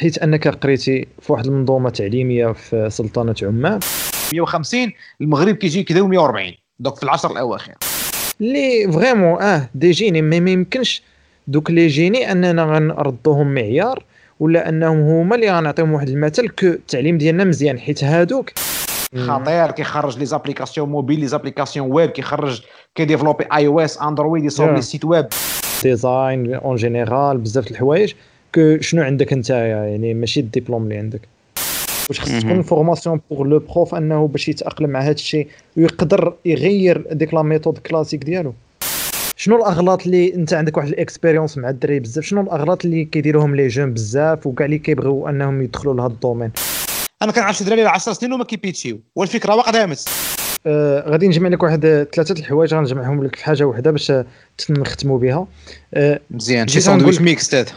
حيت أنك قريتي في واحد المنظومة تعليمية في سلطنة عمان. 150 المغرب كيجي كذا 140 دوك في العشر الأواخر. اللي فريمون آه دي جيني ما يمكنش. دوك لي جيني أننا غنردوهم معيار ولا أنهم هما اللي غنعطيهم واحد المثل كو التعليم ديالنا مزيان حيت هادوك. خطير كيخرج لي زابليكاسيون موبيل لي زابليكاسيون ويب كيخرج كيديفلوبي آي أو إس أندرويد يصوب لي سيت ويب. design en général بزاف الحوايج. que شنو عندك انت يعني ماشي الدبلوم اللي عندك. واش خص تكون formation pour le prof أنه باش يتأقلم مع هذا الشيء ويقدر يغير ديك la méthode classique ديالو. شنو الأغلاط اللي أنت عندك واحد ال expérience مع الدراري بزاف؟ شنو الأغلاط اللي كيديروهم les jeunes بزاف وكاع اللي كيبغيو أنهم يدخلوا لهذا ال domaine؟ أنا كنعرف شي دراري 10 سنين وما كي pitchيو. والفكرة واقع دامت آه غادي نجمع لك واحد ثلاثة الحوايج غنجمعهم لك في حاجة واحدة باش نختموا بها. آه مزيان. شي ساندويتش mix هذا.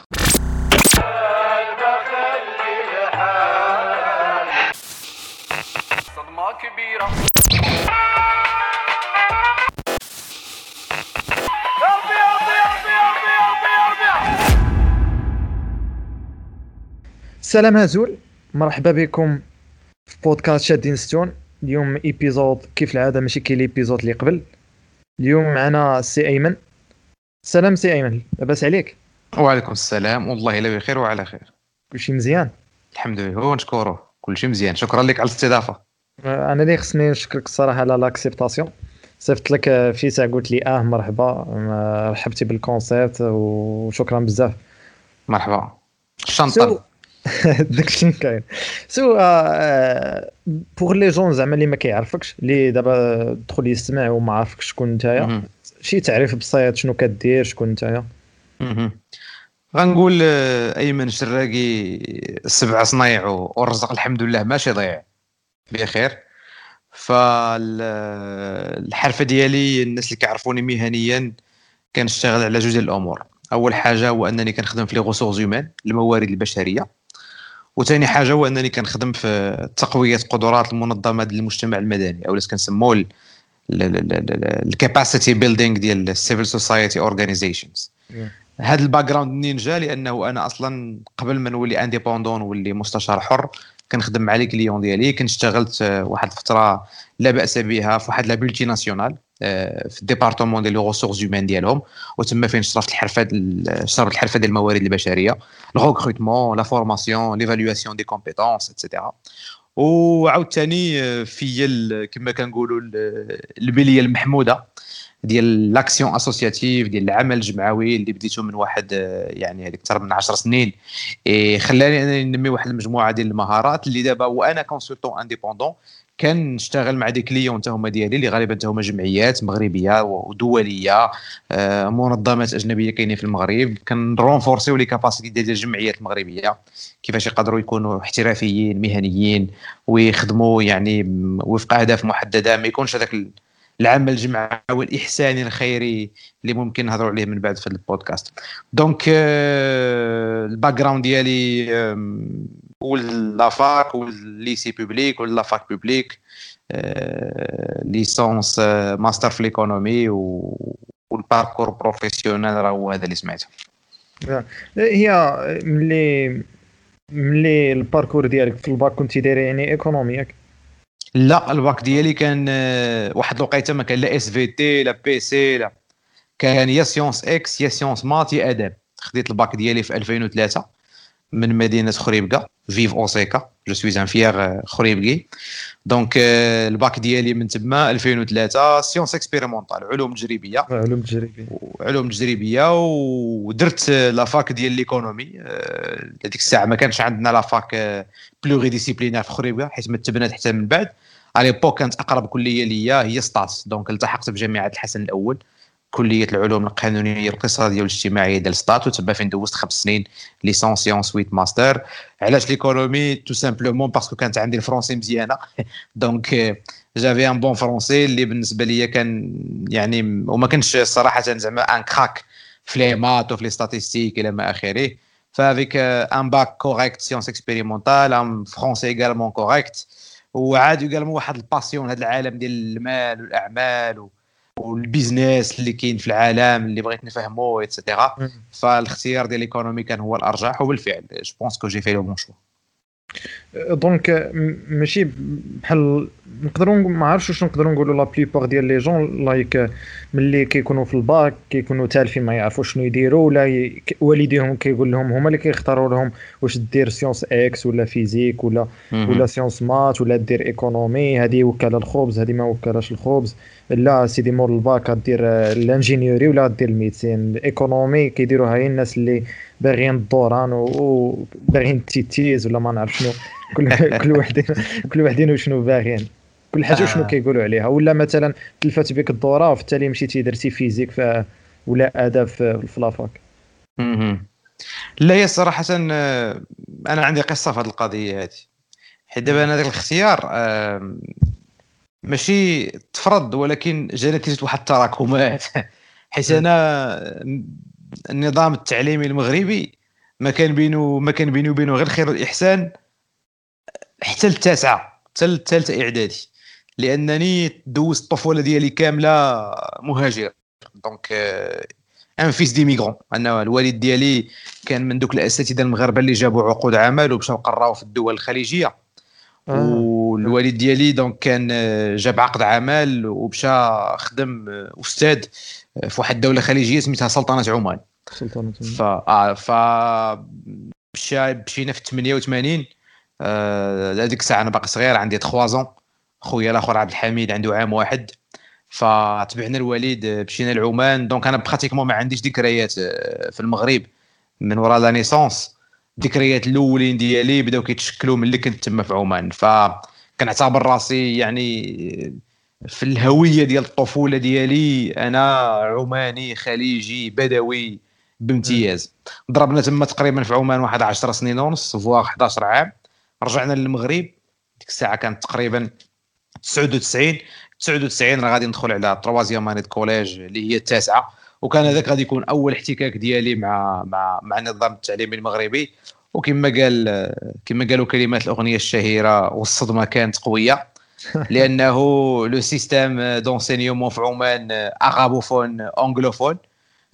السلام أزول مرحبا بكم في بودكاست شادين ستون اليوم épisode كيف العادة؟ ماشي كي l'épisode اللي قبل. اليوم معنا سي أيمن. سلام سي أيمن لاباس عليك؟ وعليكم السلام. والله إلا بخير وعلى خير. كلشي مزيان؟ الحمد لله. هو نشكره كلشي مزيان. شكرا لك على الاستضافة. أنا اللي خصني نشكرك الصراحة على l'acceptation صيفط لك في ساعة قلت لي آه مرحبا. رحبتي بال concept وشكرا بزاف. مرحبا. الشنطه داكشي كاين. so pour les gens زعما اللي ما كيعرفكش اللي دابا دخل يستمع وما عارفكش شكون نتايا شي تعريف بسيط شنو كدير شكون نتايا غنقول أيمن شراقي سبع صنايع والرزق الحمد لله ماشي ضيع. بخير. فالحرفه ديالي الناس اللي كيعرفوني مهنيا كنشتغل على جوج ديال الأمور. أول حاجة هو أنني كنخدم في les ressources humaines الموارد البشرية. وثاني حاجة هو أنني كنخدم في تقوية قدرات المنظمات المجتمع المدني أو اللي كنسموه ال capacity building ديال ال civil society organizations هذا ال background منين جا لأنه أنا أصلا قبل ما نولي indépendant ولي مستشار حر كنخدم مع les clients ديالي كنت اشتغلت واحد الفترة لا بأس بها في واحد la multinationale في ال département ديال les ressources humaines ديالهم وتما فين شرفت الحرفة شرفت الحرفة ديال الموارد البشرية ال recrutement la formation l'évaluation des compétences et cetera وعاوتاني في كما كنقولوا البليه المحمودة ديال l'action associative ديال العمل الجمعوي اللي بديته من واحد يعني أكثر من 10 سنين. خلاني انني ننمي واحد المجموعة ديال المهارات اللي دابا وأنا consultant indépendant كنشتغل مع des clients حتى هما ديالي اللي غالبا حتى هما جمعيات مغربية ودولية. آه، منظمات أجنبية كاينين في المغرب. كنرونفورسيو les capacités ديال الجمعيات المغربيه كيفاش يقدروا يكونوا احترافيين مهنيين ويخدموا يعني وفق أهداف محددة. ما يكونش هذاك العمل الجمعوي الاحساني الخيري اللي ممكن نهضروا عليه من بعد في البودكاست. donc ال background ديالي و la fac وال lycée public و la fac publique licence master في l'économie وال parcours professionnel راه هو هذا اللي سمعته. هي ملي ملي ال parcours ديالك في الباك كنتي داير يعني économie ياك؟ لا الباك ديالي كان واحد الوقيتة ما كان لا SVT لا PC لا كان يا sciences ex يا sciences maths يا اداب خديت الباك ديالي في 2003 من مدينة خريبكه vive OCK je suis un fier خريبكي donc ال bac ديالي من تما 2003 sciences expérimentales علوم تجريبية. علوم تجريبية. علوم تجريبية. ودرت la fac ديال l'économie هذيك الساعة ما كانش عندنا la fac pluridisciplinaire في خريبكه حيت ما تبنات حتى من بعد. à l'époque كانت أقرب كلية ليا هي ستات donc التحقت بجامعة الحسن الأول. كلية العلوم القانونية الاقتصادية والاجتماعية ديال ستات وتما فين دوزت خمس سنين licence ensuite master علاش l'économie tout simplement parce que كانت عندي ال français مزيانة. donc j'avais un bon français اللي بالنسبة ليا كان يعني وما كانش صراحة زعما un crack في les maths وفي les statistiques إلى ما آخره. ف avec un bac correct sciences expérimentales un français également correct وعاد également واحد ال passion هذا العالم ديال المال والأعمال و وال business اللي كاين في العالم اللي بغيت نفهمو et cetera فالاختيار ديال ال économie كان هو الأرجح وبالفعل. je pense que j'ai fait le bon choix donc ماشي بحال نقدروا ما عرفتش واش نقدروا نقولوا la plupart ديال les jeunes like ملي كيكونوا في الباك كيكونوا تالفين ما يعرفوش شنو يديروا ولا والديهم كيقول لهم هما اللي كيختاروا لهم واش دير sciences ex ولا physique ولا ولا sciences maths ولا دير économie هذه وكالة الخبز هذه ما وكالاش الخبز. لا سيدي مور الباك دير ال ingénierie ولا دير ال médecine ال économie كيديروها هي الناس اللي باغيين الدوران وباغيين تيتيز ولا ما نعرف شنو. كل كل وحدين كل وحدين وشنو باغيين. كل حاجة شنو آه. كيقولوا عليها. ولا مثلا تلفت بك الدورة وفي التالي مشيتي درتي physique ف ولا آداب في la fac لا هي صراحة آه، أنا عندي قصة في هذه القضية هذه. حيت دابا أنا ذاك الاختيار ماشي تفرض ولكن جا نتيجة واحد التراكمات حيت أنا النظام التعليمي المغربي ما كان بينه ما كان بينه وبينه غير الخير والاحسان حتى التاسعة حتى الثالثه إعدادي. لأنني دوزت الطفوله ديالي كاملة مهاجر. donc un fils d'immigrant أنا الوالد ديالي كان من دوك الأساتذة المغاربة اللي جابوا عقود عمل ومشاو قراو في الدول الخليجية. آه. والوالد ديالي donc كان جاب عقد عمل ومشى خدم أستاذ في واحد الدولة خليجية سميتها سلطنة عمان. سلطنة عمان. ف آه ف مشينا في 88 آه هذيك الساعة أنا باقي صغير عندي 3 زون خويا الآخر عبد الحميد عنده عام واحد فتبعنا الوالد مشينا لعمان donc أنا pratiquement ما عنديش ذكريات آه، في المغرب من وراء la naissance الذكريات الأولين ديالي بداو كيتشكلوا ملي كنت تما في عمان. فكنعتبر راسي يعني في الهوية ديال الطفولة ديالي أنا عماني خليجي بدوي بامتياز. ضربنا تما تقريبا في عمان واحد 10 سنين ونص voire 11 عام. رجعنا للمغرب. ديك الساعة كانت تقريبا 99 99 راه غادي ندخل على troisième année collège اللي هي التاسعة. وكان هذاك غادي يكون أول احتكاك ديالي مع مع مع النظام التعليمي المغربي. وكما قال كما قالوا كلمات الأغنية الشهيرة والصدمة كانت قوية. لأنه le système d'enseignement في عمان arabophone anglophone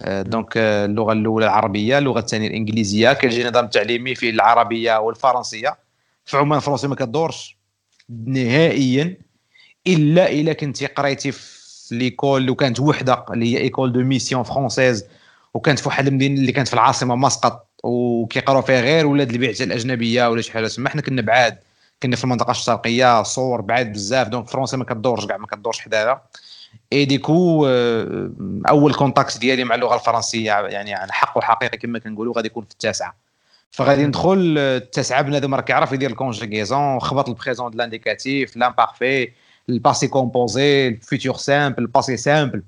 donc اللغة الأولى العربية اللغة الثانية الإنجليزية. كيجي نظام تعليمي فيه العربية والفرنسية. في عمان الفرنسي ما كدورش نهائيا. إلا إلا كنتي قريتي في l'école وكانت وحدة اللي هي école de mission française وكانت في واحد المدينة اللي كانت في العاصمة مسقط وكيقراو فيها غير ولاد البعثه الأجنبية ولا شي حاجة. تما حنا كنا بعاد كنا في المنطقة الشرقية صور بعاد بزاف. donc فرنسا ما كدورش كاع ما كدورش حداها et du coup آه، أول contact ديالي مع اللغة الفرنسية يعني عن حق وحقيقه كما كنقولوا غادي يكون في التاسعة. فغادي ندخل التاسعة بنادم راه كيعرف يدير الكونجيغيزون خبط البريزون دو لانديكاتيف لامبارفي الباسي كومبوزي الفيتور سامبل الباسي سامبل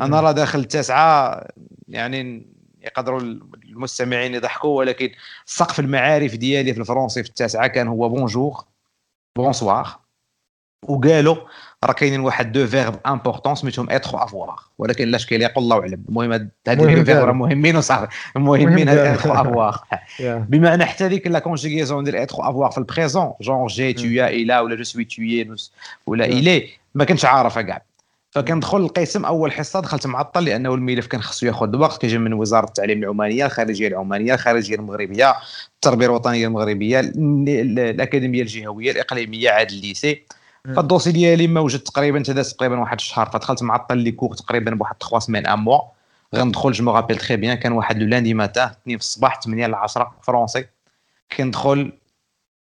أنا راه داخل التاسعة يعني يقدروا المستمعين يضحكوا ولكن سقف المعارف ديالي في الفرنسي في التاسعة كان هو bonjour bonsoir وقالوا راه كاينين واحد deux verbes importants سميتهم être و avoir ولكن لا شكل يقول الله اعلم المهم هاد deux verbes راه مهمين وصافي. مهمين هاد être و avoir بمعنى حتى ديك la conjugaison ديال être و avoir في ال présent genre j'ai tu as il a ولا je suis tu es il est ما كنتش عارفها كاع. فكندخل القسم أول حصة دخلت معطل لأنه الملف كان خصو ياخذ وقت كيجي من وزارة التعليم العمانية الخارجية العمانية الخارجية المغربية التربية الوطنية المغربية الأكاديمية الجهوية الإقليمية عاد ال lycée فال dossier ديالي ما وجد تقريبا تداز تقريبا واحد الشهر فدخلت معطل les cours تقريبا بواحد 3 semaines un mois. غندخل je me souviens très bien كان واحد le lundi matin 2 في الصباح 8 ل 10 français. كندخل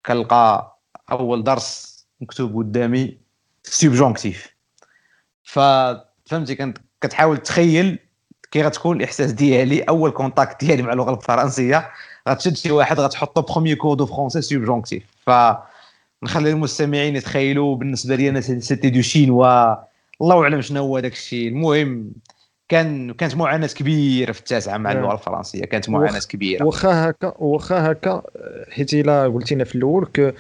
كنلقى أول درس مكتوب قدامي subjonctif فهمتي كنت كتحاول تخيل كي غتكون الإحساس ديالي أول contact ديالي مع اللغة الفرنسية. غتشد شي واحد غتحطو premier cours de français subjonctif ف نخلي المستمعين يتخيلوا بالنسبة لي أنا c'était du chinois الله أعلم شنو هو داك الشيء. المهم كان كانت معاناة كبيرة في التاسعة مع اللغة الفرنسية. كانت معاناة كبيرة. واخا هكا واخا هكا حيت إلا قلتينا في الأول ك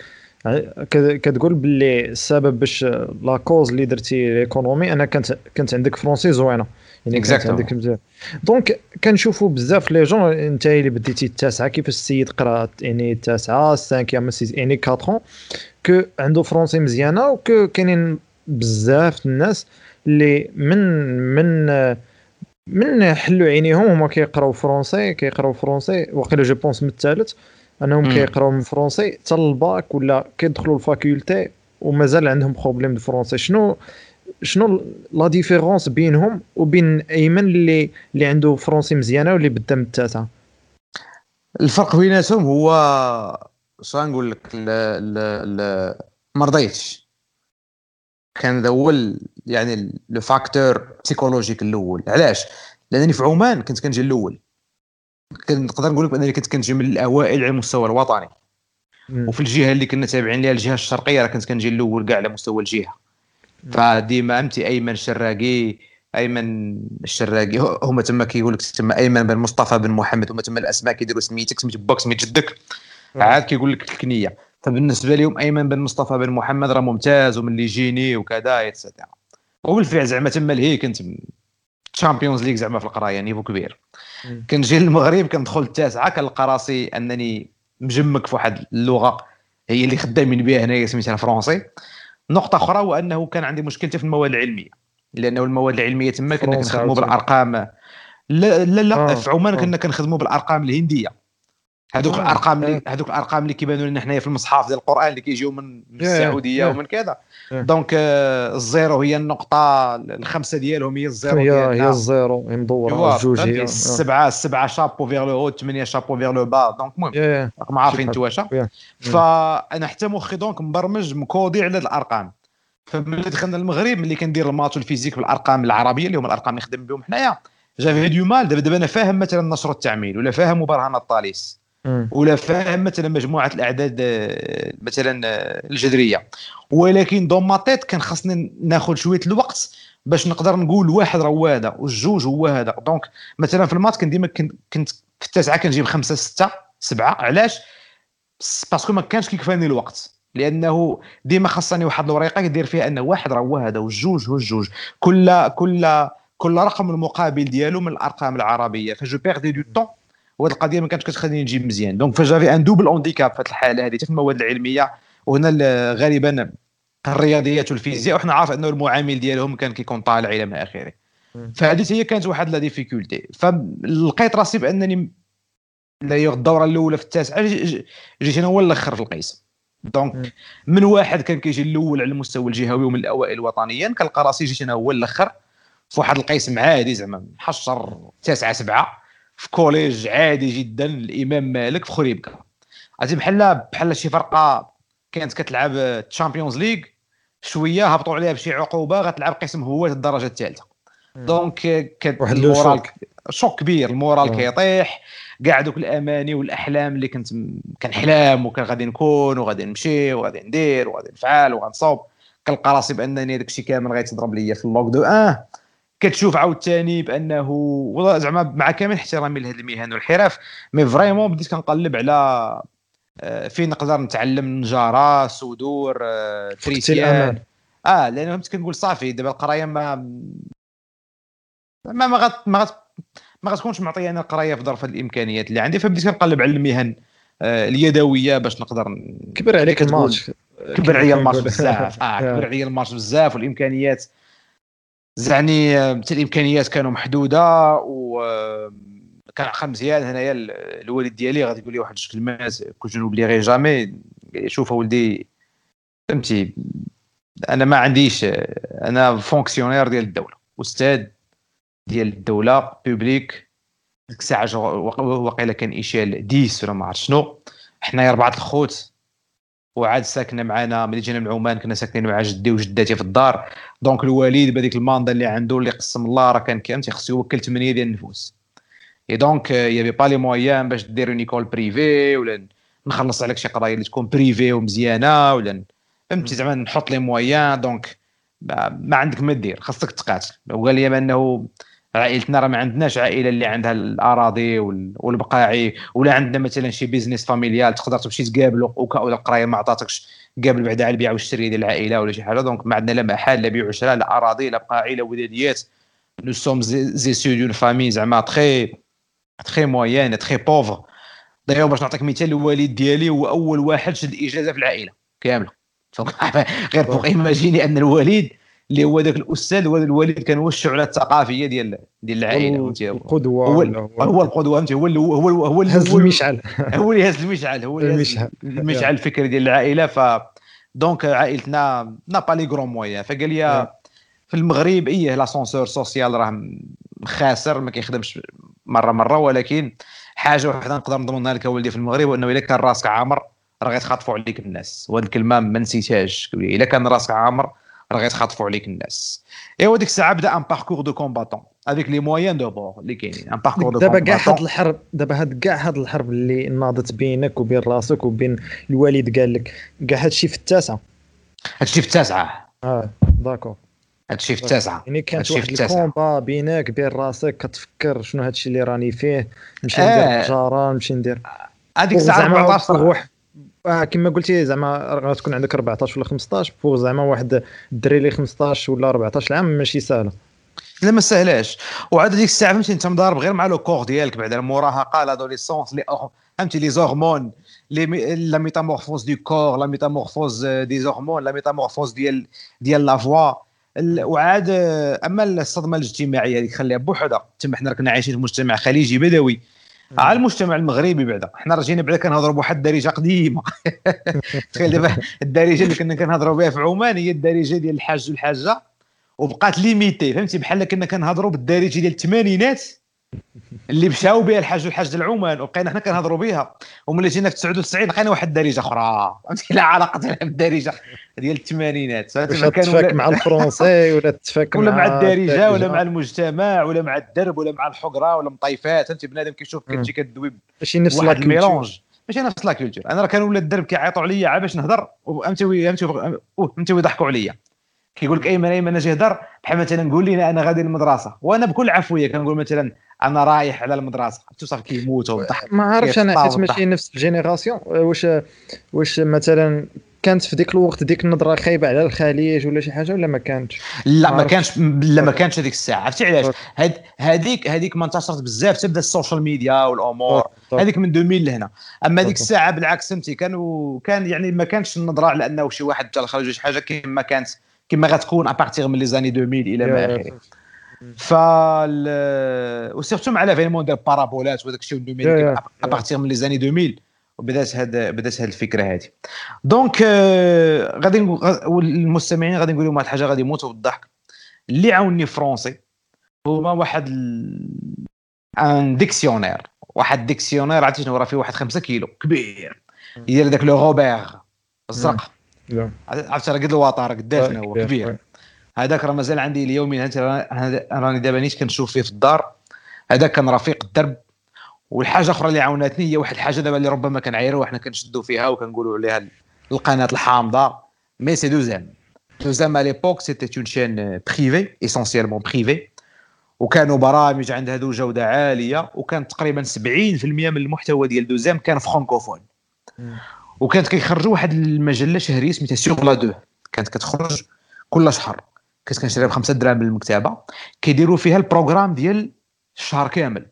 كتقول باللي السبب باش لا كوز اللي درتي ليكونومي أنا كانت كانت عندك فرونسي زوينة. يعني عندك دونك كنشوفوا بزاف لي جون انت اللي بديتي التاسعة. كيفاش السيد قرأ يعني التاسعة السانكيام يعني 4 كو عنده فرونسي مزيانة وكو كاينين بزاف الناس اللي من من من حلوا عينيهم هما كيقراو فرونسي كيقراو فرونسي وقيلا جو بونس من الثالث أنهم كيقراو من فرونسي حتى الباك ولا كيدخلوا الفاكولتي ومازال عندهم problème ال français شنو شنو la différence بينهم وبين أيمن اللي اللي عنده français مزيانة واللي بدا من التاسعه الفرق بيناتهم هو شنو نقول لك ما رضيتش كان ذا هو يعني le facteur psychologique الأول. علاش؟ لأنني في عمان كنت كنجي الأول. كنقدر نقول لك بأنني كنت كنجي من الأوائل على المستوى الوطني. وفي الجهة اللي كنا تابعين لها الجهة الشرقية راه كنت كنجي الأول كاع على مستوى الجهة. فديما أمتي أيمن الشراقي أيمن الشراقي هما تما كيقول لك تما أيمن بن مصطفى بن محمد هما تما الأسماء كيديروا سميتك سميت باك سميت جدك عاد كيقول لك الكنية. فبالنسبة لهم أيمن بن مصطفى بن محمد راه ممتاز ومن اللي يجيني وكذا et cetera وبالفعل زعما تما لهي كنت Champions League زعما في القراية niveau كبير. كنجي للمغرب كندخل التاسعة كنلقى راسي أنني مجمك في واحد اللغة هي اللي خدامين بها هنايا سميتها ال français نقطة أخرى هو انه كان عندي مشكلتي في المواد العلمية لأنه المواد العلمية تما كنا كنخدموا بالأرقام. لا لا لا آه. في عمان كنا كنخدموا بالأرقام الهندية. هذوك آه. الأرقام اللي هذوك الأرقام اللي كيبانوا لنا حنايا في المصحف ديال القرآن اللي كيجيو من السعودية ومن كذا. donc آه، ال zéro هي النقطة الخمسة ديالهم هي ال zéro هي هي الزيرو هي مدورة جوج هي. السبعه السبعه شابو فيغ لو هو الثمانيه شابو فيغ لو با. دونك المهم راكم عارفين أنتوا واش فأنا حتى مخي دونك مبرمج مكودي على الأرقام. فملي دخلنا المغرب ملي كندير المات والفيزيك بالأرقام العربية اللي هما الأرقام اللي نخدم بهم حنايا. جافي دو مال دابا دابا أنا فاهم مثلا نشر التعميل ولا فاهم مبرهنه الطاليس ولا فاهم مثلا مجموعة الأعداد آه، مثلا آه، الجذرية. ولكن دون ما تيت كان خاصني ناخذ شوية الوقت باش نقدر نقول واحد راه هو هذا والجوج هو هذا. donc مثلا في ال maths كان ديما كنت في التاسعة كنجيب خمسة ستة سبعة. علاش؟ parce que ما كانش كيكفاني الوقت. لأنه ديما خاصني واحد الوريقة كدير فيها أن واحد راه هو هذا والجوج هو الجوج كل كل كل رقم المقابل ديالو من الأرقام العربية. ف je perdais du temps وهذه القضية ما كانتش كتخليني نجيب مزيان. donc ف j'avais un double handicap في الحالة هذه في المواد العلمية. وهنا غالبا الرياضيات والفيزياء. وحنا عارف أنه المعامل ديالهم كان كيكون طالع إلى ما آخره. فهذه هي كانت واحد la difficulté فلقيت راسي بأنني الدورة الأولى في التاسعة. جيت أنا هو الأخر في القيس. donc من واحد كان كيجي الأول على المستوى الجهوي ومن الأوائل وطنيا كنلقى راسي جيت أنا هو الأخر. في واحد القسم عادي زعما. محشر تسعة سبعة. في collège عادي جدا الإمام مالك في خريبكه عرفتي بحال بحال شي فرقة كانت كتلعب Champions League شوية هبطوا عليها بشي عقوبة غتلعب قسم هو الدرجة الثالثة. donc كت ال moral choc. كبير ال moral كيطيح كاع دوك الأماني والأحلام اللي كنت كنحلم وكان غادي نكون وغادي نمشي وغادي ندير وغادي نفعل وغنصوب. كنلقى راسي بأنني داك الشيء كامل غيتضرب ليا في اللوك deux آه كتشوف عاوتاني بأنه والله زعما مع كامل احترامي لهذه المهن والحرف mais vraiment بديت كنقلب على آه، فين نقدر نتعلم نجارة سودور آه، électricien آه لأن فهمت كنقول صافي دابا القراية ما ما ما غت ما غت ما غتكونش معطية أنا القراية في ظرف الإمكانيات اللي عندي. فبديت كنقلب على المهن آه، اليدوية باش نقدر كبر عليك الماتش كبر عليا الماتش بزاف. آه كبر عليا الماتش بزاف والإمكانيات يعني الإمكانيات كانوا محدودة و كان عقل مزيان هنايا الوالد ديالي غادي يقول لي واحد جوج كلمات كنت n'oublierai jamais شوف ولدي فهمتي أنا ما عنديش أنا fonctionnaire ديال الدولة أستاذ ديال الدولة publique ديك الساعة واقيلا كان échelle 10 ولا ما عرفت شنو حنايا اربعه الخوت. وعاد ساكنة معنا ملي جينا من عمان كنا ساكنين مع جدي وجداتي في الدار. donc الوالد بهذيك ال mandat اللي عنده اللي قسم الله راه كان كان تيخصو يوكل 8 ديال النفوس. اي donc y avait pas les moyens باش دير une école privée ولا نخلص عليك شي قضايا اللي تكون privée ومزيانة ولا فهمتي؟ زعما نحط les moyens donc ما عندك ما دير خاصك تقاتل. وقال لي بأنه عائلتنا راه ما عندناش عائلة اللي عندها الأراضي والبقاعي ولا عندنا مثلا شي business familial تقدر تمشي تقابلو ولا القرايه ما عطاتكش قابل بعدا على البيع والشري ديال العائلة ولا شي حاجة. donc ما عندنا لا محل لا بيع وشراء لا أراضي لا بقاعي لا وداديات. nous sommes issus d'une famille زعما très très moyenne très pauvre d'ailleurs باش نعطيك مثال الوالد ديالي هو أول واحد شد إجازة في العائلة. كامله غير pour imaginer أن الوالد اللي هو ذاك الأستاذ الوالد كان هو الشعلة الثقافية ديال ديال العائلة فهمتي؟ القدوة هو هو؟ القدوة فهمتي؟ هو هو هو هز المشعل. هو اللي هز المشعل هو اللي هز المشعل. الفكري ديال العائلة. ف donc عائلتنا n'a pas les grands moyens فقال لي في المغرب et l'ascenseur social راه خاسر ما كيخدمش مرة مرة ولكن حاجة واحدة نقدر نضمنها لك ولدي في المغرب وأنه إلا كان راسك عامر راه غيتخاطفوا عليك الناس. وهذه الكلمة ما نسيتهاش إلا كان راسك عامر راه غيتخاطفوا عليك الناس. ايوا ديك الساعة بدأ un parcours de combattant avec les moyens du bord اللي كاينين. un parcours de دابا كاع هاد الحرب دابا هاد كاع هاد الحرب اللي ناضت بينك وبين راسك وبين الوالد قال لك كاع هادشي في التاسعة. هادشي في التاسعة. آه d'accord. هادشي في التاسعة. يعني كانت واحد ال combat بينك بين راسك كتفكر شنو هادشي اللي راني فيه نمشي ندير آه. تجاره نمشي ندير هذيك الساعة 14 آه كما قلتي زعما غتكون عندك 14 ولا 15 فوق زعما واحد الدري اللي 15 ولا 14 عام ماشي سهله لا ما سهلاش. وعاد ديك الساعة فهمتي انت مضارب غير مع le corps ديالك بعد المراهقة l'adolescence les فهمتي les hormones les la métamorphose de corps la métamorphose des hormones la métamorphose ديال ديال la voix وعاد أما الصدمة الاجتماعية هذيك خليها بوحدها. تما حنا كنا عايشين في مجتمع خليجي بدوي. على المجتمع المغربي بعدا. حنا رجعنا بعدا كنهضروا بواحد الدارجة قديمة. تخيل دابا الدارجة اللي كنا كنهضروا بها في عمان هي الدارجة ديال الحاج والحاجة وبقات limitée. فهمتي؟ بحال كنا كنهضروا بالدارجة ديال الثمانينات اللي مشاو بها الحاج والحاج ديال عمان وبقينا حنا كنهضروا بها وملي جينا في 99 لقينا واحد الدارجه أخرى. فهمتي؟ لا علاقة لها بالدارجه ديال الثمانينات. تفاك مع ال français ولا تفاك ولا مع الدارجه ولا مع المجتمع ولا مع الدرب ولا مع الحقرة ولا مطيفات. فهمتي؟ بنادم كيشوف كتجي كدوي ماشي نفس لا ال mélange ماشي نفس la culture أنا راه كانوا ولاد الدرب كيعيطوا عليا عا باش نهضر. فهمتي؟ فهمتي؟ فهمتي؟ ويضحكوا عليا. كيقول لك ايمن ايمن أجي هضر بحال مثلا قول لي أنا غادي للمدرسة. وأنا بكل عفوية كنقول مثلا أنا رايح على المدرسة. صافي كيموت وضحك ما عرفتش أنا حيت ماشي نفس ال génération. واش واش مثلا كانت في ديك الوقت ديك النظرة خايبة على الخليج ولا شي حاجة ولا ما كانتش؟ لا ما كانش لا ما كانش هذيك الساعة. عرفتي علاش؟ هذيك هذيك ما انتشرت بزاف تبدا ال social media والأمور. هذيك من 2000 لهنا. أما هذيك الساعة بالعكس فهمتي كانوا كان يعني ما كانش النظرة على أنه شي واحد جا الخارج شي حاجة كما كانت كما غتكون à partir من les années 2000 إلى ما اخره voilà و surtout مع l'avènement ديال البارابولات وداك الشيء ال numérique à partir من les années 2000 وبدات هاد بدات هاد الفكرة هذه donc آه غادي المستمعين غادي نقول لهم واحد الحاجة غادي يموتوا بالضحك. اللي عاوني français هما واحد un dictionnaire واحد dictionnaire عرفتي شنو؟ راه فيه واحد 5 كيلو. كبير. يدير داك Le Robert الزرق. عرفت راه قد الوطن قداش هو كبير. هذاك راه مازال عندي اليومين راني دابا نيت كنشوف فيه في الدار. هذاك كان رفيق الدرب. والحاجة أخرى اللي عاونتني هي واحد الحاجة دابا اللي ربما كنعيروا وحنا كنشدوا فيها وكنقولوا عليها القناة الحامضة. mais c'est 2M 2M à l'époque c'était une chaîne privée essentiellement privée وكانوا برامج عند هذو جودة عالية وكان تقريبا 70% من المحتوى ديال 2M كان فرانكوفون وكانت كيخرجوا واحد المجلة شهرية سميتها Sur la 2 كانت كتخرج كل شهر. كنت كنشريها ب 5 دراهم من المكتبة. كيديروا فيها ال programme ديال الشهر كامل.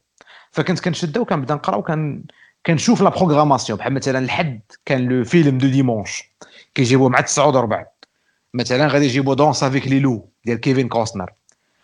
فكنت كنشدها وكنبدا نقرأ وكان كنشوف la programmation. بحال مثلا الحد كان le film du dimanche. كيجيبوه مع 9 وربع. مثلا غادي يجيبوا Danse avec les loups ديال كيفين كوستنر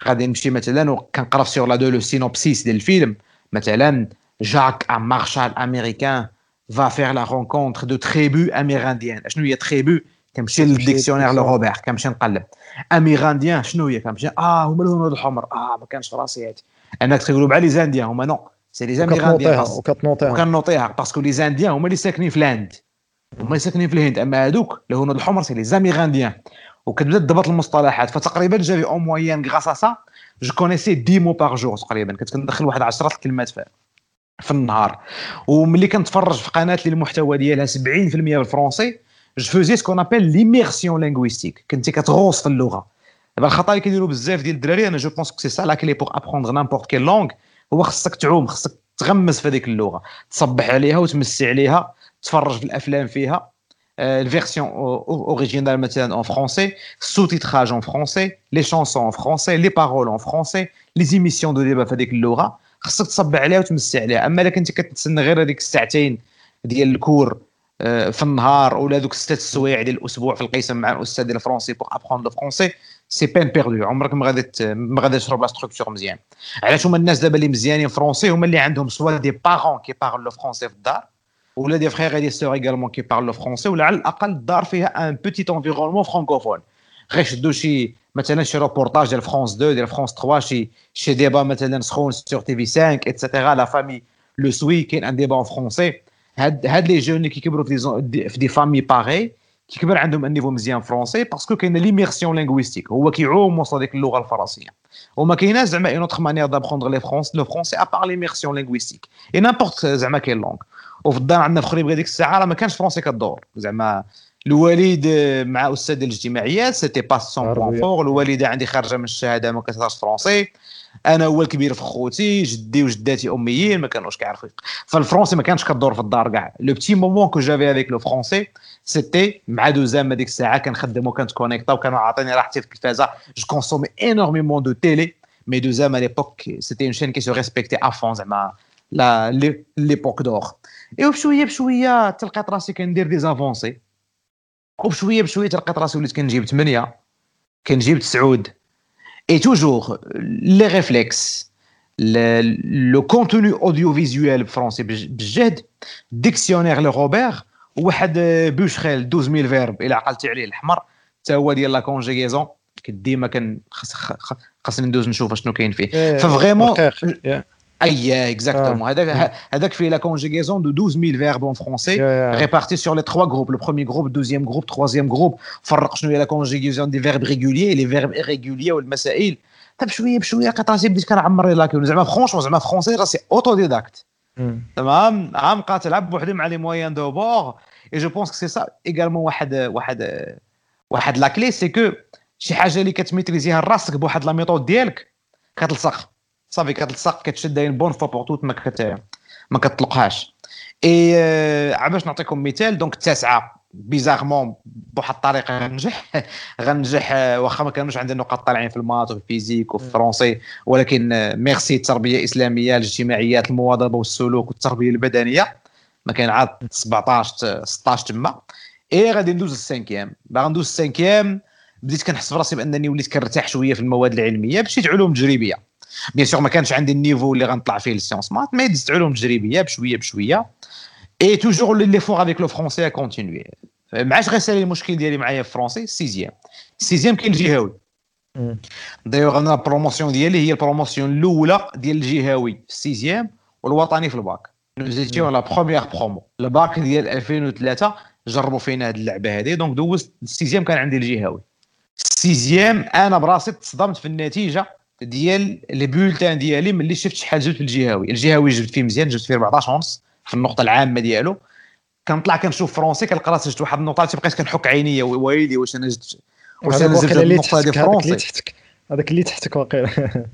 غادي نمشي مثلا وكنقرأ Sur la 2 le synopsis ديال الفيلم. مثلا Jacques un marshal américain va faire la rencontre de tribus amérindiennes. شنو هي tribu كنمشي لل dictionnaire Le Robert كنمشي نقلب amérindiens شنو هي كنمشي آه هما الهنود الحمر آه ما كانش راسي هادي أنا كنت كنقولوا بحال les Indiens هما non c'est les Amérindiens وكتنوطيها وكنوطيها parce que les Indiens هما اللي ساكنين في الهند هما اللي ساكنين في الهند اما هادوك الهنود الحمر c'est les Amérindiens وكتبدا تضبط المصطلحات فتقريبا j'avais au moins grâce à ça je connaissais 10 mots par jour تقريبا كنت كندخل واحد 10 الكلمات في في النهار. وملي كنتفرج في قناة اللي المحتوى ديالها 70% بال français je faisais ce qu'on appelle l'immersion linguistique كنتي كتغوص في اللغة. دابا الخطأ اللي كيديروا بزاف ديال الدراري أنا je pense que c'est ça la clé pour apprendre n'importe quelle langue هو خصك تعوم خصك تغمس في هذيك اللغة. تصبح عليها وتمسي عليها تفرج في الأفلام فيها. ال version originale مثلا en français sous-titrage en français les chansons en français les paroles en français les émissions de débat في هذيك اللغة. خصك تصبح عليها وتمسي عليها. أما الا كنت كتسنى غير هذيك الساعتين ديال ال cours آه، في النهار ولا ذوك ستة السوايع ديال الأسبوع في القسم مع الأستاذ ديال ال français pour apprendre le français c'est peine perdue عمرك ما غادي ما غادي تشرب la structure مزيان. علاش هما الناس دابا اللي مزيانين français هما اللي عندهم soit des parents qui parlent français في الدار ولا des frères des sœurs également qui parlent français ولا على الأقل الدار فيها un petit environnement francophone غير يشدوا شي مثلا شي روبورتاج ديال فرونس 2 ديال فرونس 3 شي شي débat مثلا سخون sur TV5 etc. la famille le suit كاين un débat français هاد هاد les jeunes اللي كيكبروا في des familles pareilles كيكبر عندهم un niveau مزيان français parce que كاينة l'immersion linguistique هو كيعوم وسط هذيك اللغة الفرنسيه وما كايناش زعما une autre manière d'apprendre le fran- le français à part l'immersion linguistique et n'importe زعما quelle langue وفي الدار عندنا في خريبه ديك الساعة راه ما كانش français كدور زعما الوالد مع أستاذ الاجتماعيات c'était pas son point fort الوالدة عندي خارجة من الشهادة ما كتهضرش français أنا هو الكبير في خوتي جدي وجداتي أميين ما كانوش كيعرفوا. فال français ما كانش كدور في الدار كاع. le petit moment que j'avais avec le français c'était مع 2M هذيك الساعة كنخدم وكنتكونيكتا وكانوا عاطيني راحتي في التلفازه je consommais énormément de télé mais 2M à l'époque c'était une chaîne qui se respectait avant زعما la l'époque d'or et بشويه بشوية تلقيت راسي كندير des avancées وبشوية بشوية تلقيت راسي وليت كنجيب 8 كنجيب 9 et toujours les réflexes le contenu audio français بالجهد dictionnaire Le Robert وواحد Bescherelle 12000 verbes إلى عقلتي عليه الاحمر حتى هو ديال la conjugaison ديما كان خاصني ندوز نشوف شنو كاين فيه ف vraiment et exactement هذاك هذاك فيه la conjugaison de 12000 verbes en français répartis sur les trois groupes le premier groupe deuxième groupe troisième groupe فرق شنو هي la conjugaison des verbes réguliers les verbes irréguliers والمسائل طيب شوية بشويه لقيت راسي بديت كنعمر les lacunes زعما franchement زعما français راسي autodidacte تمام عام قاتل بوحدي مع les moyens de bord et je pense que c'est ça également واحد واحد واحد la clé c'est que شي حاجة اللي كتميتريزيها راسك بواحد la méthode ديالك كتلصق صافي كتلصق كتشد une bonne fois pour toutes ما كت ما كتطلقهاش. اي euh, باش نعطيكم مثال donc التاسعه bizarrement بواحد الطريقة غنجح. غنجح واخا ما كانوش عندي نقاط طالعين في ال maths وفي ال physique وفي ال français ولكن ميرسي التربية الإسلامية الاجتماعيات المواظبة والسلوك والتربية البدنية. ما كان عاد 17 16 تما. et غادي ندوز ال cinquième باغي ندوز ال cinquième بديت كنحس براسي بأنني وليت كنرتاح شوية في المواد العلمية مشيت علوم تجريبية. bien sûr ما كانش عندي ال niveau اللي غنطلع فيه ال sciences maths mais دزت علوم تجريبيه بشويه بشويه et toujours l'effort avec le français continuait ما عادش غيسالي المشكل ديالي معايا في français sixième sixième كاين الجهوي دايوغ أنا ال promotion ديالي هي ال promotion الاولى ديال الجهوي في ال sixième والوطني في ال bac nous étions la première promo ال bac ديال 2003 جربوا فينا هاد اللعبه هذه donc دوزت ال sixième كان عندي الجهوي ال sixième أنا براسي تصدمت في النتيجه ديال les bulletins ديالي ملي شفت شحال جبت في الجهوي. الجهوي جبت فيه مزيان جبت فيه 14 ونص في النقطة العامة ديالو. كنطلع كنشوف français كنلقى راسي جبت واحد النقطة بقيت كنحك عينيا ويلي واش أنا جبت واش أنا زدت النقطة ديال français؟ هذاك اللي تحتك واقيلا.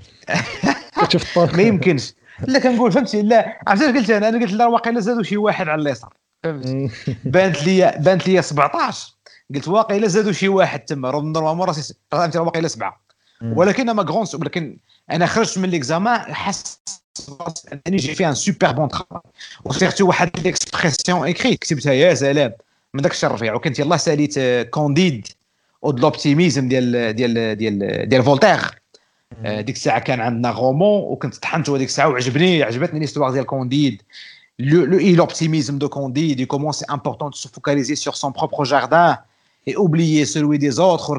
كتشوف ما يمكنش. لا كنقول فهمتي؟ لا عرفتي قلت أنا؟ أنا قلت لا واقيلا زادوا شي واحد على اليسار. فهمت بانت لي بانت لي 17 قلت واقيلا زادوا شي واحد تما. normalement راسي فهمتي واقيلا سبعة. ولكن ma grande ولكن أنا خرجت من l'examen حس أنني j'ai fait un super bon travail وصيرت واحد l'expression écrite كتبتها يا سلام. من داك الشر رفيع وكنت يلاه ساليت Candide ou de l'optimisme ديال ديال ديال ديال فولتير ديك الساعة كان عندنا roman وكنت طحنت هذيك الساعة وعجبني عجبتني l'histoire ديال Candide l'optimisme de Candide, comment c'est important de se focaliser sur son propre jardin et oublier celui des autres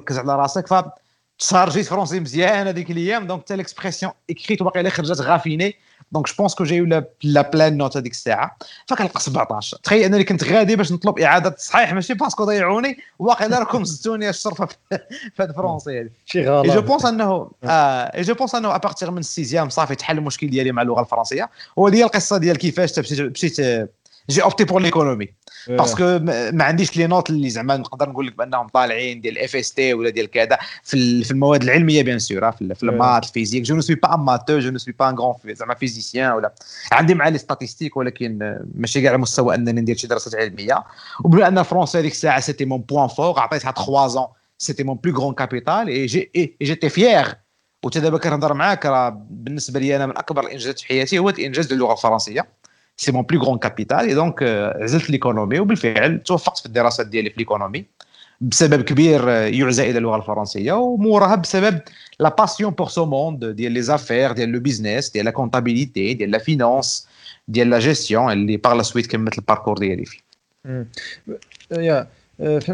تشارجيت français مزيان هذيك الأيام. donc حتى l'expression écrite واقيلا خرجت ravi ني. donc je pense que j'ai la la pleine note هذيك الساعة. فكنلقى 17 تخيل أنني كنت غادي باش نطلب إعادة التصحيح ماشي parce que ضيعوني. واقيلا راكم زدتوني الشرفه في هذا ال français هذه. شي غلط. je pense أنه آه je pense أنه à partir من ال sixième صافي تحل المشكل ديالي مع اللغة الفرنسية. وهذه القصة ديال كيفاش مشيت j'ai opté pour l'économie parce que ما عنديش les notes اللي زعما نقدر نقول لك بأنهم طالعين ديال FST ولا ديال كذا. في, في المواد العلمية bien sûr في, في ال maths ال physique. je ne suis pas amateur je ne suis pas un grand زعما physicien ولا. عندي مع les statistiques ولكن ماشي كاع على مستوى أنني ندير شي دراسات علمية. وبما أن ال français هذيك الساعة c'était mon point fort عطيتها 3 ans c'était mon plus grand capital et j'ai j'étais fier وتا دابا كنهضر معاك راه بالنسبة لي أنا من أكبر الانجازات في حياتي هو الإنجاز ديال اللغة الفرنسية. c'est mon plus grand capital et donc عزلت l'économie وبالفعل توفقت في الدراسات ديالي في l'économie بسبب كبير يعزى إلى اللغة الفرنسيه وموراها بسبب la passion pour ce monde ديال les affaires ديال le business ديال la comptabilité ديال la finance ديال la gestion اللي par la suite كملت ال parcours ديالي فيه يا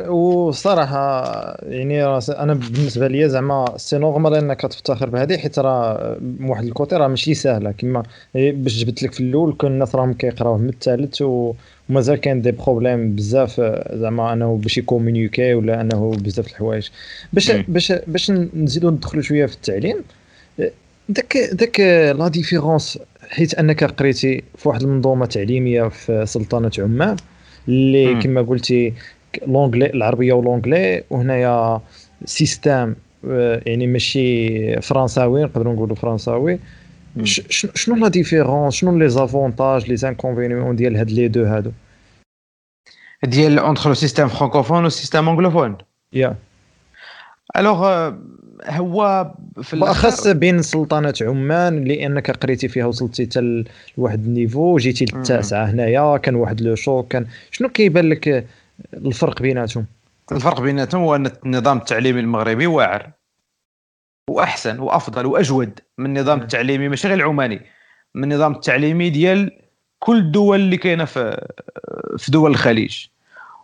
وصراحة يعني أنا بالنسبة لي زعما c'est normal إنك تفتخر بهذه حيت راه من واحد الكوتي راه ماشي سهله كما باش جبت لك في الأول كل الناس راهم كيقراوه من الثالث ومازال كاين des problèmes بزاف زعما أنه باش ي communiquer ولا أنه بزاف الحوايج. باش باش باش نزيدو ندخلوا شوية في التعليم داك داك la différence حيت أنك قريتي في واحد المنظومة تعليمية في سلطنة عمان اللي كما قلتي l'anglais العربية و l'anglais وهنايا système آه، يعني ماشي فرنساوي نقدروا نقولوا فرنساوي. شنو la différence شنو les avantages les inconvénients ديال هاد les deux هادو؟ ديال entre le système francophone و système anglophone يا. الوغ هو في بالاخص بين سلطنة عمان لأنك قريتي فيها وصلتي حتى لواحد ال niveau جيتي للتاسعة هنايا كان واحد le choc كان شنو كيبان لك الفرق بيناتهم. الفرق بيناتهم هو أن النظام التعليمي المغربي واعر وأحسن وأفضل وأجود من النظام التعليمي ماشي غير العماني من النظام التعليمي ديال كل الدول اللي كاينة في في دول الخليج.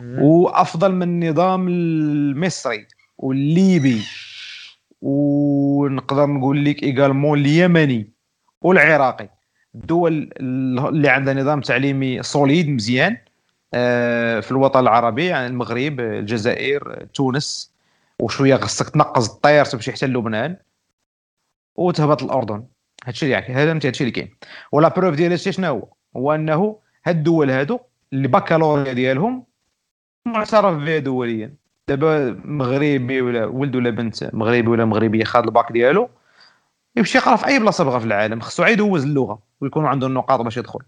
وأفضل من النظام المصري والليبي ونقدر نقول لك également اليمني والعراقي. الدول اللي عندها نظام تعليمي solide مزيان في الوطن العربي يعني المغرب الجزائر تونس وشوية خصك تنقص الطير تمشي حتى لبنان وتهبط الأردن. هادشي اللي يعني هذا هادشي اللي كاين. و la preuve ديال هادشي شنو هو؟ هو أنه هاد الدول هادو اللي بكالوريا ديالهم معترف بها دوليا. دابا مغربي ولا ولد ولا بنت مغربي ولا مغربية خاد الباك ديالو يمشي يقرا في أي بلاصة بغا في العالم. خصو عاد يدوز اللغة ويكون عنده النقاط باش يدخل.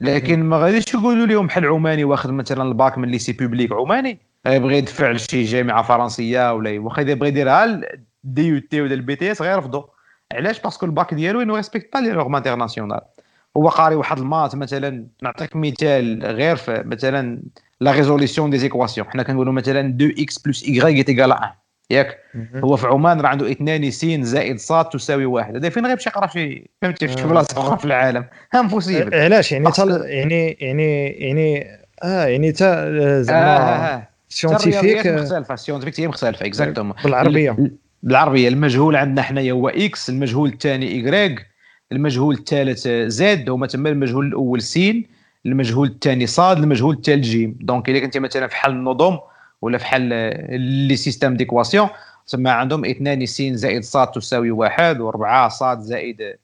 لكن ما غاديش يقولوا لهم بحال عماني واخد مثلا الباك من lycée public. عماني غيبغي يدفع لشي جامعة فرنسية ولا واخا يبغي يديرها DUT ولا ال BTS غيرفضوا علاش؟ parce que ال bac ديالو il ne respecte pas les normes internationales هو قاري واحد ال maths مثلا نعطيك مثال غير في مثلا la résolution des équations حنا كنقولوا مثلا 2 x plus y égale 1 ياك. هو في عمان راه عنده اثنان س زائد ص تساوي واحد. هذا فين غيمشي يقرا في فهمتي في بلاصه أخرى في العالم. impossible علاش؟ يعني تل يعني يعني يعني آه يعني تا زعما آه آه scientifique مختلفة scientifique هي مختلفة exactement بالعربية. بالعربية المجهول عندنا حنايا هو x المجهول الثاني ايكغيك المجهول الثالث z هما تما المجهول الأول س المجهول الثاني صاد المجهول الثالث جيم. donc إلا كنت مثلا في حل النظم ولا في حل les systèmes d'équations تما عندهم اثنان س زائد ص تساوي واحد واربعة ص زائد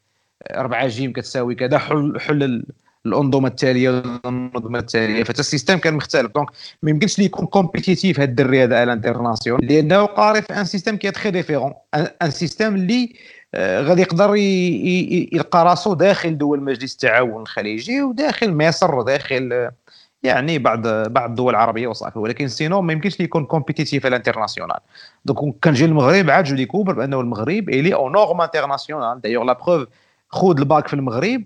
اربعة جيم كتساوي كذا حل حل الأنظمة التالية الأنظمة التالية. فتا ال système كان مختلف. donc ما يمكنش ليه يكون compétitif هذا الدري هذا à l'international لأنه قاري في un système qui est très différent un système اللي آه، غادي يقدر يلقى راسو داخل دول مجلس التعاون الخليجي وداخل مصر وداخل يعني بعض بعض الدول العربية وصافي ولكن sinon ما يمكنش يكون compétitif على l'international. Donc كنجي المغرب عاد je découvre بأنه المغرب il est aux normes internationales d'ailleurs la preuve خذ الباك في المغرب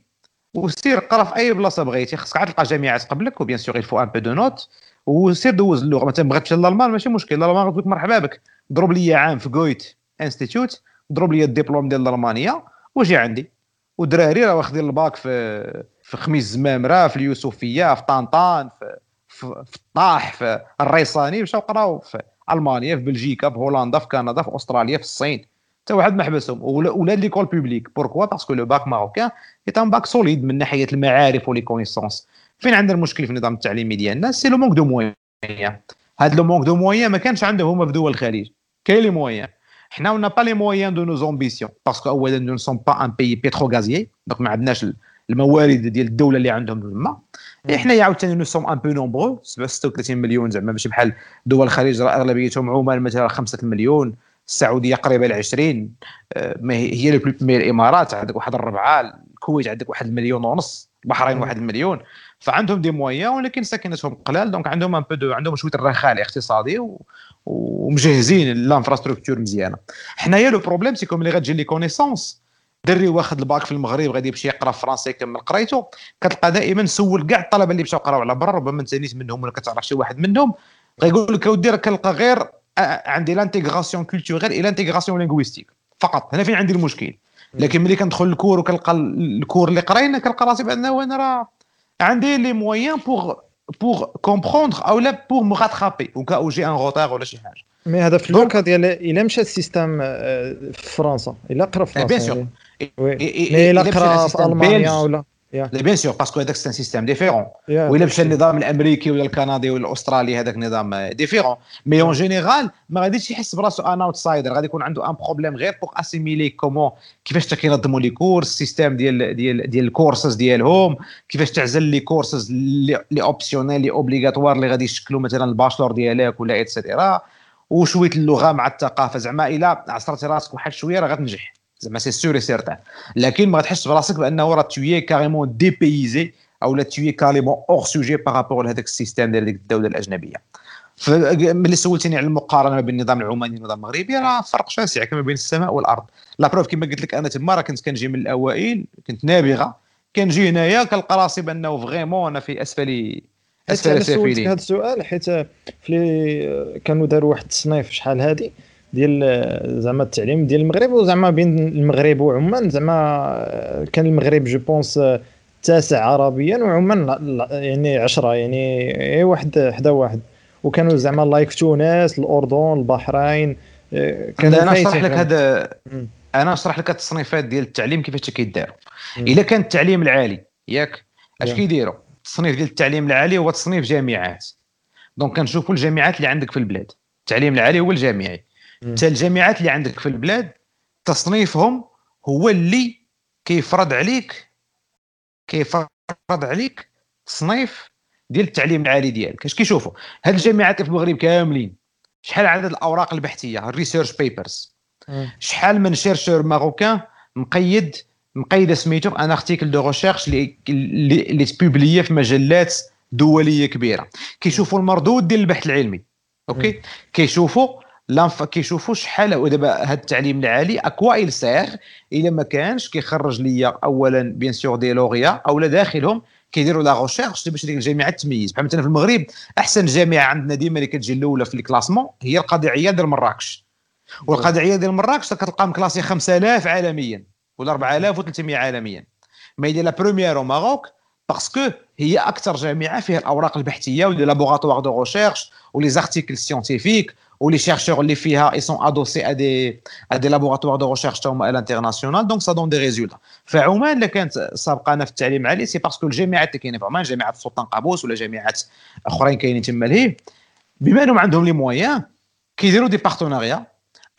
وسير قرا في أي بلاصة بغيتي خصك عاد تلقى جامعات قبلك و bien sûr il faut un peu de notes وسير دوز اللغة. مثلا بغيت تمشي لالمان ماشي مشكل الألمان غتقول مرحبا بك ضرب لي عام في Goethe Institut ضرب لي الدبلوم ديال الألمانية وجي عندي. ودراري راه واخدين الباك في في خميس زمامره في اليوسفية في طنطان في في, الطاح في الريصاني مشاو قراو في ألمانيا في بلجيكا في هولندا في كندا في أستراليا في الصين. حتى واحد ما حبسهم. ولاد l'école publique. Pourquoi؟ Parce que le bac marocain est bac solide من ناحية المعارف و les connaissances فين عندنا المشكل في النظام التعليمي ديالنا c'est le manque de moyens هاد le manque de moyens ما كانش عندهم هما في دول الخليج. كاين les moyens حنا on n'a pas les moyens de nos ambitions parce que اولا nous sommes pas un pays pétro-gazier donc ما عندناش الموارد ديال الدولة اللي عندهم تما حنايا عاوتاني nous sommes un peu nombreux 36 مليون زعما ماشي بحال دول الخليج راه أغلبيتهم عمان مثلا 5 مليون السعودية قريبة ل 20 آه، هي le plus الامارات عندك واحد الربعة الكويت عندك واحد المليون ونص البحرين واحد المليون. فعندهم des moyens ولكن ساكنتهم قلال دونك عندهم un peu عندهم شوية الرخاء الاقتصادي و... ومجهزين l'infrastructure مزيانة. حنايا le problème c'est que اللي غتجي les connaissances دري واخد الباك في المغرب غادي يمشي يقرا فرنسي يكمل. قرايته كتلقى دائما سول كاع الطلبة اللي مشاو قراو على برا ربما انت نيت منهم ولا كتعرف شي واحد منهم. غيقول لك اودي راه كنلقى غير عندي l'intégration culturelle et l'intégration linguistique فقط. هنا فين عندي المشكل. لكن ملي كندخل ال cours وكنلقى ال cours اللي قراينا كنلقى راسي بانه أنا راه عندي les moyens pour pour comprendre أو لا pour me rattraper au cas où j'ai un retard ولا شي حاجة. mais هذا في ال cas ديال إلا مشى ال système في فرنسا إلا قرا في فرنسا bien sûr mais قرا في المانيا ولا bien sûr parce que هذاك c'est un système différent ولا مشى النظام الامريكي ولا الكندي ولا الاسترالي هذاك نظام différent mais en général ما غاديش يحس براسو un outsider غادي يكون عنده un problème غير pour assimiler comment كيفاش كينظموا les cours ال système ديال ديال ديال الكورسز ديالهم كيفاش تعزل les courses les optionnels les obligatoires اللي غادي يشكلوا مثلا ال bachelor ديالك ولا et cetera وشويه اللغة مع الثقافه زعما الا عصرتي راسك واحد شوية راه غتنجح زعما c'est sûr et certain لكن ما غتحسش براسك بأنه راه t'es carrément dépaysé أو لا t'es carrément hors sujet par rapport لهذاك ال système ديال ديك الدولة الأجنبية. ملي سولتني على المقارنة ما بين النظام العماني والنظام المغربي راه فرق شاسع كما بين السماء والأرض. la preuve كما قلت لك أنا تما راه كنت كنجي من الأوائل كنت نابغة كنجي هنايا كنلقى راسي بأنه vraiment أنا في اسفل أسفل السافلين هذا السؤال حيت في كانوا داروا واحد التصنيف شحال هذه ديال زعما التعليم ديال المغرب وزعما بين المغرب وعمان زعما كان المغرب je pense تاسع عربيا وعمان يعني عشرة يعني واحد حدا واحد. وكانوا زعما like تونس الأردن البحرين كان أنا نشرح لك هذا أنا نشرح لك التصنيفات ديال التعليم كيفاش كيداروا. إلا كان التعليم العالي ياك؟ أش كيديروا؟ التصنيف ديال التعليم العالي هو تصنيف جامعات. دونك كنشوفوا الجامعات اللي عندك في البلاد. التعليم العالي هو الجامعي. حتى الجامعات اللي عندك في البلاد تصنيفهم هو اللي كيفرض عليك كيفرض عليك تصنيف ديال التعليم العالي ديالك. اش كيشوفوا؟ هاد الجامعات في المغرب كاملين. شحال عدد الأوراق البحثية؟ ال research papers شحال من chercheur marocain مقيد مقيدة سميتو؟ un article de recherche اللي اللي ت publié في مجلات دولية كبيرة. كيشوفوا المردود ديال البحث العلمي. OK؟ كيشوفوا لانف كيشوفوا شحال ودابا هذا التعليم العالي. à quoi il sert إلا ما كانش كيخرج ليا اولا bien sûr des lauréats أولا داخلهم كيديروا la recherche باش ديك الجامعات تميز. بحال مثلا في المغرب أحسن جامعة عندنا ديما اللي كتجي الأولى في ال classement هي القاضي عياض ديال مراكش. والقاضي عياض ديال مراكش كتلقى م classé 5000 عالميا ولا 4300 عالميا. mais هي la première au Maroc parce que هي أكثر جامعة فيها الأوراق البحثية و les laboratoires de recherche و les articles scientifiques ou les chercheurs les FIA ils sont adossés à des à des laboratoires de recherche à l'international. Donc ça donne des résultats. فعمان اللي كانت سابقانا في التعليم العالي c'est parce que الجامعات اللي كاينين في عمان جامعه السلطان قابوس ولا جامعات اخرين كاينين تما لهيه بما انهم عندهم les moyens كيديروا des partenariats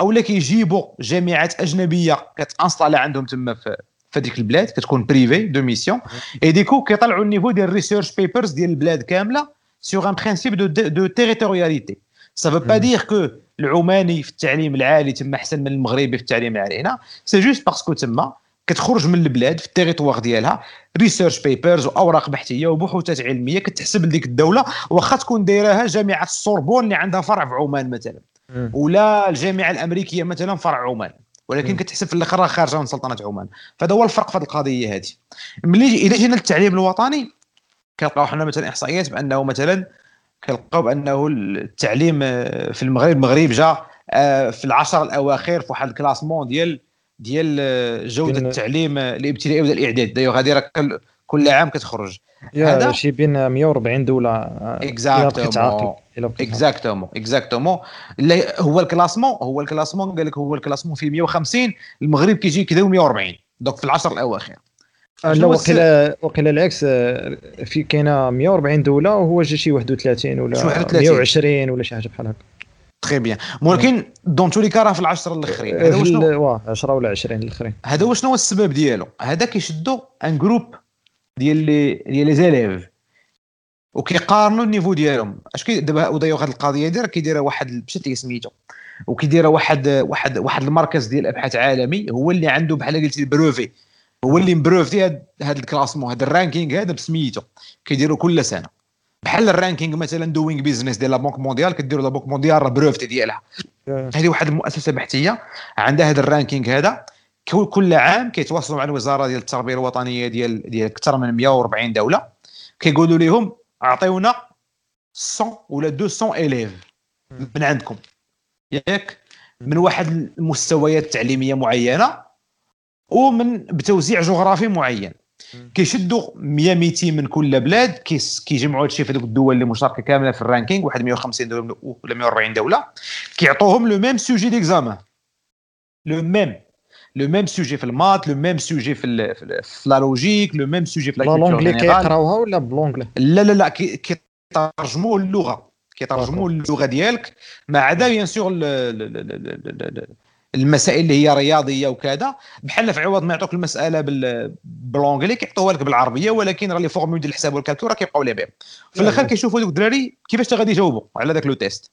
أو لا كيجيبوا جامعات اجنبيه كت installer عندهم تما في في هذيك البلاد كتكون privé de mission et du coup كيطلعوا ال niveau ديال ال research papers ديال البلاد كامله sur un principe de de territorialité ça veut pas dire que العماني في التعليم العالي تما أحسن من المغربي في التعليم العالي. هنا c'est juste parce que تما كتخرج من البلاد في ال territoire ديالها research papers وأوراق بحثية وبحوثات علمية كتحسب لديك الدولة واخا تكون دايراها جامعة السوربون اللي عندها فرع في عمان مثلا. ولا الجامعة الأمريكية مثلا فرع عمان. ولكن كتحسب في الآخر خارجة من سلطنة عمان. فهذا هو الفرق في هذه القضية هذه. ملي اذا جينا للتعليم الوطني كنلقاو حنا مثلا إحصائيات بأنه مثلا كنلقاو بانه التعليم آه، في المغرب المغرب جا آه، في العشر الأواخر في واحد ال classement ديال ديال آه، جودة التعليم الإبتدائي ولا الإعداد. دايوغ هذه راه كل عام كتخرج. هذا شي بين 140 دولة اكزاكتومون اكزاكتومون exactement هو ال classement هو ال classement قال لك هو ال classement فيه 150 المغرب كيجي كذا 140 donc في العشر الأواخر. لا وقيلا وقيلا العكس آه، في كاينة 140 دولة وهو جا شي 31 ولا 120 ولا شي حاجة بحال هكا. très bien. ولكن dans tous les راه في العشرة الأخرين. هذا واش واه 10 ولا 20 الأخرين. هذا واش هو السبب ديالو؟ هذا كيشدوا un groupe ديال les ديال les élèves. وكيقارنوا ال niveau ديالهم. اش كي دابا ودايوغ هذه القضية ديالها كيديرها واحد مشات سميتو. وكيديرها واحد واحد واحد المركز ديال الابحاث عالمي هو اللي عنده بحال قلتي brevet هو اللي م breveté هذا ال classement هذا ال ranking هذا بسميتو. كيديروا كل سنة. بحال ال ranking مثلا Doing Business ديال la Banque mondiale كديروا la Banque mondiale راه breveté ديالها هذه واحد المؤسسة بحثية عندها هذا ال ranking هذا. كل عام كيتواصلوا مع الوزارة ديال التربية الوطنية ديال ديال أكثر من 140 دولة. كيقولوا لهم أعطيونا 100 ولا 200 élèves من عندكم. ياك؟ من واحد المستويات التعليمية معينة ومن بتوزيع جغرافي معين. كيشدوا 100 200 من كل بلاد كيجمعوا هادشي في الدول اللي مشاركه كاملة في ال ranking واحد 150 دوله ولا 140 دولة. كيعطوهم le même sujet d'examen le même. le même sujet في ال maths le même sujet في في la logique le même sujet في la l'anglais كيقراوها ولا ب l'anglais؟ لا لا لا كيترجموا اللغة. كيترجموا اللغة ديالك. ما عدا bien sûr المسائل اللي هي رياضية وكذا. بحال في عوض ما يعطوك المسألة ب l'anglais كيعطوها لك بالعربية ولكن راه les formules ديال الحساب وال calcul راه كيبقاو les mêmes. في الآخر كيشوفوا دوك الدراري كيفاش غادي يجاوبوا على ذاك le test.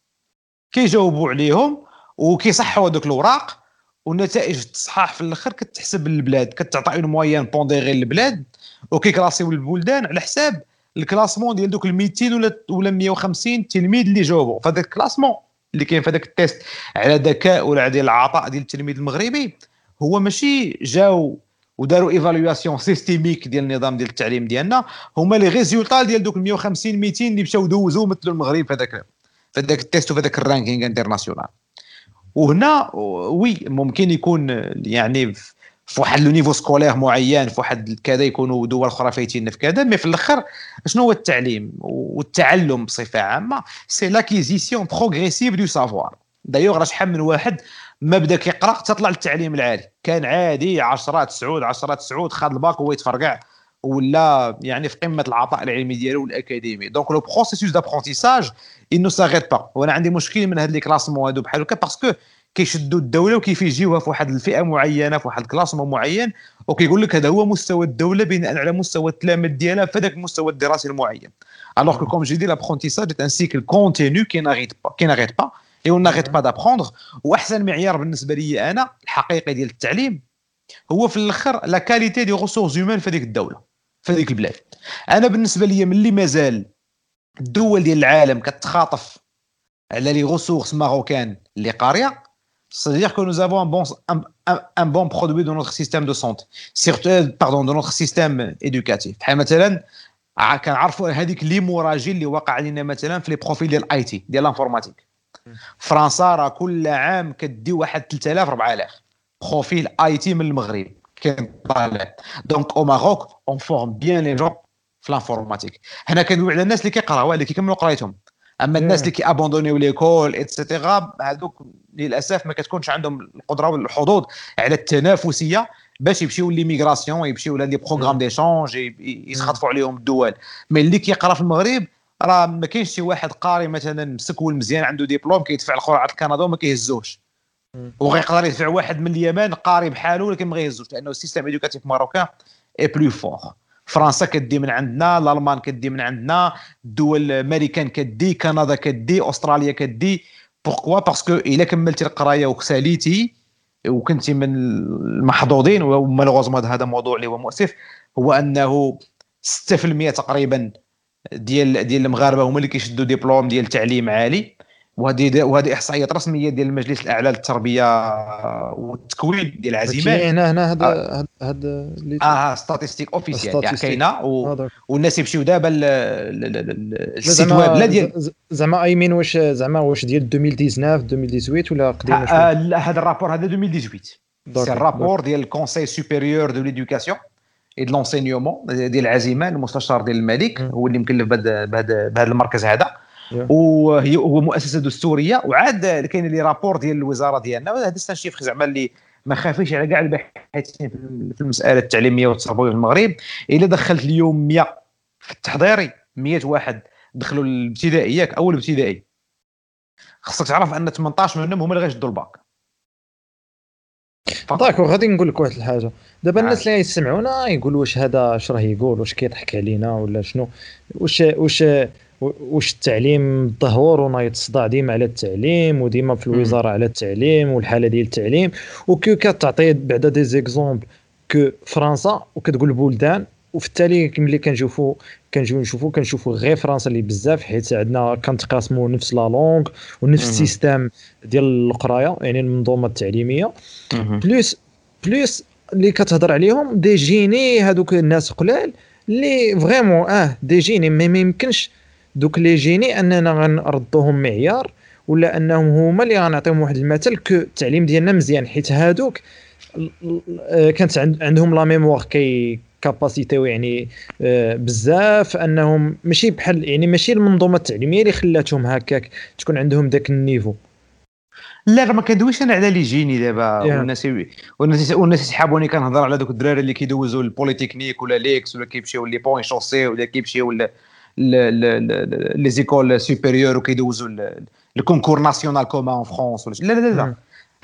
كيجاوبوا عليهم وكيصحوا هذوك الاوراق والنتائج التصحاح في الآخر كتحسب للبلاد كتعطي une moyenne pondérée للبلاد وكيكلاسيو البلدان على حساب ال classement ديال دوك ال 200 ولا ولا 150 تلميذ اللي جاوبوا. فهذاك ال classement اللي كاين في هذاك ال test على ذكاء ولا على العطاء ديال التلميذ المغربي هو ماشي جاو وداروا évaluation systémique ديال النظام ديال التعليم ديالنا هما les résultats ديال دوك 150 200 اللي مشاو دوزوا مثلوا المغرب في هذاك في هذاك ال test وفي هذاك ال ranking international وهنا oui ممكن يكون يعني في واحد le niveau scolaire معين في واحد كذا يكونوا دول أخرى فايتين في كذا mais في الأخر شنو هو التعليم والتعلم بصفة عامة؟ c'est l'acquisition progressive de savoir d'ailleurs راه شحال من واحد ما بدا كيقرأ تطلع للتعليم العالي. كان عادي 10 9 10 9 خد الباك هو يتفرقع ولا يعني في قمة العطاء العلمي ديالو والأكاديمي. donc le processus d'apprentissage il ne s'arrête pas وأنا عندي مشكل من هاد les classements هادو بحال هكا parce que كيشدوا الدولة وكيف يجيوها في واحد الفئة معينة في واحد ال classement معين وكيقول لك هذا هو مستوى الدولة بناء على مستوى التلاميذ ديالها في هذاك المستوى الدراسي المعين. alors que comme j'ai dit l'apprentissage un cycle continu qui n'arrête pas qui n'arrête pas et on d'apprendre وأحسن معيار بالنسبة لي أنا الحقيقي ديال التعليم هو في الآخر la qualité des ressources humaines في هذيك الدولة في هذيك البلاد. أنا بالنسبة لي ملي مازال الدول ديال العالم كتخاطف على les ressources marocaines اللي قاريه C'est-à-dire que nous avons un bon, un, un, un, bon produit dans notre système de santé, surtout, pardon, dans notre système éducatif. مثلا كنعرفوا هذيك l'hémorragie اللي وقع علينا مثلا في les profils ديال ال IT ديال l'informatique فرنسا راه كل عام كدي واحد 3000 4000 profils IT من المغرب كاين طالع donc au Maroc on forme bien les jeunes في l'informatique هنا كندوي على الناس اللي كيقراو اللي كيكملوا قرايتهم اما الناس اللي كيابوندونيو l'école et cetera هذوك للأسف ما كتكونش عندهم القدرة والحظوظ على التنافسية باش يمشيو l'immigration يمشيو les programmes d'échange يتخطفوا عليهم الدول. mais اللي كيقرا في المغرب راه ما كاينش شي واحد قاري مثلا مسكول مزيان عنده ديبلوم كيدفع القرعة الكندا وما كيهزوش. وغيقدر يدفع واحد من اليمن قاري بحاله ولكن ما غيهزوش لأنه ال système éducatif marocain est plus fort فرنسا كدي من عندنا الألمان كدي من عندنا الدول الأمريكان كدي كندا كدي أستراليا كدي. pourquoi parce que إلا كملتي القراية وساليتي وكنتي من المحظوظين و malheureusement هذا موضوع اللي هو مؤسف هو أنه 6% تقريبا ديال ديال المغاربة هما اللي كيشدوا ديبلوم ديال تعليم عالي. وهذه وهذه إحصائيات رسمية ديال المجلس الأعلى للتربية والتكوين ديال العزيمان. هنا هنا هذا هذا آه statistiques officielles يعني كاينة والناس يمشيو دابا ال site web لا ديال زعما ايمين واش زعما واش ديال 2019 2018 ولا قديم آه لا هذا ال rapport هذا 2018 c'est ال rapport ديال ال conseil supérieur de l'éducation et de l'enseignement ديال العزيمان المستشار ديال الملك هو اللي مكلف بهذا المركز هذا. وهي هو مؤسسة دستورية وعاد كاين les rapports ديال الوزارة ديالنا. وهذا ال chiffre زعما اللي ما خافيش على كاع الباحثين في المسألة التعليمية والتربوية في المغرب. إلا دخلت اليوم 100 في التحضيري 100 واحد دخلوا الابتدائي أول ابتدائي. خصك تعرف أن 18 منهم هما اللي غيشدوا الباك. داكو غادي نقول لك واحد الحاجة. دابا الناس اللي يسمعونا يقولوا واش هذا اش راه يقول واش كيضحك علينا ولا شنو؟ واش واش واش التعليم ظهور ونايض صداع ديما على التعليم وديما في الوزارة على التعليم والحالة ديال التعليم. وكي كتعطي بعدا des exemples que فرنسا وكتقول بلدان وفي التالي ملي كنشوفوا كنجيو نشوفوا كنشوفوا غير فرنسا اللي بزاف حيت عندنا كنتقاسموا نفس la langue ونفس ال système ديال القراية يعني المنظومة التعليمية. plus plus اللي كتهضر عليهم des génies هذوك الناس قلال اللي vraiment آه des génies ما يمكنش دوك les génies أننا غنردوهم معيار ولا أنهم هما اللي غنعطيهم واحد المثل que التعليم ديالنا مزيان حيت هادوك كانت عندهم la mémoire les capacités يعني بزاف أنهم ماشي بحال يعني ماشي المنظومة التعليمية اللي خلاتهم هكاك تكون عندهم ذاك ال niveau. لا راه ما كندويش أنا على les génies دابا والناس والناس والناس يسحبوني كنهضر على دوك الدراري اللي كيدوزوا البوليتكنيك ولا l'X ولا كيمشيو les Ponts Chaussées ولا كيمشيو les écoles supérieures وكيدوزوا ال concours national commun en France لا لا لا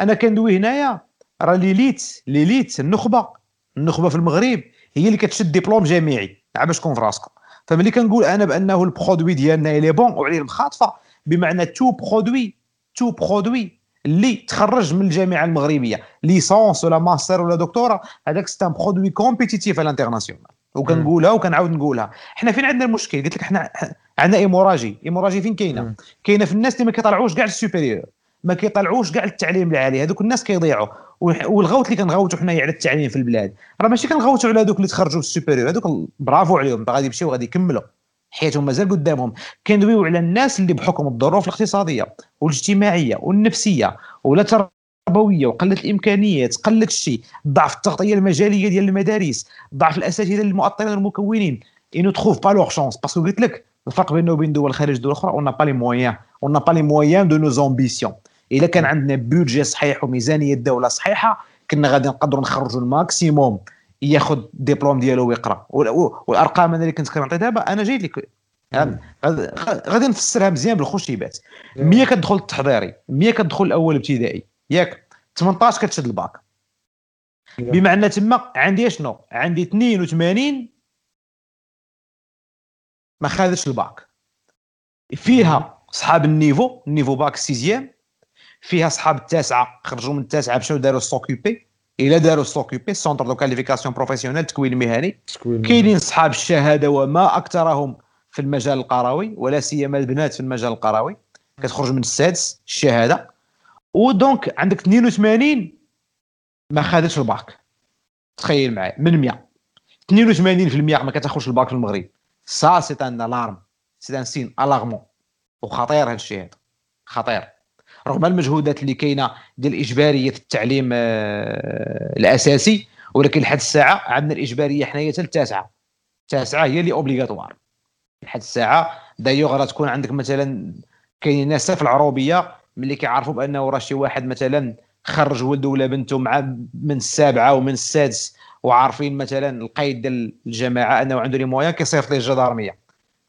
أنا كندوي هنايا راه l'élite l'élite النخبه النخبه في المغرب هي اللي كتشد ديبلوم جامعي. عا باش تكون في راسكم فملي كنقول أنا بأنه ال produit ديالنا il est bon وعليه المخاطفة بمعنى tout produit tout produit اللي تخرج من الجامعة المغربية. licence ولا ماستر ولا دكتوراه هذاك c'est un produit compétitif على ال international وكنقولها وكنعاود نقولها. حنا فين عندنا المشكل؟ قلت لك حنا عندنا hémorragie. hémorragie فين كاينة؟ كاينة في الناس اللي ما كيطلعوش كاع ال supérieur ما كيطلعوش كاع التعليم العالي. هذوك الناس كيضيعوا. والغوت اللي كنغوتوا حنايا على التعليم في البلاد. راه ماشي كنغوتوا على هذوك اللي تخرجوا في ال supérieur. هذوك برافو عليهم. غادي يمشيو غادي يكملوا. حياتهم مازال قدامهم. كندويو على الناس اللي بحكم الظروف الاقتصادية والاجتماعية والنفسية ولا تربويه وقله الامكانيات قله الشيء ضعف التغطيه المجاليه ديال المدارس ضعف الاساتذه المؤطرين والمكونين ils ne trouvent pas leur chance parce que قلت لك الفرق بيننا وبين دول خارج الدول الاخرى on n'a pas les moyens on n'a pas les moyens de nos ambitions الا كان عندنا budget صحيح وميزانيه الدولة صحيحه كنا غادي نقدروا نخرجوا ال maximum ياخذ الدبلوم ديالو ويقرا والارقام أنا اللي كنت كنعطي دابا أنا جاي لك غادي نفسرها مزيان بالخشيبات 100 كتدخل التحضيري 100 كتدخل الأول ابتدائي ياك. 18 كتشد الباك. بمعنى تما عندي شنو؟ عندي 82 ما خادتش الباك. فيها صحاب ال niveau ال niveau bac sixième. فيها صحاب التاسعة خرجوا من التاسعة مشاو داروا CQP إلا داروا CQP centre de qualification professionnelle التكوين المهني كاينين صحاب الشهادة وما أكثرهم في المجال القروي ولا سيما البنات في المجال القروي. كتخرج من السادس الشهادة. و donc عندك 82 ما خدتش الباك. تخيل معايا من 100 82% ما كتاخذش الباك في المغرب. ça c'est une alarme c'est un signe alarmant وخطير هذا الشيء هذا. خطير. رغم المجهودات اللي كاينة ديال إجبارية التعليم آه، الأساسي ولكن لحد الساعة عندنا الإجبارية حنايا حتى التاسعه التاسعه هي اللي obligatoire لحد الساعة دايوغ راه تكون عندك مثلا كاينين ناس في العروبية ملي كيعرفوا بأنه راه شي واحد مثلا خرج ولده ولا بنته مع من السابعة ومن السادس وعارفين مثلا القيد ديال الجماعة أنه عنده les moyens كيصيفط ليه الجدارميه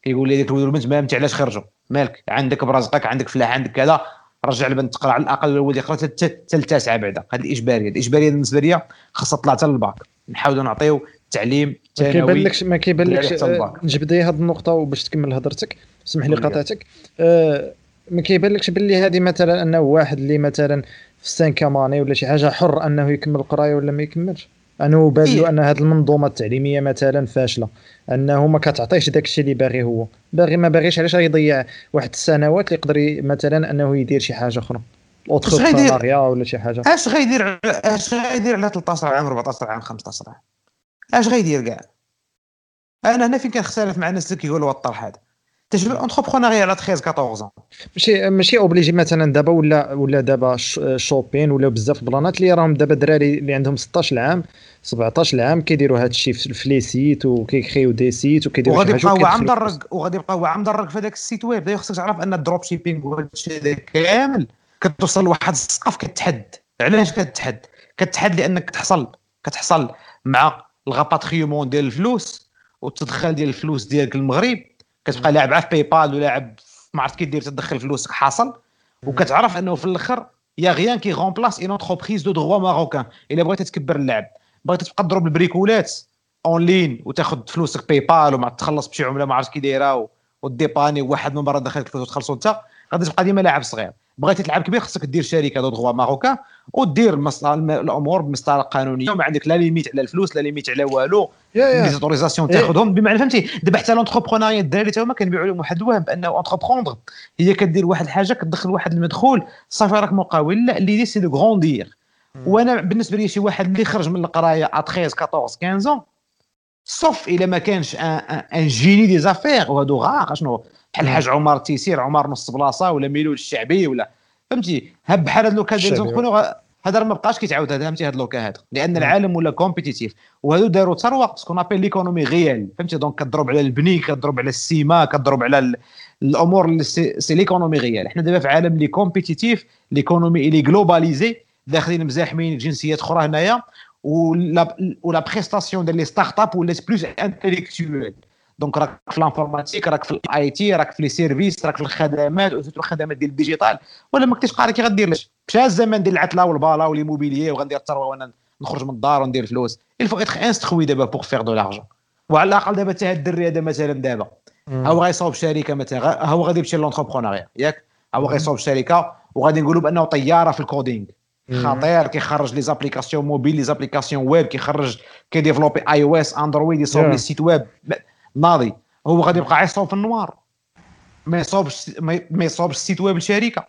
كيقول لي ديك الولد والبنت ما علاش خرجوا؟ مالك؟ عندك برزقك عندك فلاح عندك كذا. رجع البنت تقرا على الأقل الولد يقرأ حتى التاسعة بعدا. هذه الإجبارية. الإجبارية بالنسبة لي خاصها تطلع حتى للباك نحاولوا نعطيو تعليم ثانوي ما كيبانلكش ما كيبانلكش نجبد هذه النقطة وباش تكمل هضرتك. اسمح لي قاطعتك أه ما كيبانلكش باللي هذه مثلا أنه واحد اللي مثلا في السان كاماني ولا شي حاجة حر أنه يكمل القراية ولا ما يكملش. انه بان له؟ أن هذه المنظومة التعليمية مثلا فاشلة أنه ما كتعطيش داك الشيء اللي باغي هو. باغي ما باغيش علاش يضيع واحد السنوات اللي يقدر مثلا أنه يدير شي حاجة أخرى. اوتخ ولا شي حاجة. اش غيدير اش غيدير على 13 عام 14 عام 15 عام؟ اش غيدير كاع؟ أنا هنا فين كنختلف مع الناس اللي كيقولوا الطرح هذا. تجربه ال entrepreneuriat على 13 14 ماشي ماشي obligé مثلا دابا ولا ولا دابا shipping ولا بزاف بلانات اللي راهم دابا دراري اللي عندهم 16 عام 17 عام كيديروا هذا الشيء في les sites وكيكريو des sites وكيديروا وغادي يبقى هو مدرج وغادي يبقى هو مدرج في هذاك ال site web. خصك تعرف أن ال drop shipping وهذا الشيء هذا كامل. كتوصل لواحد السقف كتحد. علاش كتحد؟ كتحد لأنك كتحصل كتحصل مع ال rapatriement ديال الفلوس والتدخل ديال الفلوس ديالك المغرب. كتبقى لاعب في PayPal ولاعب ما عرفت كي دير تدخل فلوسك حاصل وكتعرف إنه في الآخر y a rien qui remplace une entreprise de droit marocain. إلا بغيتي تكبر اللعب بغيتي تبقى تضرب البريكولات en ligne وتاخذ فلوسك PayPal وما تخلص بشي عملة ما عرفت كي دايرة وديباني واحد من برا دخلك فلوس وتخلصوا انت غادي تبقى ديما لاعب صغير. بغيتي تلعب كبير خصك دير شركة de droit marocain. ودير الأمور بمسطره قانونيه وما عندك لا limite على الفلوس لا limite على والو. les autorisations تاخذهم بمعنى فهمتي دابا حتى l'entrepreneuriat الدراري تا هما كنبيعوا لهم واحد الوهم بأنه entreprendre هي كدير واحد الحاجة كتدخل واحد المدخول صافي راك مقاول. لا l'idée c'est de grandir. وأنا بالنسبة لي شي واحد اللي خرج من القراية ا 13 14 15 sauf إلا ما كانش un génie des affaires وهادو غاق شنو؟ بحال الحاج عمر تيسير عمر نص بلاصة ولا ميلود الشعبي ولا فهمتي؟ بحال هاد le cas ديال entrepreneurs هذا ما بقاش كيتعاود هذا فهمتي هاد le cas هذا لأن العالم ولا compétitif وهادو داروا ثروه ce qu'on appelle l'économie réelle فهمتي؟ donc كضرب على البني كضرب على السيما كضرب على الأمور اللي c'est l'économie réelle حنا دابا في عالم اللي compétitif l'économie elle est globalisée داخلين مزاحمين جنسيات أخرى هنايا ولا ولا prestations ديال les start-up ولات plus intellectuelles donc راك في ال informatique راك في ال IT راك في les services راك في الخدمات و surtout الخدمات ديال ال digital ولا ما كنتيش قاري كي غدير لاش مشى الزمان ديال العتلة والبالا و l'immobilier وغندير الثروه وأنا نخرج من الدار وندير الفلوس il faut être instruit دابا pour faire de l'argent وعلى الأقل دابا حتى هاد الدري هذا مثلا دابا. هو غيصاوب شركة مثلا؟ هو غادي يمشي l'entrepreneuriat ياك؟ هو غيصاوب شركة وغادي نقولوا بأنه طيارة في ال coding خطير كيخرج les applications mobiles les applications web كيخرج كي développer iOS Android يصاوب les sites web. ناضي. هو غادي يبقى يصوب في ال noir. ما يصوبش ما يصوبش ال site web الشركة.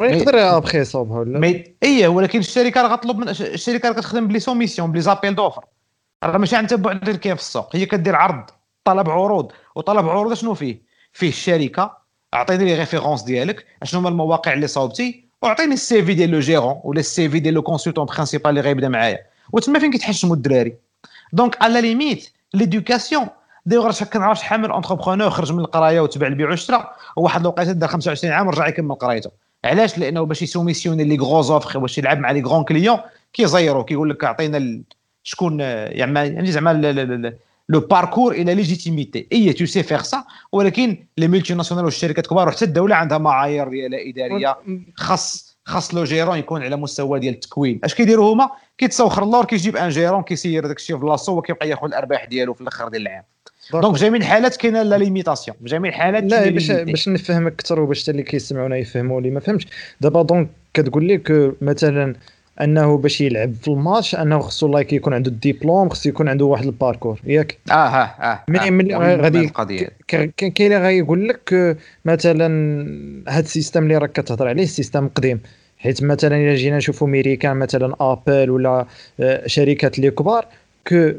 يقدر ابخي يصوبها ولا إيه ولكن الشركة راه غطلب من الشركة راه كتخدم ب les soumissions ب les appels d'offres راه ماشي عن تبع كاين في السوق. هي كدير عرض طلب عروض. وطلب عروض شنو فيه؟ فيه الشركة. أعطيني les références ديالك. شنو هما المواقع اللي صوبتي وأعطيني ال CV ديال le gérant ولا ال CV ديال le consultant principal اللي غيبدا معايا. وتما فين كيتحشموا الدراري؟ donc à la limite l'éducation d'ailleurs راه كنعرف شحال من entrepreneur خرج من القراية وتبع البيع والشراء وواحد الوقيتة دار 25 عام ورجع يكمل قرايته. علاش؟ لأنه باش ي soumissionner les grosses offres باش يلعب مع les grands clients كيزيرو كيقول لك عطينا شكون يعني زعما le parcours et la légitimité et tu sais faire ça ولكن les multinationales والشركات الكبار وحتى الدولة عندها معايير ديالها إدارية خاص خاص le gérant يكون على مستوى ديال التكوين. اش كيديروا هما؟ كيتسوخر اللور كيجيب un gérant كيسير داك الشيء في بلاصتو وكيبقى ياخذ الأرباح ديالو في الآخر ديال العام. donc جميع الحالات كاينة la limitation جميع الحالات لا باش باش نفهمك أكثر وباش اللي كيسمعونا يفهموا اللي ما فهمش. دابا donc كتقول لك مثلا أنه باش يلعب في الماتش أنه خصو like يكون عنده الدبلوم خصو يكون عنده واحد ال parcours. ياك؟ آه آه آه من من غادي كاين اللي غايقول لك مثلا هذا ال système اللي راك كتهضر عليه سيستم قديم. حيت مثلا إلا جينا نشوفوا ميريكان مثلا Apple ولا شركات اللي كبار que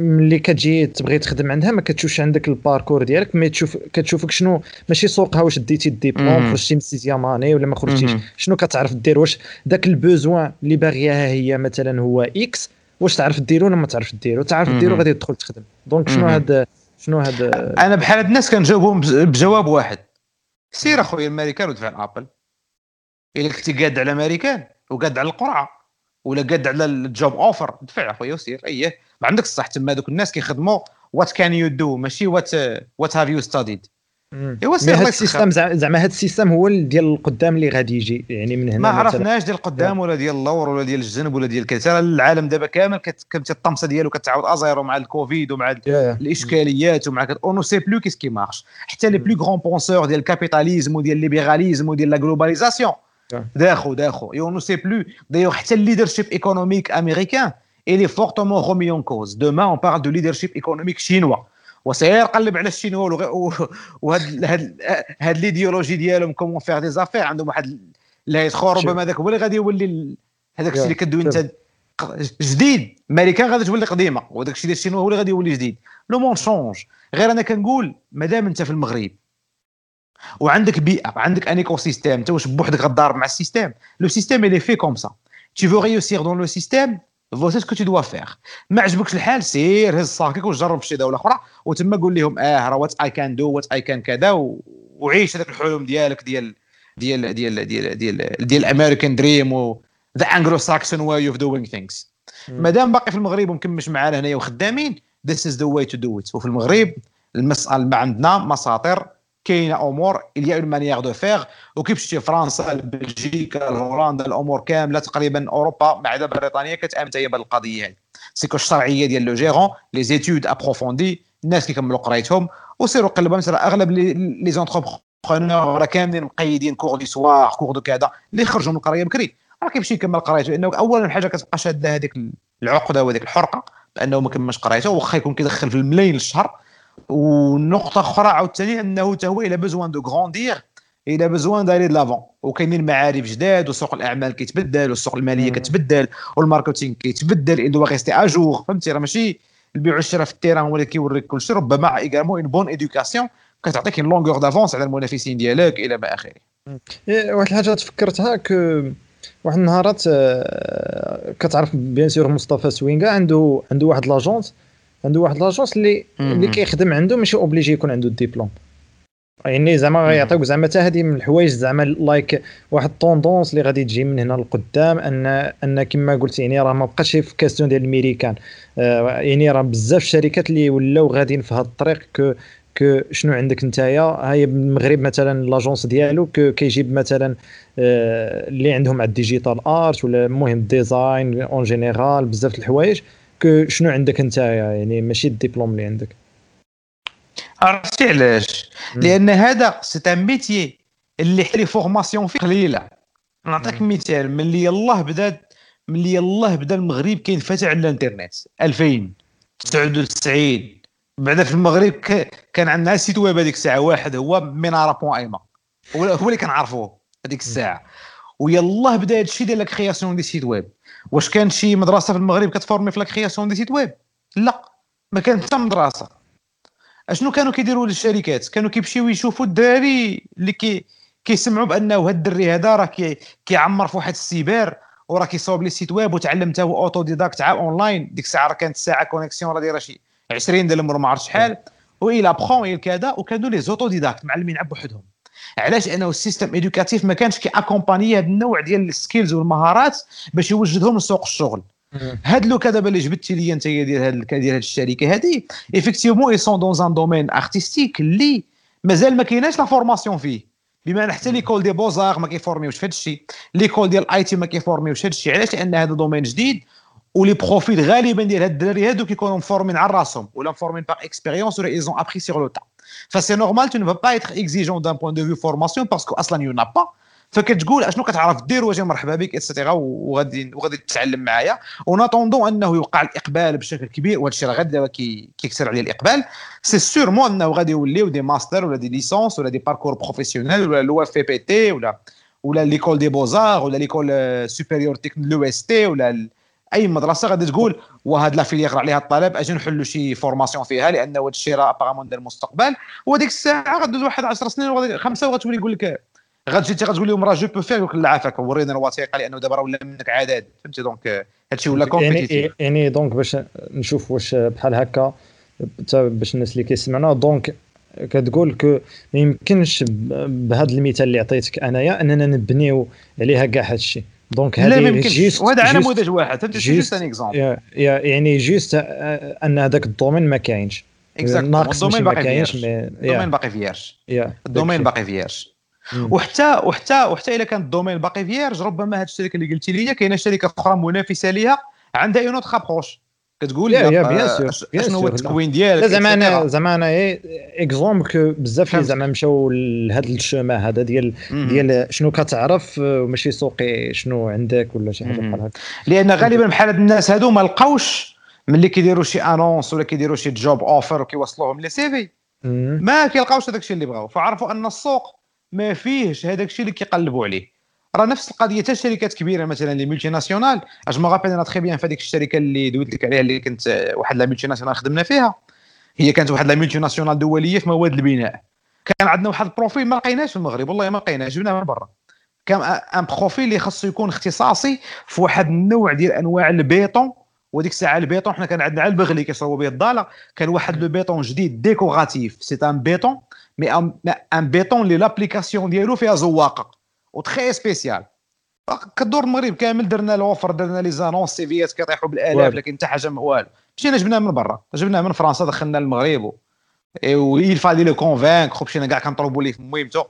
ملي كتجي تبغي تخدم عندها ما كتشوفش عندك ال parcours ديالك mais تشوف كتشوفك شنو ماشي سوقها واش ديتي الدبلوم خرجتي من sixième année ولا ما خرجتيش. شنو كتعرف دير؟ واش داك ال besoin اللي باغياها هي مثلا هو X واش تعرف ديرو ولا ما تعرف ديرو؟ تعرف ديرو غادي تدخل تخدم. donc شنو هاد شنو هاد أنا بحال هاد الناس كنجاوبهم بجواب واحد. سير أخويا الامريكان ودفع Apple إلا كنتي قاد على الامريكان وقاد على القرعة ولا قاد على ال job offer دفع أخويا وسير اييه ما عندك الصح تما دوك الناس كيخدموا what can you do ماشي what what have you studied ايوا سي هذا السيستم زعما هذا ال système هو ديال القدام اللي غادي يجي يعني من هنا ما عرفناش ديال القدام ولا ديال اللور ولا ديال الجنب ولا ديال كذا. العالم دابا كامل كتمشي الطمسة ديالو كتعاود à zéro مع الكوفيد ومع الإشكاليات ومع on sait plus qu'est-ce qui marche حتى les plus grands penseurs ديال ال capitalisme وديال ال libéralisme وديال la globalisation d'accord d'accord. et on sait plus d'ailleurs حتى ال leadership économique américain il est fortement remis en cause. Demain, on parle de leadership économique chinois. وسيقلب على الشينوا وهاد هاد l'idéologie ديالهم comment faire des affaires عندهم واحد لا يدخل ربما هذاك هو اللي غادي يولي هذاك الشيء اللي كدوي انت جديد. امريكان غادي تولي قديمة وهذاك الشيء ديال الشينوا هو اللي غادي يولي جديد. le monde change غير أنا كنقول مادام أنت في المغرب وعندك بيئة عندك un écosystème انت واش بوحدك غضارب مع ال système le système اللي fait comme ça tu veux réussir dans le système voici ce que tu dois faire ما عجبكش الحال سير هز صاكك وجرب شي دوله أخرى وتما قول لهم آه راه what I can do what I can كذا وعيش هذاك الحلم ديالك ديال ديال ديال ديال ديال ديال ال American dream و the Anglo-Saxon way of doing things مادام باقي في المغرب ومكمش معانا هنايا وخدامين this is the way to do it وفي المغرب المسألة ما عندنا مساطر كاينة أمور il y a une manière de faire وكيف شتي فرنسا بلجيكا هولندا الأمور كاملة تقريبا أوروبا ما عدا بريطانيا كتأمن هي بهذه القضية هذه. c'est que الشرعية ديال le gérant les études approfondies الناس كيكملوا قرايتهم وسيروا قلبوا مثلا أغلب les entrepreneurs راه كاملين مقيدين cours du soir cours de كذا اللي خرجوا من القريه بكري راه كيمشي يكمل قرايته؟ لأنه اولا حاجة كتبقى شادة هذيك العقدة وهذيك الحرقة بأنه ما كملش قرايته واخا يكون كيدخل في الملايين الشهر. ونقطة أخرى عاوتاني أنه حتى هو il a besoin de grandir il a besoin d'aller de l'avant. وكاينين معارف جداد وسوق الأعمال كيتبدل والسوق المالية كتبدل وال marketing كيتبدل doit rester à jour. فهمتي؟ راه ماشي البيع والشراء في ال terrain هو اللي كيوريك كل شيء ربما également une bonne éducation كتعطيك longueur d'avance على المنافسين ديالك إلى ما آخره. إيه، واحد الحاجة تفكرتها que واحد النهارات آه، كتعرف bien sûr مصطفى سوينغا عنده عنده واحد l'agence عنده واحد l'agence اللي اللي كيخدم عنده ماشي obligé يكون عنده الدبلوم يعني زعما غيعطيوك زعما حتى هذه من الحوايج زعما like واحد ال tendance اللي غادي تجي من هنا لقدام ان أن كما قلت يعني راه ما بقاش في question ديال الميريكان. آه يعني راه بزاف الشركات اللي ولاو غاديين في هذا الطريق que que شنو عندك نتايا؟ هاي المغرب مثلا l'agence ديالو كيجيب مثلا آه اللي عندهم على ال digital art ولا المهم design en général بزاف الحوايج. شنو عندك نتايا يعني ماشي الدبلوم اللي عندك؟ عرفتي علاش؟ لأن هذا c'est un métier اللي les formations فيه قليلة. نعطيك مثال ملي يلاه بدا ملي يلاه بدا المغرب كينفتح على الانترنت 2099 بعدا في المغرب كان عندنا site web هذيك الساعة واحد هو Menara point ma. هو اللي كنعرفوه هذيك الساعة. ويلاه بدا هذا الشيء ديال la création des sites web واش كان شي مدرسة في المغرب كتفورمي في la création des sites web؟ لا ما كانت حتى مدرسة. أشنو كانوا كيديروا للشركات؟ كانوا كيمشيو يشوفوا الدراري اللي كي كيسمعوا بأنه هذا الدري هذا راه كي كيعمر في واحد السيبر وراه كيصاوب les sites web وتعلم حتى هو autodidacte عا اونلاين ديك الساعة راه كانت الساعة connexion راه دايرة شي 20 ديال الأمور ما عرفت شحال. وإلا بخون كذا وكانوا les autodidactes معلمين عب بوحدهم علاش؟ انه ال système éducatif ما كانش كي accompagner هذا النوع ديال ال skills والمهارات باش يوجدهم لسوق الشغل. هاد لو دابا اللي جبتي لي أنت ديال هاد ديال هاد الشركة هادي effectivement ils sont dans un domaine artistique اللي مازال ما كايناش la formation فيه. بما ان حتى l'école des beaux-arts ما كيفورميوش في هذا الشيء l'école ديال IT ما كيفورميوش هذا الشيء. علاش؟ لأن هذا domaine جديد و les profils غالبا ديال هاد الدراري هادو كيكونوا مفورمين على راسهم ولا مفورمين par expérience ولا ils ont appris sur le tas ف c'est normal tu ne peux pas être exigeant d'un point de vue formation parce que أصلا il y en a pas فكتقول اشنو كتعرف دير واجي مرحبا بك et cetera وغادي وغادي تتعلم معايا و en attendant انه يوقع الاقبال بشكل كبير وهذا الشيء راه غادي دابا كيكثر عليه الاقبال c'est sûrement انه غادي يوليو des masters ولا des licences ولا des parcours professionnels ولا l'OFPPT ولا ولا l'école des beaux-arts ولا l'école supérieure technique l'EST ولا أي مدرسة غادي تقول وهاد لا يقرأ عليها الطالب أجي نحلوا شي formation فيها لأن هذا الشيء راه apparemment ديال المستقبل. وديك الساعة غدوز واحد 10 سنين خمسة وغتولي يقول لك غتجي انت غتقول لهم راه je peux faire يقول لك عافاك ورينا الوثيقة لأنه دابا راه ولا منك عدد. فهمتي؟ donc هادشي ولا compétitif يعني يعني donc باش نشوف واش بحال هكا باش الناس اللي كيسمعنا donc كتقول que ما يمكنش بهذا المثال اللي عطيتك أنايا أننا نبنيو عليها كاع هذا الشيء donc هذه juste وهذا نموذج واحد. فهمتي juste un exemple يعني juste أن هذاك ال domaine ما كاينش. ناقص ال domaine باقي vierge. ال domaine باقي vierge. ال domaine باقي vierge. وحتى وحتى وحتى اذا كان ال domaine باقي vierge ربما هذه الشركة اللي قلتي لي كاينة شركة أخرى منافسة ليها عندها une autre approche كتقول يا يا bien sûr شنو هو التكوين ديالك زعما أنا زعما أنا exemple que بزاف اللي زعما مشاو لهذا ال schéma هذا ديال ديال شنو كتعرف وماشي سوقي شنو عندك ولا شي حاجة بحال هكا. لأن غالبا بحال هاد الناس هادو ما لقاوش ملي كيديروا شي annonce ولا كيديروا شي job offer وكيوصلوهم les CV ما كيلقاوش هذاك الشيء اللي بغاو. فعرفوا أن السوق ما فيهش هذاك الشيء اللي كيقلبوا عليه. راه نفس القضية حتى شركات كبيرة مثلا les multinationales je me rappelle أنا très bien في هذيك الشركة اللي دويت لك عليها اللي كنت واحد la multinationale خدمنا فيها. هي كانت واحد la multinationale دولية في مواد البناء. كان عندنا واحد ال profil ما لقيناش في المغرب. والله ما لقيناش جبناه من برا. كان un profil اللي خاصو يكون اختصاصي في واحد النوع ديال أنواع البيطون. وديك الساعة البيطون حنا كان عندنا على البغلي كيصاوبوا به ال dalle كان واحد le béton جديد décoratif c'est un béton mais un béton اللي l'application ديالو فيها زواقة. و très spécial. كدور المغرب كامل درنا ال offres درنا les annonces سيفيات كيطيحوا بالالاف لكن حتى حاجة والو. مشينا جبناه من برا جبناه من فرنسا دخلنا المغرب و il fallait le convaincre مشينا كاع كنطلبوا ليه في مهمته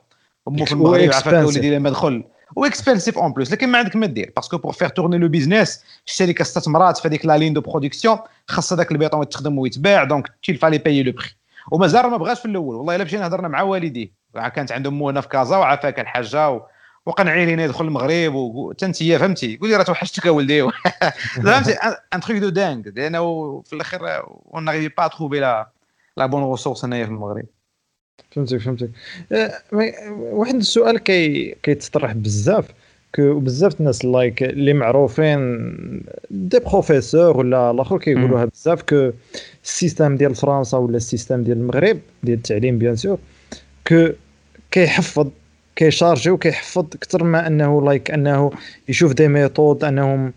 مو في المغرب عافاك وليدي لما دخل. و expensive en plus لكن ما عندك ما دير parce que pour faire tourner le business الشركة استثمرات في هذيك la ligne de production خاص هذاك البيطون يتخدم ويتباع donc il fallait payer le prix ومازال ما بغاش في الأول والله إلا مشينا هضرنا مع والديه. كانت عندهم مو هنا في كازا وعافاك الحاجة و... وقنعي لينا يدخل المغرب وحتى انت فهمتي. قول لي راه توحشتك اولدي فهمتي un truc de dingue لأنه في الآخر on arrivait pas à trouver la la bonne ressource هنايا في المغرب. فهمتك فهمتك. أه، واحد السؤال كي كيتطرح بزاف بزاف الناس like اللي معروفين des professeurs ولا الآخر كيقولوها بزاف que ال système ديال فرنسا ولا ال système ديال المغرب ديال التعليم bien sûr que كيحفظ كيشارجي وكيحفظ أكثر ما أنه like أنه يشوف des méthodes انهم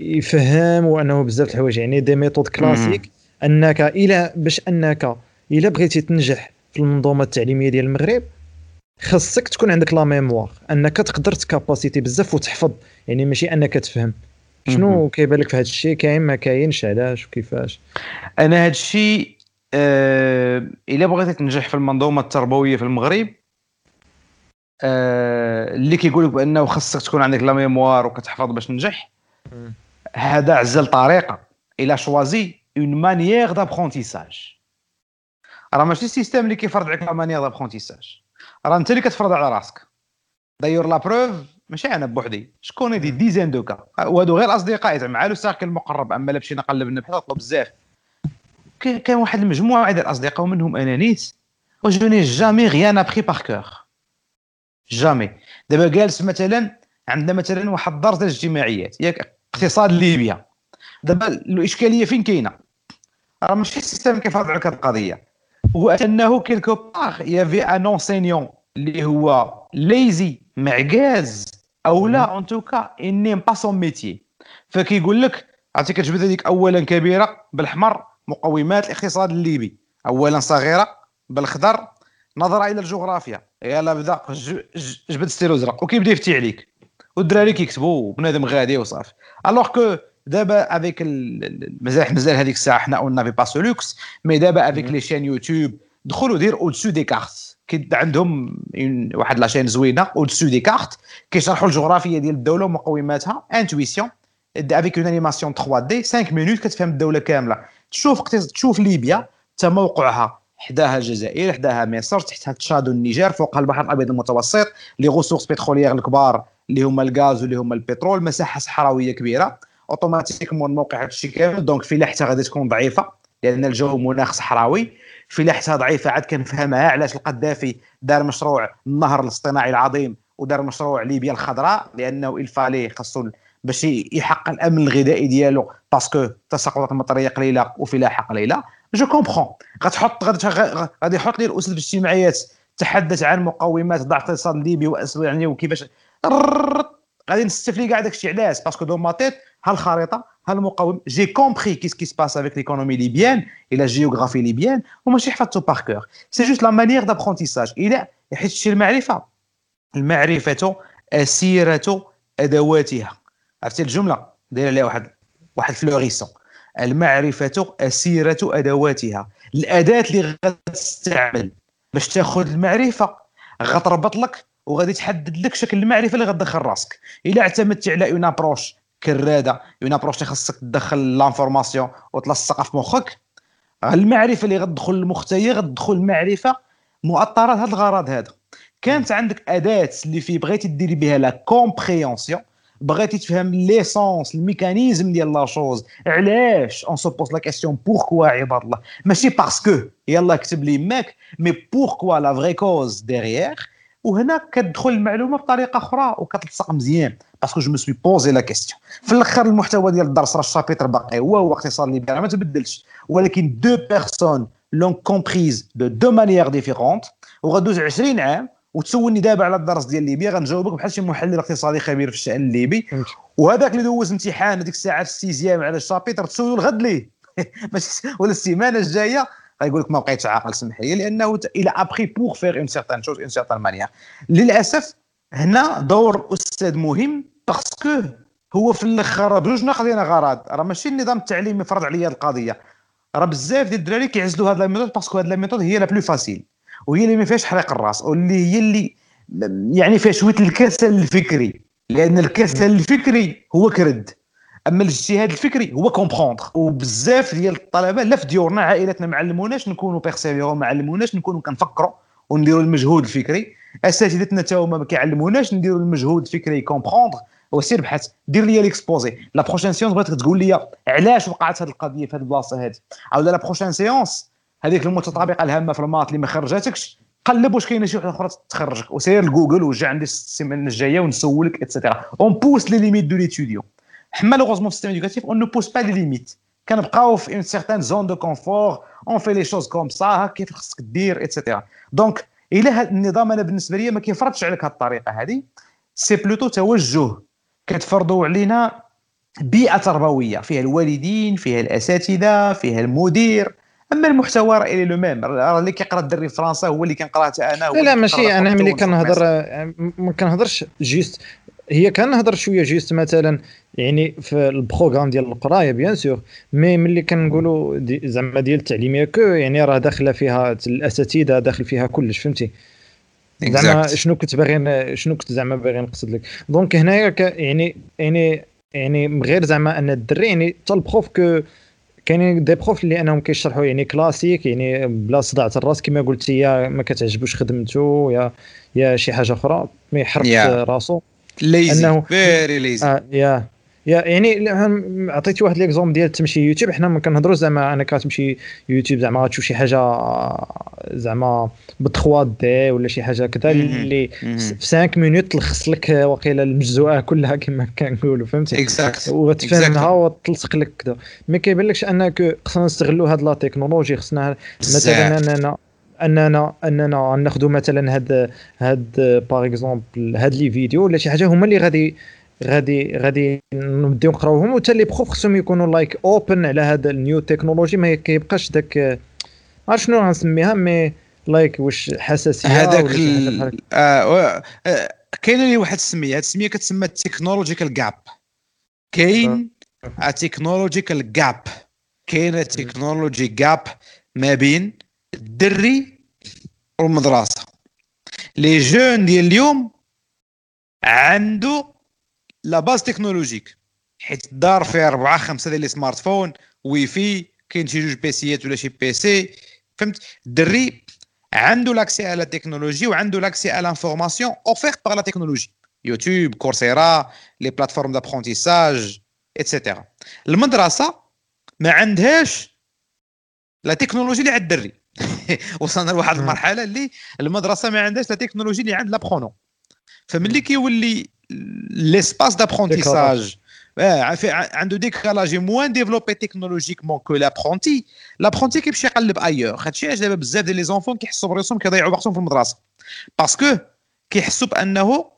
يفهم وأنه بزاف الحوايج. يعني des méthodes classiques أنك إلى باش أنك إلا بغيتي تنجح في المنظومة التعليمية ديال المغرب خاصك تكون عندك la mémoire. أنك تقدر تكاباسيتي بزاف وتحفظ. يعني ماشي أنك تفهم. شنو كيبان لك في هذا الشيء؟ كاين ما كاينش علاش؟ وكيفاش؟ أنا هذا الشيء آه إلا بغيتي تنجح في المنظومة التربوية في المغرب آه اللي كيقول لك بأنه خاصك تكون عندك la mémoire وكتحفظ باش تنجح هذا عزل طريقة. il a choisi une manière d'apprentissage راه ماشي ال système اللي كيفرض عليك la manière d'apprentissage راه أنت اللي كتفرض على راسك. d'ailleurs la preuve ماشي أنا بوحدي. شكون des dizaines de cas وهادو غير الاصدقاء مع le cercle المقرب. أما الا مشينا قلبنا بحال بزاف. كان واحد المجموعة ديال الأصدقاء ومنهم أنا نيت و je n'ai jamais rien appris par cœur jamais دابا جالس مثلا عندنا مثلا واحد الدرس ديال الاجتماعيات ياك اقتصاد ليبيا. دابا الإشكالية فين كاينة؟ راه ماشي ال système عليك هذه القضية هو أنه quelque part y avait un enseignant اللي هو lazy معكاز أو لا en tout cas n'aime pas son métier فكيقول لك عرفتي كتجبد هذيك اولا كبيرة بالاحمر مقومات الاقتصاد الليبي. اولا صغيرة بالخضر نظرة إلى الجغرافيا. يلا بدا جبد ستيرو زرق وكيبدا يفتي عليك. والدراري كيكتبوا بنادم غادي وصافي. alors que دابا avec مازال مازال هذيك الساعة حنا on n'avait pas ce luxe mais دابا avec les chaînes YouTube دخلوا دير au dessous des cartes عندهم واحد la chaîne زوينة au dessous des cartes كيشرحوا الجغرافية ديال الدولة ومقوماتها intuition avec une animation 3D 5 minutes كتفهم الدولة كاملة. تشوف تشوف ليبيا حتى موقعها. حداها الجزائر حداها مصر تحتها تشاد والنيجر فوقها البحر الأبيض المتوسط les ressources pétrolières الكبار اللي هما الغاز واللي هما البترول مساحة صحراوية كبيرة. automatiquement موقع هذا الشيء كامل. donc فلاحتها غادي تكون ضعيفة لأن الجو مناخ صحراوي. فلاحتها ضعيفة عاد كنفهمها علاش القذافي دار مشروع النهر الاصطناعي العظيم ودار مشروع ليبيا الخضراء لأنه il fallait خاصو باش يحقق الأمن الغذائي ديالو. parce que تساقطات المطرية قليلة وفلاحة قليلة. je comprends غتحط غادي يحط لي الأسس الاجتماعيات. تحدث عن مقومات ضعف الاقتصاد الليبي يعني وكيفاش غادي نستفلي كاع داكشي علاش parce que dans ma tête ها الخريطه ها المقاوم j'ai compris qu'est-ce qui se passe avec l'économie libyenne et la géographie libyenne وماشي حفظتو par cœur c'est juste la manière d'apprentissage إلى حيت المعرفه المعرفه اسيره ادواتها عرفتي الجملة؟ داير عليها واحد واحد réflexion. المعرفة أسيرة أدواتها. الأداة اللي غتستعمل باش تاخذ المعرفة غتربط لك وغادي تحدد لك شكل المعرفة اللي غتدخل راسك. إلا اعتمدتي على une approche كرادة une approche اللي خاصك تدخل l'information وتلصقها في مخك المعرفة اللي غتدخل المخ هي غتدخل المعرفه مؤطرة لهذا الغرض هذا. كانت عندك أداة اللي فيه بغيتي ديري بها la compréhension بغيتي تفهم l'essence ال mécanisme ديال la chose علاش on se pose la question pourquoi عباد الله ماشي parce que يلا كتب لي ماك mais pourquoi la vraie cause derrière وهنا كتدخل المعلومه بطريقه أخرى وكتلصق مزيان parce que je me suis posé la question في الآخر المحتوى ديال الدرس راه ال chapitre باقي هو هو اقتصاد ليبيا ما تبدلش ولكن deux personnes l'ont comprise de deux manières différentes وغدوز 20 عام وتسولني دابا على الدرس ديال ليبيا غنجاوبك بحال شي محلل اقتصادي خبير في الشأن الليبي. وهذاك اللي دوز امتحان هذيك الساعة في ال sixième على ال chapitre تسولو الغد ليه. ماشي ولا السيمانة الجاية. غيقول لك ما بقيتش عاقل سمح لي لأنه il a appris pour faire une certaine chose une certaine manière للأسف هنا دور أستاذ مهم parce que هو في الأخر بجوج ناقضين غرض. راه ماشي النظام التعليمي يفرض عليا القضية. راه بزاف ديال الدراري كيعزلوا هذا ال méthode parce que هذا ال méthode هي la plus facile وهي اللي ما فيهاش حريق الراس واللي هي اللي يعني فيها شوية الكسل الفكري لأن الكسل الفكري هو كرد. أما الاجتهاد الفكري هو comprendre وبزاف ديال الطلبة لا في ديورنا عائلاتنا ما علموناش نكونوا persévérants ما علموناش نكونوا كنفكروا ونديروا المجهود الفكري. أساتذتنا حتى هما ما كيعلموناش نديروا المجهود الفكري comprendre وسير بحث دير لي l'exposé la prochaine séance بغيتك تقول لي علاش وقعت هذه القضية في هذه البلاصة هذه أو la prochaine séance هذيك المتطابقة الهامة في ال maths اللي ما خرجتكش قلب واش كاينة شي وحدة أخرى تخرجك. وسير لجوجل وجا عندي السيمانه الجاية ونسولك et cetera on pousse les limites de l'étudiant malheureusement, le système éducatif, on ne pose pas de limites. Quand on une certaine zone de confort, on fait les choses comme ça, etc. Donc, إلى هذا النظام أنا بالنسبة لي ما كيفرضش عليك هذه الطريقة هذه c'est plutôt توجه كتفرضوا علينا بيئة تربوية. فيها الوالدين فيها الأساتذة فيها المدير. أما المحتوى راه il est le même راه اللي كيقرأ الدري في فرنسا هو اللي كنقراه أنا لا لا ماشي أنا ملي كنهضر ما كنهضرش juste هي كنهضر شوية juste مثلا يعني في ال programme ديال القراية bien sûr. mais ملي كنقولوا دي زعما ديال التعليمية que يعني راه داخلة فيها الاساتذه داخل فيها كلش فهمتي؟ زعما شنو كنت باغي شنو كنت زعما باغي نقصد لك. donc هنايا يعني يعني يعني غير زعما أن الدري يعني حتى ال prof que كاينين des profs اللي انهم كيشرحوا يعني كلاسيك يعني بلا صداع الراس كما قلتي يا ما كتعجبوش خدمته يا يا شي حاجة أخرى ما يحرك yeah. راسو. lazy very lazy آه يا. يعني عطيتي واحد l'exemple ديال تمشي يوتيوب. حنا ما كنهضروا زعما أنا كتمشي يوتيوب زعما غتشوف شي حاجة زعما ب 3D ولا شي حاجة كذا اللي في 5 مينوت تلخص لك واقيلا المجزوعه كلها كما كنقولوا فهمتي؟ exact وتفهمها وتلصق لك كذا. ما كيبان لكش خصنا نستغلوا هاد la technologie خصنا مثلا أننا أننا أننا ناخذوا مثلا هاد هاد par exemple هاد les vidéos ولا شي حاجة هما اللي غادي غادي غادي نبداو نقراوهم. وحتى les profs خصهم يكونوا like open على هذا ال new technology ما كيبقاش داك ما شنو غنسميها؟ mais like واش حساسية هذاك آه آه كاينة لي واحد السمية. هذه السمية كتسمى technological gap كاين technological gap كاينة technologique gap ما بين الدري والمدرسة. les jeunes ديال اليوم عنده la base technologique حيت الدار فيها أربعة خمسة ديال les smartphones Wi-Fi كاين شي جوج PCيات ولا شي PC فهمت؟ الدري عنده l'accès على التكنولوجي وعنده l'accès على l'information offerte par la technologie. يوتيوب كورسيرا les plateformes d'apprentissage et cetera المدرسة ما عندهاش la technologie اللي عند الدري. وصلنا لواحد المرحلة اللي المدرسة ما عندهاش la technologie اللي عند l'apprenant فملي كيولي l'espace d'apprentissage. عنده décalage moins développé technologiquement que l'apprenti l'apprenti كيمشي يقلب ailleurs هادشي علاش دابا بزاف ديال les enfants كيحسوا براسهم كيضيعوا وقتهم في المدرسة parce que كيحسوا بانه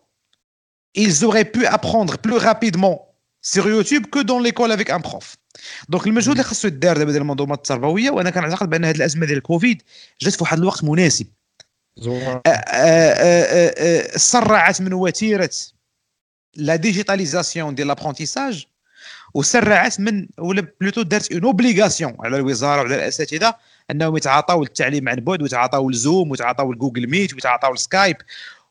ils auraient pu apprendre plus rapidement sur YouTube que dans l'école avec un prof. donc المجهود اللي خاصو يدار دابا ديال المنظومات التربويه وأنا كنعتقد بان هذه الازمه ديال الكوفيد جات في واحد الوقت مناسب سرعت من وتيره la digitalisation ديال l'apprentissage وسرعت من ولا plutôt دارت une obligation على الوزارة وعلى الأساتذة أنهم يتعاطاو التعليم عن بعد ويتعاطاو ال Zoom ويتعاطاو ال Google Meet ويتعاطاو ال Skype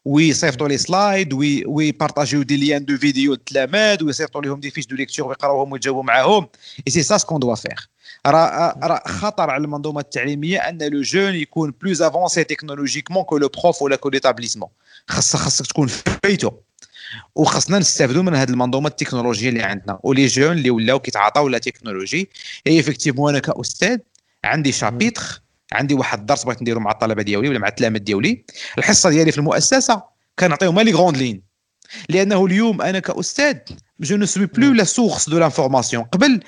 ويصيفطوا les slides ويبارطاجيو des liens de vidéo للتلاميذ ويصيفطوا لهم des fiches de lecture ويقراوهم ويجاوبوا معاهم. et c'est ça ce qu'on doit faire راه راه خطر على المنظومة التعليمية أن le jeune يكون plus avancé technologiquement que le prof ولا que l'établissement خاصك خاصك تكون فايتو. وخاصنا نستافدوا من هذه المنظومة التكنولوجية اللي عندنا. و les jeunes اللي ولاو كيتعاطاو la technologie et effectivement أنا كأستاذ عندي chapitre عندي واحد الدرس بغيت نديرو مع الطلبة ديالي ولا مع التلاميذ ديالي. الحصة ديالي في المؤسسة كنعطيهم les grandes lignes لأنه اليوم أنا كأستاذ je ne suis plus la source de l'information قبل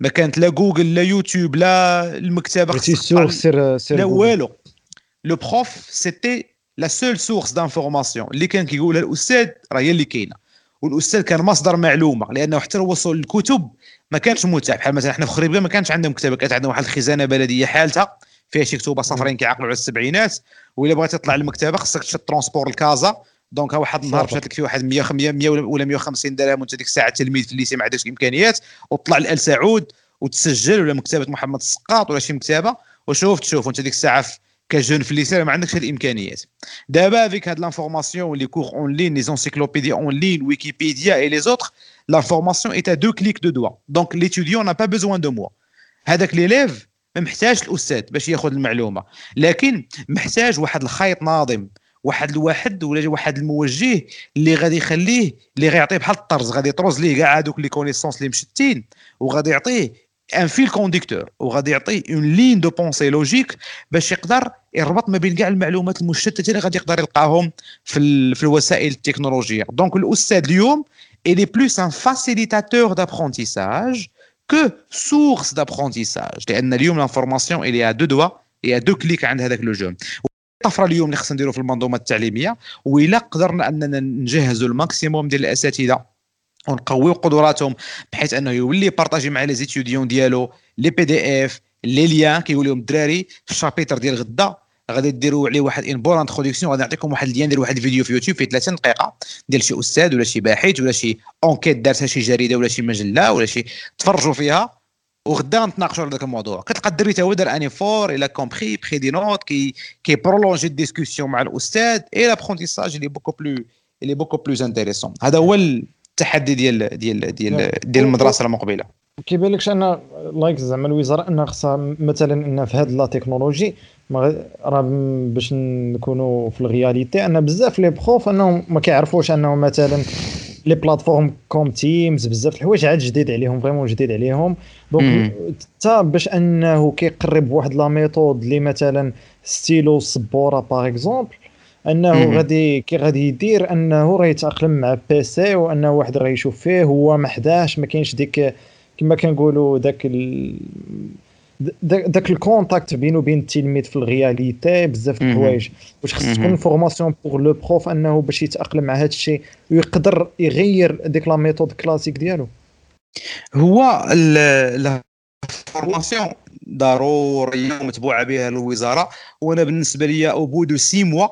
ما كانت لا جوجل لا يوتيوب لا المكتبة لا والو. le prof c'était la seule source d'information اللي كان كيقولها الأستاذ راه هي اللي كاينة. والأستاذ كان مصدر معلومة. لأنه حتى الوصول للكتب ما كانش متاح بحال مثلا حنا في خريبكه ما كانش عندنا مكتبه كانت عندنا واحد الخزانة بلدية حالتها. فيها شي كتوبه صفرين كيعقلوا على السبعينات. وإلا بغيتي تطلع للمكتبه خصك تشد transport لكازا donc واحد النهار مشات لك فيه واحد 100 100 ولا 150 درهم وانت ديك الساعة تلميذ في ال lycée ما عندكش إمكانيات. وطلع لآل سعود وتسجل ولا مكتبة محمد السقاط ولا شي مكتبة. وشوف تشوف وانت ديك الساعة ك jeune في ال lycée ما عندكش الإمكانيات. دابا avec هاد l'information les cours en ligne les encyclopédies en ligne Wikipédia et les autres l'information est à deux clics deux doigts donc l'étudiant n'a pas besoin de moi هذاك l'élève ما محتاجش الأستاذ باش ياخذ المعلومة. لكن محتاج واحد الخيط ناظم واحد الواحد ولا واحد الموجه اللي غادي يخليه اللي غيعطيه بحال الطرز. غادي يطرز ليه كاع هذوك les connaissances اللي مشتين وغادي يعطيه un fil conducteur وغادي يعطي une ligne de pensée logique باش يقدر يربط ما بين كاع المعلومات المشتتة اللي غادي يقدر يلقاهم في, في الوسائل التكنولوجية. donc الاستاذ اليوم est plus un facilitateur d'apprentissage que source d'apprentissage. لأن اليوم l'information est à deux doigts et à deux clics عند هذاك le jeune الطفرة اليوم اللي خصنا نديرو في المنظومة التعليمية وإلا قدرنا أننا نجهزوا ال maximum ديال الأساتذة. ونقويو قدراتهم بحيث أنه يولي بارطاجي مع les étudiants ديالو لي بي دي اف لي ليان كيقول لهم الدراري في الشابيتر ديال غدا. غادي ديروا عليه واحد ان بور انتروداكسيون غادي نعطيكم واحد اللين ديال واحد الفيديو في يوتيوب فيه 30 دقيقة ديال شي أستاذ ولا شي باحث ولا شي اونكيت دارتها شي جريدة ولا شي مجلة ولا شي تفرجوا فيها. وغدا نتناقشوا على ذاك الموضوع. كتلقى الدري تا هو دار أني فور إلى كومبري بخي دي نوت كي كي برولونجي الديسكسيون مع الأستاذ. اي لابرونتيساج اللي بوكو بلو اللي بوكو بلوز انتيريسون هذا هو التحدي ديال ديال ديال ديال المدرسة المقبلة. كيبان لكش en like زعما الوزاره ان خصها مثلا ان في هذه la technologie راه باش نكونوا في ال réalité ان بزاف les profs أنهم ما كيعرفوش انهم مثلا les plateformes comme Teams بزاف الحوايج عاد جديد عليهم vraiment جديد عليهم. donc حتى باش أنه كيقرب بواحد la méthode اللي مثلا ستيلو سبورة par exemple أنه غادي كي غادي يدير أنه راه يتأقلم مع PC وأنه واحد راه يشوف فيه هو ما حداش ما كاينش ديك كما كنقولوا داك ال... داك ال contact بينه وبين التلميذ في ال réalité بزاف الحوايج. واش خص تكون formation pour le prof أنه باش يتأقلم مع هذا الشيء ويقدر يغير ديك la méthode classique ديالو. هو ال formation ضرورية ومتبوعه بها الوزارة. وأنا بالنسبة لي au bout de six mois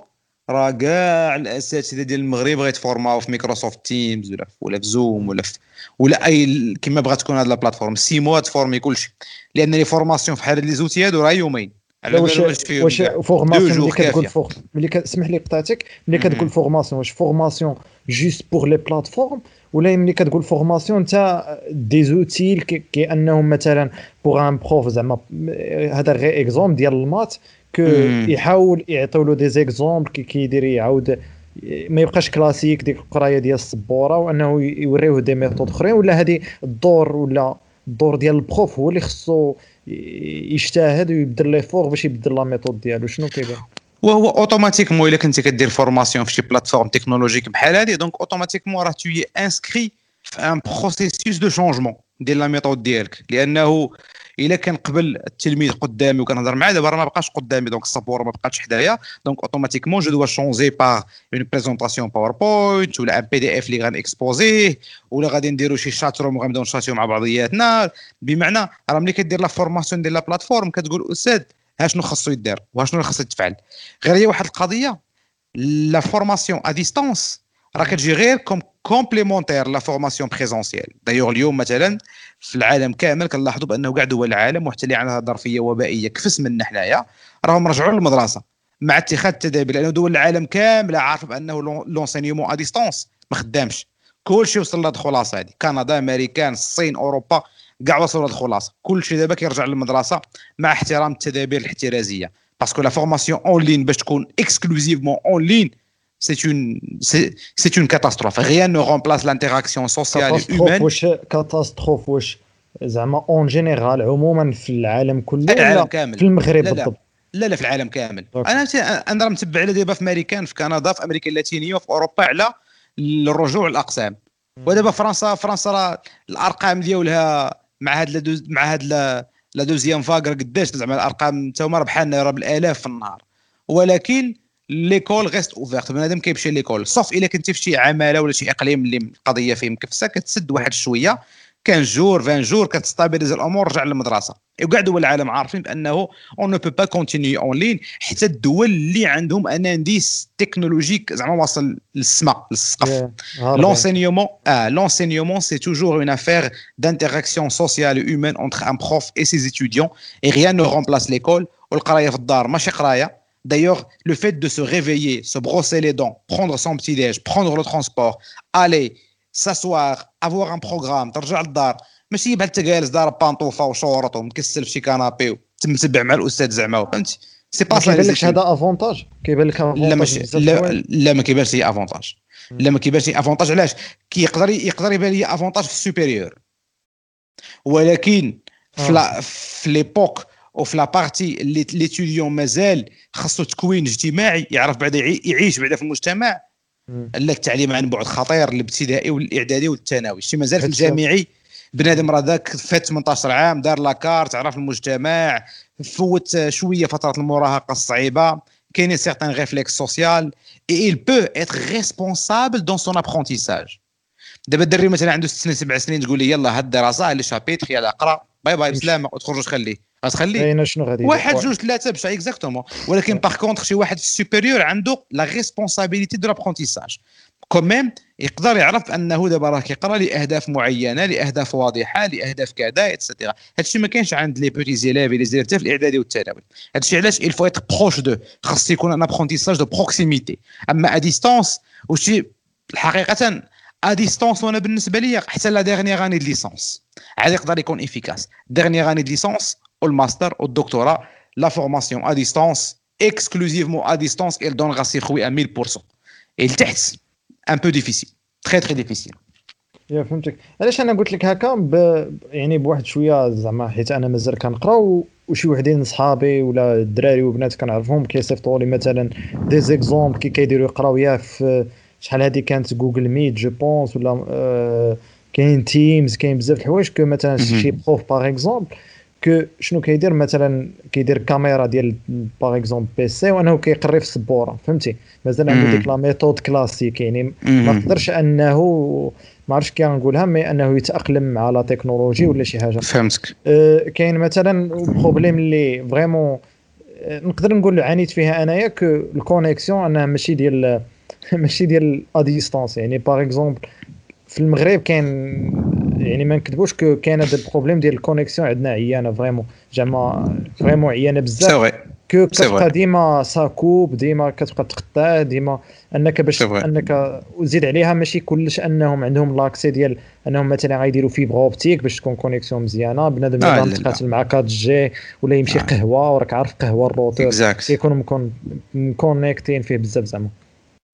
راه كاع الأساتذة ديال المغرب غيتفورماو في Microsoft Teams ولا في ولا في Zoom ولا في ولا أي كما بغات تكون هذه ال plateforme six mois تفورمي كلشي. لأن les formations في حال les outils هادو راه يومين. على واش واش formation اللي كتقول فوق ملي اسمح لي قطعتك. ملي كتقول فورماسيون واش formation juste pour les plateformes ولا ملي كتقول formation تاع des outils كانهم مثلا pour un prof زعما هذا غير exemple ديال ال maths que يحاول يعطيو له des exemples كي كيدير يعاود ما يبقاش كلاسيك ديك القراية ديال السبورة وأنه يوريوه des méthodes أخرين ولا هذه الدور ولا الدور ديال ال prof هو اللي خصو يجتهد ويبدل l'effort باش يبدل la méthode ديالو. شنو كيبان؟ وهو automatiquement إلا كنت كدير formation في شي plateforme technologique بحال هذه donc automatiquement راه t'es inscrit في un processus de changement ديال la méthode ديالك. لأنه إلا كان قبل التلميذ قدامي وكنهضر معاه دابا راه ما بقاش قدامي. donc السبوره ما بقاتش حدايا. donc automatiquement je dois changer par une présentation PowerPoint ولا un PDF اللي غن exposer يه ولا غادي نديرو شي chatroom وغنبداو ن chatter يو مع بعضياتنا. بمعنى راه ملي كدير la formation ديال la plateforme كتقول أستاذ ها شنو خاصو يدير وها شنو خاصو يتفعل غير هي واحد القضية la formation à distance راه كتجي غير comme complémentaire la formation présentielle d'ailleurs اليوم مثلا في العالم كامل كنلاحظوا بأنه كاع دول العالم وحتى اللي عندها ظرفية وبائية. كفس منا حنايا راهم رجعوا للمدرسة. مع اتخاذ التدابير لأن دول العالم كامله عارفه بأنه l'enseignement à distance ما خدامش. كلشي وصل لهاد الخلاصة هذه. كندا أمريكان الصين أوروبا كاع وصلوا لهاد الخلاصة. كلشي دابا كيرجع للمدرسة مع احترام التدابير الاحترازية. parce que la formation en ligne باش تكون exclusivement en ligne c'est une c'est une catastrophe. Rien ne remplace l'interaction sociale humaine. catastrophe واش زعما en général عموما في العالم كله العالم كامل. في المغرب بالضبط؟ لا لا في العالم كامل. أنا أنا راه متبع على دابا في امريكان في كندا في أمريكا اللاتينية وفي أوروبا على الرجوع الأقسام. ودابا فرنسا فرنسا راه الأرقام ديالها مع هاد مع هاد la deuxième vague قداش زعما الأرقام تا هما ربحان راه بالآلاف في النهار. ولكن l'école reste ouverte بنادم كيمشي l'école sauf إلا كنتي في شي عمالة ولا شي إقليم اللي القضية فيه مكفسه كتسد واحد شوية. quinze jours 20 jours كت stabilise الأمور رجع للمدرسة. وكاع دول العالم عارفين بأنه on ne peut pas continuer en ligne حتى الدول اللي عندهم un indice technologique زعما واصل للسماء للسقف. l'enseignement آه l'enseignement c'est toujours une affaire d'interaction sociale humaine entre un prof et ses étudiants. et rien ne remplace l'école والقراية في الدار ماشي قراية. D'ailleurs, le fait de se réveiller, se brosser les dents, prendre son petit-déj, prendre le transport, aller, s'asseoir, avoir un programme, ترجع للدار ماشي بحال انت جالس دار pantoufle وshort ومكسل في شي canapé وتمتبع مع الاستاذ زعما فهمتي c'est pas كيبان لك هذا avantage كيبان لك لا ماشي لا, لا ما كيبانش لي avantage لا ما كيبانش لي avantage علاش كيقدر يقدر يبان لي avantage في ال supérieur ولكن في آه. في l'époque وفي la partie اللي l'étudiant مازال خاصو تكوين اجتماعي يعرف بعدا يعيش بعدا في المجتمع. لا التعليم عن بعد خطير الابتدائي والإعدادي والثانوي. شي مازال في الجامعي بنادم راه ذاك فات 18 عام دار la carte عرف المجتمع فوت شوية فترة المراهقة الصعيبة. كاينين certains réflexes sociaux et il peut être responsable dans son apprentissage. دابا الدري مثلا عنده ست سنين سبع سنين تقول لي يلا هاد الدراسة هاد les chapitres يلا اقرأ. bye bye بسلامة. وتخرج خليه. غتخليه شنو غادي واحد جوج ثلاثة باش exactement ولكن par contre شي واحد في ال supérieur عنده la responsabilité de l'apprentissage quand même يقدر يعرف أنه دابا راه كيقرأ لأهداف معينة لأهداف واضحة لأهداف كذا et cetera هادشي ما كاينش عند les petits élèves les élèves في الإعدادي والثانوي. هادشي علاش il faut être proche de خاص يكون un apprentissage de proximité أما à distance وشي الحقيقة à distance وأنا بالنسبة لي حتى la dernière année de licence عاد يقدر يكون efficace dernière année de licence وال master والدكتوراه la formation à distance exclusivement à distance il ses fruits à 1000% et لتحت un peu difficile très très difficile يا فهمتك. علاش أنا قلت لك هكا؟ ب... يعني بواحد شوية زعما حيت أنا مازال كنقرأ وشي وحدين صحابي ولا الدراري وبنات كنعرفهم كيصيفطوا لي مثلا des exemples كي كيديروا يقراو يا في شحال هذه كانت Google Meet je pense ولا آه كاين Teams كاين بزاف الحوايج que مثلا شي prof par exemple que شنو كيدير مثلا كيدير كاميرا ديال par exemple PC وأنه كيقري في السبورة فهمتي؟ مازال عنده ديك la méthode classique يعني ما قدرش أنه ما عرفتش كي نقولها mais أنه يتأقلم مع la technologie ولا شي حاجة. فهمتك. أه كاين مثلا problème اللي vraiment نقدر نقول عانيت فيها أنايا que ال connexion أنها ماشي ديال ماشي ديال à distance يعني par exemple في المغرب كاين يعني ما نكذبوش que كاين هذا ال problème ديال ال connexion عندنا عيانة vraiment زعما vraiment عيانة بزاف. que كتبقى ديما ça coupe ديما كتبقى تقطع ديما أنك باش أنك وزيد عليها ماشي كلش أنهم عندهم l'accès ديال أنهم مثلا غيديروا fibre optique باش تكون connexion مزيانة. بنادم آه يتقاتل مع 4G ولا يمشي آه. قهوة وراك عارف قهوة الروتور. كيكونوا م connecté ين فيه بزاف زعما.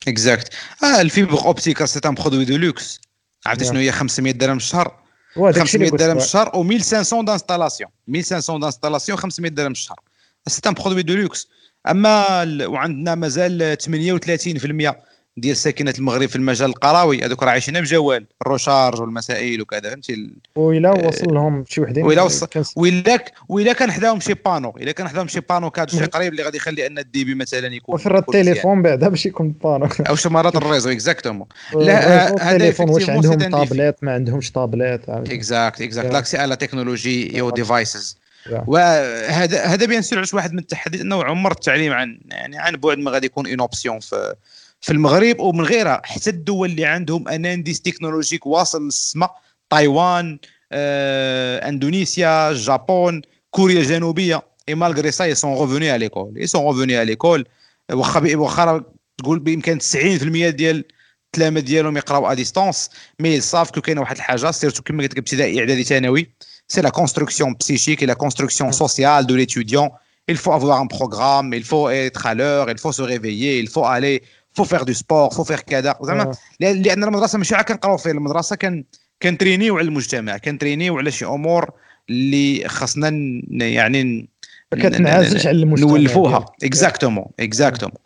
exact آه ال fibre optique c'est un produit de luxe عرفتي شنو هي 500 درهم في الشهر 500 درهم في الشهر و 1500 d'installation 1500 d'installation 500 درهم في الشهر c'est un produit de luxe اما وعندنا مازال 38% ديال ساكنة المغرب في المجال القروي هذوك راه عايشين بجوال. ال recharge والمسائل وكذا فهمتي؟ وإلا وصل لهم شي وحدين وإلا وصل وإلا وإلا كان حداهم شي panneau. إلا كان حداهم شي panneau كاد شي قريب اللي غادي يخلي أن ال débit مثلا يكون وفي التليفون بعدا باش يكون panneau. أو شي مرات ال réseau exactement لا هذا التليفون واش عندهم tablettes ما عندهمش tablettes exact exact l'accès à la technologie aux devices وهذا هذا bien sûr واحد من التحديات إنه عمر التعليم عن يعني عن بعد ما غادي يكون une option في في المغرب ومن غيرها. حتى الدول اللي عندهم un indice technologique واصل للسماء تايوان آه، إندونيسيا جابون كوريا الجنوبية. et malgré ça sont revenus à l'école ils sont à l'école واخا واخا تقول بإمكان 90% ديال التلاميذ ديالهم يقراو à distance mais sauf que كاينة واحد الحاجة surtout كما قلت لك ابتدائي إعدادي ثانوي c'est la construction psychique la construction sociale de l'étudiant. Il faut avoir un programme il faut être à l'heure il faut se réveiller il faut aller faut faire du sport faut faire كذا زعما؟ لأن المدرسة ماشي عا كنقراو فيها. المدرسة كان كنترينيو على المجتمع كنترينيو على شي أمور اللي خاصنا يعني كتنعزلش على المجتمع. نولفوها. exactement exactement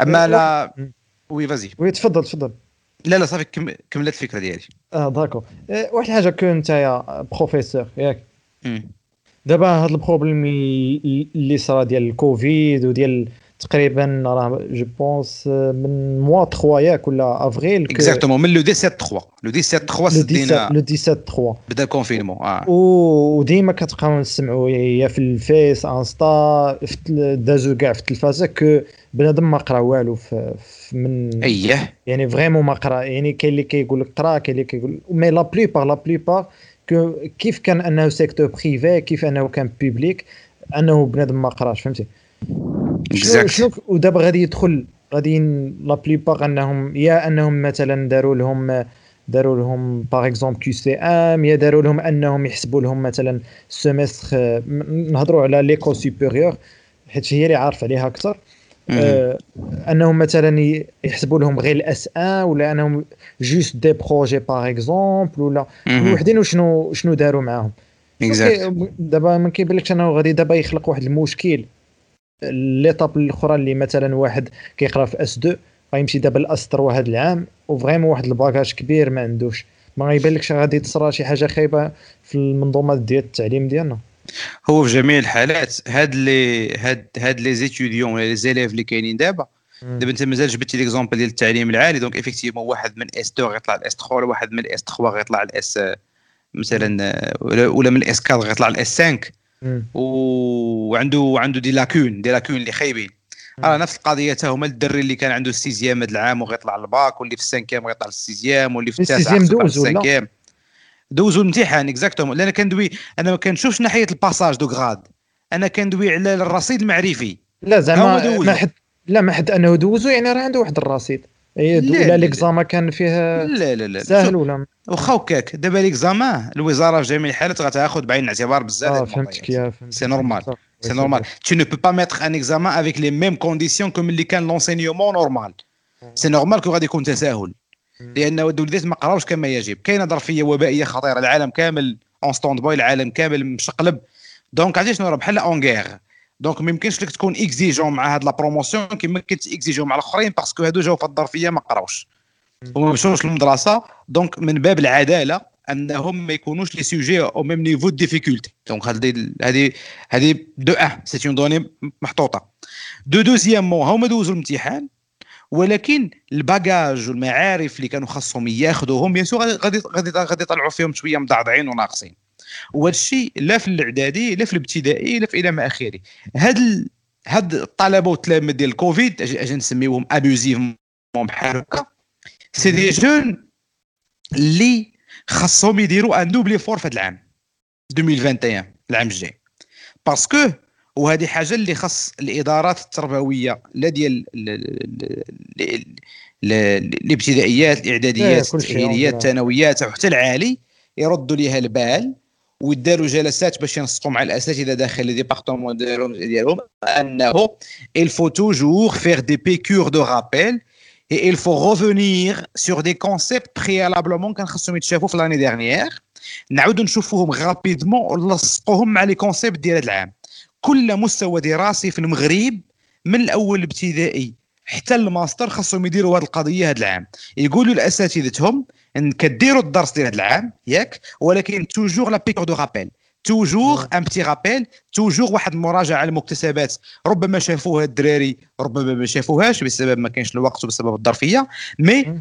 أما لا oui vas-y. oui تفضل تفضل. لا لا صافي كملت الفكرة ديالي. آه d'accord. واحد الحاجة كون انت يا بروفيسور ياك. دابا هاد ال problème اللي صرا ديال الكوفيد وديال تقريبا راه je pense من mois 3 ياك ولا avril exactement من le 17 3 le 17 3 سدينا le 17 3 بدأ ال confinement آه وديما كتبقاو نسمعوا يا في ال Face Insta دازو كاع في التلفازه que بنادم ما قرأ والو من اييه يعني vraiment ما قرأ. يعني كاين اللي كيقول لك قرأ كاين اللي كيقول mais la plupart la plupart كيف كان أنه secteur privé كيف أنه كان public أنه بنادم ما قراش فهمتي؟ شنو ودابا غادي يدخل غادي la plupart انهم يا انهم مثلا داروا لهم داروا لهم par exemple QCM يا داروا لهم انهم يحسبوا لهم مثلا semestre نهضروا على l'école supérieure حيت هي اللي عارف عليها أكثر. آه انهم مثلا يحسبوا لهم غير ال SN ولا انهم juste des projets par exemple ولا وحدين وشنو شنو داروا معاهم. دابا ما كيبان لكش أنه غادي دابا يخلق واحد المشكل. l'étape الاخرى اللي مثلا واحد كيقرأ في S 2 غيمشي دابا ال S 3 هذا العام و vraiment واحد ال bagage كبير ما عندوش. ما غيبان لكش غادي تصرى شي حاجة خايبة في المنظومه ديال التعليم ديالنا. هو في جميع الحالات هاد les هاد هاد les étudiants ولا les élèves اللي كاينين دابا دابا انت مازال جبتي l'exemple ديال التعليم العالي donc effectivement واحد من S 2 غيطلع ال S 3 ولا واحد من ال S 3 غيطلع ال S مثلا ولا من ال S 4 غيطلع ال S 5 وعنده عنده des lacunes des lacunes اللي خايبين. راه نفس القضية حتى هما الدري اللي كان عنده ال sixième هذا العام وغيطلع الباك واللي في ال cinquième غيطلع ال sixième واللي في التاسع غيطلع ال cinquième. دوزوا الامتحان exactement لأن كندوي أنا ما كنشوفش ناحية ال passage de grade. أنا كندوي على الرصيد المعرفي. لا زعما ما حد لا ما حد أنه دوزو يعني راه عنده واحد الرصيد. ولا l'examen كان فيه لا لا لا. ساهل ولا؟ واخا هكاك دابا l'examen الوزارة في جميع الحالات غتاخذ بعين الاعتبار بزاف آه فهمتك يا c'est normal c'est normal tu ne peux pas mettre un examen avec les mêmes conditions que اللي كان l'enseignement normal c'est normal que غادي يكون تساهل. لأن الوليدات ما قراوش كما يجب. كاينة ظرفية وبائية خطيرة. العالم كامل en stand-by العالم كامل مشقلب. donc عرفتي شنو راه بحال en guerre donc ما يمكنش لك تكون اكزيجون مع هاد la promotion كيما كنت اكزيجون مع الأخرين parce que هادو جاو في الظرفية ما قراوش. وما مشوش للمدرسة. donc من باب العدالة أنهم ما يكونوش les sujets au même niveau de difficulté donc هذه هذه هذه de un c'est une donnée محطوطة. deux deuxièmement هما دوزوا الامتحان ولكن ال bagage والمعارف اللي كانوا خاصهم ياخذوهم bien sûr غادي غادي غادي يطلعوا فيهم شوية مضعضعين وناقصين. وهذا الشيء لا في الاعدادي لا في الابتدائي لا في إلى ما آخره. هاد ال... هاد الطلبة والتلاميذ ديال الكوفيد أجي نسميوهم abusivement بحال هكا. c'est des gens اللي خاصهم يديروا un double effort في هذا العام 2021 العام الجاي. parce que وهذه حاجة اللي خاص الإدارات التربوية لا ديال الابتدائيات الإعداديات التاهيليات الثانويات وحتى العالي يردوا ليها البال. ويداروا جلسات باش ينسقوا مع الأساتذة داخل les départements ديالهم أنه il faut toujours faire des piqûres de rappel et il faut revenir sur des concepts préalablement كان خاصهم يتشافوا في l'année dernière نعاودوا نشوفوهم rapidement ونلصقوهم مع les concepts ديال هذا العام. كل مستوى دراسي في المغرب من الأول الابتدائي حتى الماستر خاصهم يديروا هذه القضية هذا العام. يقولوا لأساتذتهم إن كديروا الدرس ديال هذا العام ياك ولكن toujours la piqûre de rappel toujours un petit rappel toujours واحد المراجعة المكتسبات. ربما شافوها الدراري ربما ما شافوهاش بسبب ما كاينش الوقت وبسبب الظرفية mais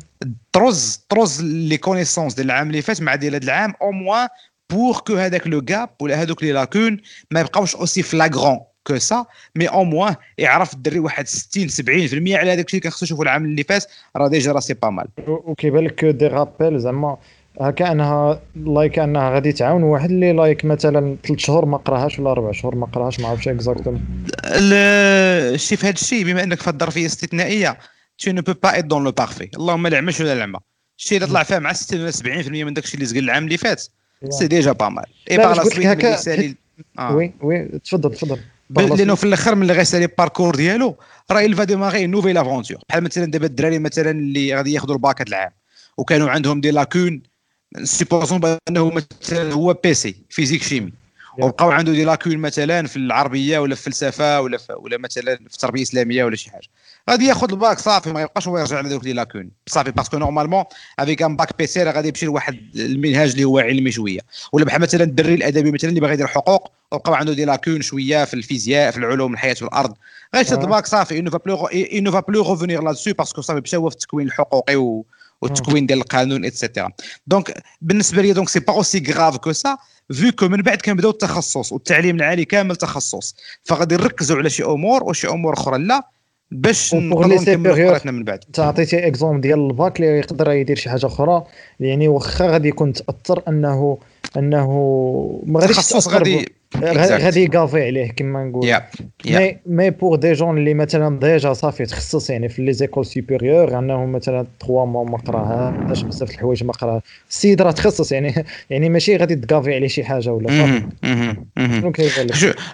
croise croise les connaissances ديال العام اللي فات مع ديال هذا العام au moins pour que هذاك le gap ولا هذوك les lacunes ما يبقاوش aussi flagrants que ça mais au moins يعرف الدري واحد 60 70% على هذاك الشيء كان خصو يشوفوا العام اللي فات. راه déjà راه c'est pas mal وكيبان لك des rappels زعما. هكا أنها like أنها غادي تعاون واحد اللي like مثلا ثلاث شهور ما قراهاش ولا أربع شهور ما قراهاش ما عرفتش exactement الشيء في هذا الشيء بما أنك في الظرفية الاستثنائيه tu ne peux pas être dans le parfait اللهم العمش ولا العمى الشيء اللي طلع فيه مع 60 ولا 70% من داك الشيء اللي زقل العام اللي فات. c'est déjà pas mal et par la suite هكا oui oui تفضل تفضل. لأنه في الأخر من اللي غيسالي ال parcours ديالو راه va démarrer nouvelle aventure بحال مثلا دابا الدراري مثلا اللي غادي ياخذوا الباك هذا العام وكانوا عندهم des lacunes supposons بأنه مثلا هو PC physique chimie وبقاو عنده des lacunes مثلا في العربية ولا في الفلسفة ولا في ولا مثلا في التربية الإسلامية ولا شي حاجة. غادي ياخذ الباك صافي ما يبقاش هو يرجع لذوك les lacunes. صافي parce que normalement avec un bac PC راه غادي يمشي لواحد المنهاج اللي هو علمي شوية. ولا بحال مثلا الدري الأدبي مثلا اللي باغي يدير حقوق وبقاو عنده des lacunes شوية في الفيزياء في العلوم الحياة والارض غيشد الباك صافي on va plus on va plus là-dessus parce que صافي مشى هو في التكوين الحقوقي و والتكوين ديال القانون et cetera donc بالنسبة لي donc c'est pas aussi grave que ça vu que من بعد كنبداو التخصص والتعليم العالي كامل تخصص. فغادي نركزوا على شي أمور وشي أمور أخرى لا. باش نقدروا نكملوا من بعد. انت عطيتي اكزوم ديال الباك اللي يقدر يدير شي حاجة أخرى. يعني واخا غادي يكون تأثر انه أنه ما غاديش غادي غادي يقافي عليه كما نقول mais mais pour des gens اللي مثلا déjà صافي تخصص يعني في les écoles supérieures انه مثلا 3 mois ما قراهاش بزاف الحوايج ما قراها السيد راه تخصص يعني يعني ماشي غادي تقافي عليه شي حاجة ولا صافي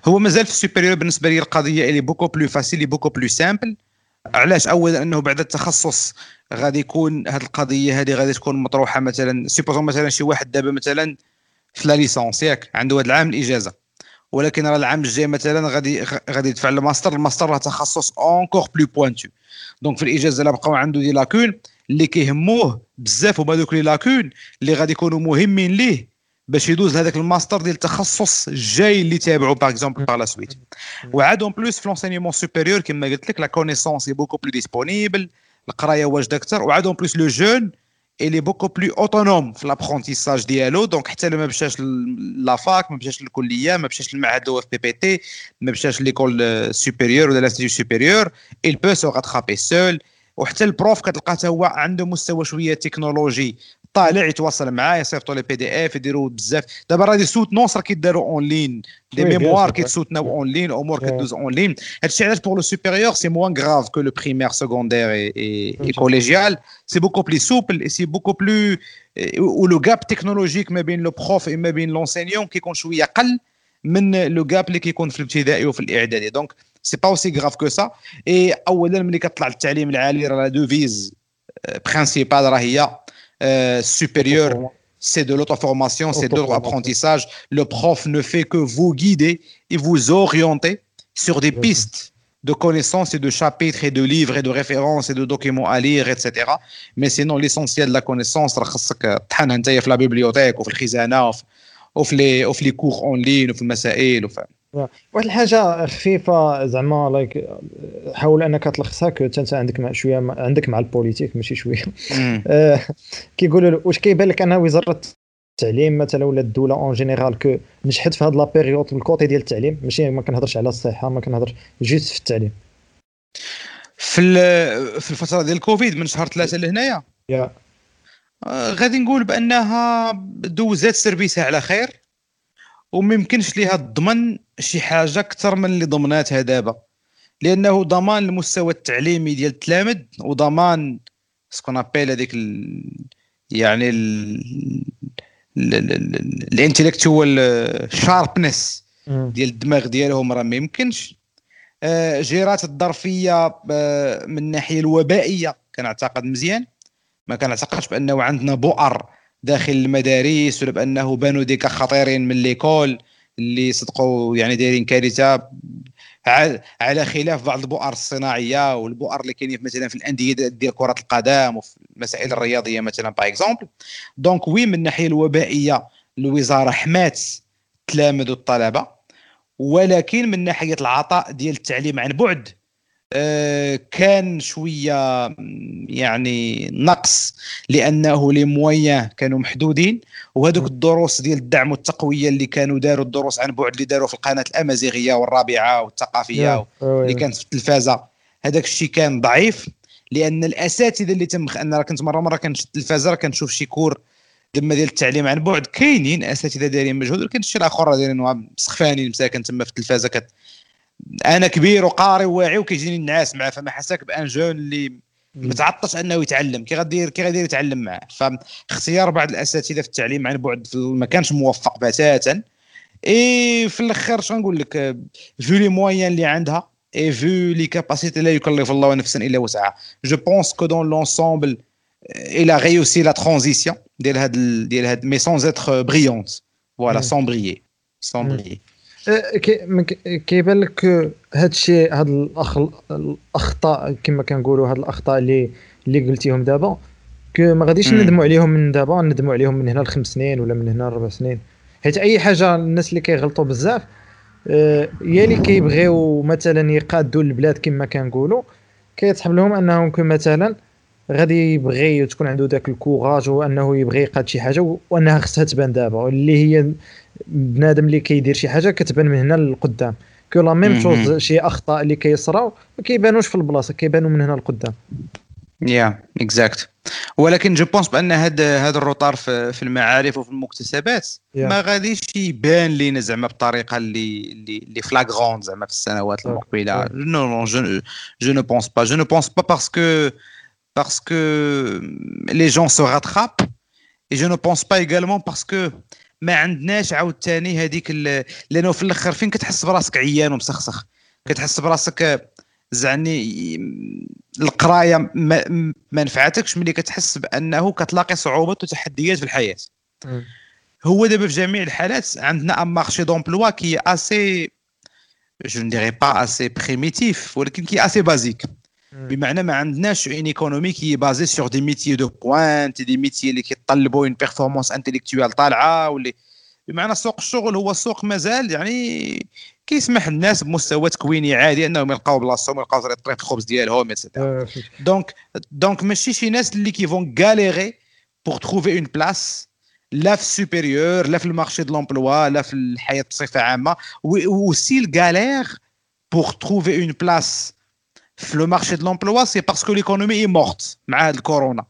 هو مازال في ال supérieur بالنسبة لي القضية elle est beaucoup plus facile beaucoup plus simple علاش؟ أولا أنه بعد التخصص غادي يكون هذه القضية هذه غادي تكون مطروحة مثلا supposons مثلا شي واحد دابا مثلا في la licence ياك عنده هذا العام الإجازة. ولكن راه العام الجاي مثلا غادي غادي يدفع الماستر. الماستر راه تخصص encore plus pointu donc في الإجازة لا بقاو عنده des lacunes اللي كيهموه بزاف هما دوك les lacunes اللي غادي يكونوا مهمين ليه باش يدوز لهذاك الماستر ديال التخصص الجاي اللي تابعو par exemple par la suite وعاد en plus في l'enseignement supérieur كما قلت لك la connaissance est beaucoup plus disponible القراية واجدة أكثر. وعاد en plus le jeune il est beaucoup plus autonome في l'apprentissage ديالو donc حتى ما مشاش la fac ما مشاش للكلية ما مشاش للمعهد أو اف بي بي تي ما مشاش l'école supérieure ولا l'institut supérieur il peut se rattraper seul. وحتى ال prof كتلقى حتى هو عنده مستوى شوية تكنولوجي. طالع يتواصل معاه يصيفطوا les PDF يديروا بزاف. دابا راه des soutenances راه كيداروا en ligne des mémoires كيتسوتناو en ligne امور كدوز en ligne هادشي علاش pour le supérieur c'est moins grave que le primaire secondaire et collégial c'est beaucoup plus souple et c'est beaucoup plus و le gap technologique ما بين le prof ما بين l'enseignant كيكون شوية قل من le gap اللي كيكون في الابتدائي وفي الاعدادي donc c'est pas aussi grave que ça et اولا ملي كطلع التعليم العالي راه la devise برينسيبال راه هي Euh, supérieure, c'est de l'auto-formation, c'est de l'apprentissage. Le prof ne fait que vous guider et vous orienter sur des pistes de connaissances et de chapitres et de livres et de références et de documents à lire, etc. Mais sinon, l'essentiel de la connaissance, la bibliothèque, ou les cours en ligne, ou les واحد الحاجة خفيفة زعما لايك حاول أنك تلخصها que انت عندك مع شوية عندك مع ال politique ماشي شوية. آه كيقولوا له واش كيبان لك ان وزارة التعليم مثلا ولا الدولة en général que نجحت في هذا la période ال côté ديال التعليم؟ ماشي ما كنهضرش على الصحة ما كنهضرش juste في التعليم. في في الفترة ديال الكوفيد من شهر ثلاثة لهنايا. يا. آه غادي نقول بأنها دوزات سيرفيسها على خير. وما يمكنش ليها تضمن شي حاجة أكثر من اللي ضمناتها دابا. لأنه ضمان المستوى التعليمي ديال التلامذ وضمان ce qu'on appelle هذيك ال... يعني ال intellectual sharpness ديال الدماغ ديالهم راه ما يمكنش. آه، جيرات الظرفية آه، من الناحية الوبائية كنعتقد مزيان. ما كنعتقدش بأنه عندنا بؤر داخل المدارس ولا بأنه بانوا des cas خطيرين من l'école اللي صدقوا يعني دايرين كارثة. على خلاف بعض البؤر الصناعية والبؤر اللي كاينين مثلا في الأندية ديال كرة القدم وفي المسائل الرياضية مثلا par exemple donc oui من الناحية الوبائية الوزارة حمات التلامذ والطلبه ولكن من ناحية العطاء ديال التعليم عن بعد كان شوية يعني نقص لأنه les moyens كانوا محدودين وهذوك الدروس ديال الدعم والتقوية اللي كانوا داروا الدروس عن بعد اللي داروا في القناة الأمازيغية والرابعة والثقافية اللي كانت في التلفازة. هذاك الشيء كان ضعيف لأن الأساتذة اللي تم أنا كنت مرة مرة كنشوف التلفازة كنشوف شي cours تما ديال التعليم عن بعد كاينين أساتذة دايرين مجهود ولكن الشيء الآخر دايرين مسخفانين مساكن تما في التلفازة كت أنا كبير وقاري وواعي وكيجيني النعاس معاه فما حساك ب un jeune اللي متعطش أنه يتعلم كي غادير كي غادير يتعلم معاه. فاختيار بعض الأساتذة في التعليم عن بعد ما كانش موفق بتاتا. إي في الآخر شنو نقول لك؟ vu les moyens اللي عندها et vu les capacités لا يكلف الله نفسا إلا وسعها. je pense que dans l'ensemble a réussi la transition ديال هاد ديال هاد mais sans être brillante voilà sans briller sans briller كيبان لك هذا الشيء هاد الأخ الأخطاء كما كنقولوا هاد الأخطاء اللي اللي قلتيهم دابا ما غاديش ندموا عليهم من دابا ندموا عليهم من هنا لخمس سنين ولا من هنا لربع سنين. حيت أي حاجة الناس اللي كيغلطوا بزاف آه، يا اللي كيبغيو مثلا يقادوا البلاد كما كنقولوا. كيتحب لهم أنهم مثلا غادي يبغي تكون عنده ذاك ال courage وأنه يبغي يقاد شي حاجة وأنها خصها تبان دابا اللي هي بنادم اللي كيدير شي حاجة كتبان من هنا للقدام. que la même chose شي أخطاء اللي كيصراو ما كيبانوش في البلاصة كيبانوا من هنا للقدام. ouais exact ولكن je pense بأن هذا هذا ال retard في, في المعارف وفي المكتسبات yeah. ما غاديش يبان لينا زعما بالطريقة اللي اللي اللي flagrant زعما في السنوات المقبلة. non non je je ne pense pas je ne pense pas parce que parce que les jeunes se rattrapent et je ne pense pas également parce que ما عندناش عاوتاني هذيك لأنه في الأخر فين كتحس براسك عيان ومسخسخ؟ كتحس براسك يعني القراية ما, ما نفعتكش ملي كتحس بأنه كتلاقي صعوبات وتحديات في الحياة. هو دابا في جميع الحالات عندنا un marché d'emploi qui est assez je ne dirais pas assez primitif ولكن qui est assez basique بمعنى ما عندناش une économie qui est basée sur des métiers de pointe des métiers اللي كيطلبوا une performance intellectuelle طالعة واللي بمعنى سوق الشغل هو سوق مازال يعني كيسمح للناس بمستوى تكويني عادي أنهم يلقاو بلاصتهم يلقاو طريق الخبز ديالهم donc donc ماشي شي ناس اللي qui vont galérer pour trouver une place لا في ال supérieur لا في ال marché de l'emploi لا في الحياة بصفة عامة و si ils galèrent pour trouver une place في le marché de l'emploi c'est parce que l'économie est morte مع هاد الكورونا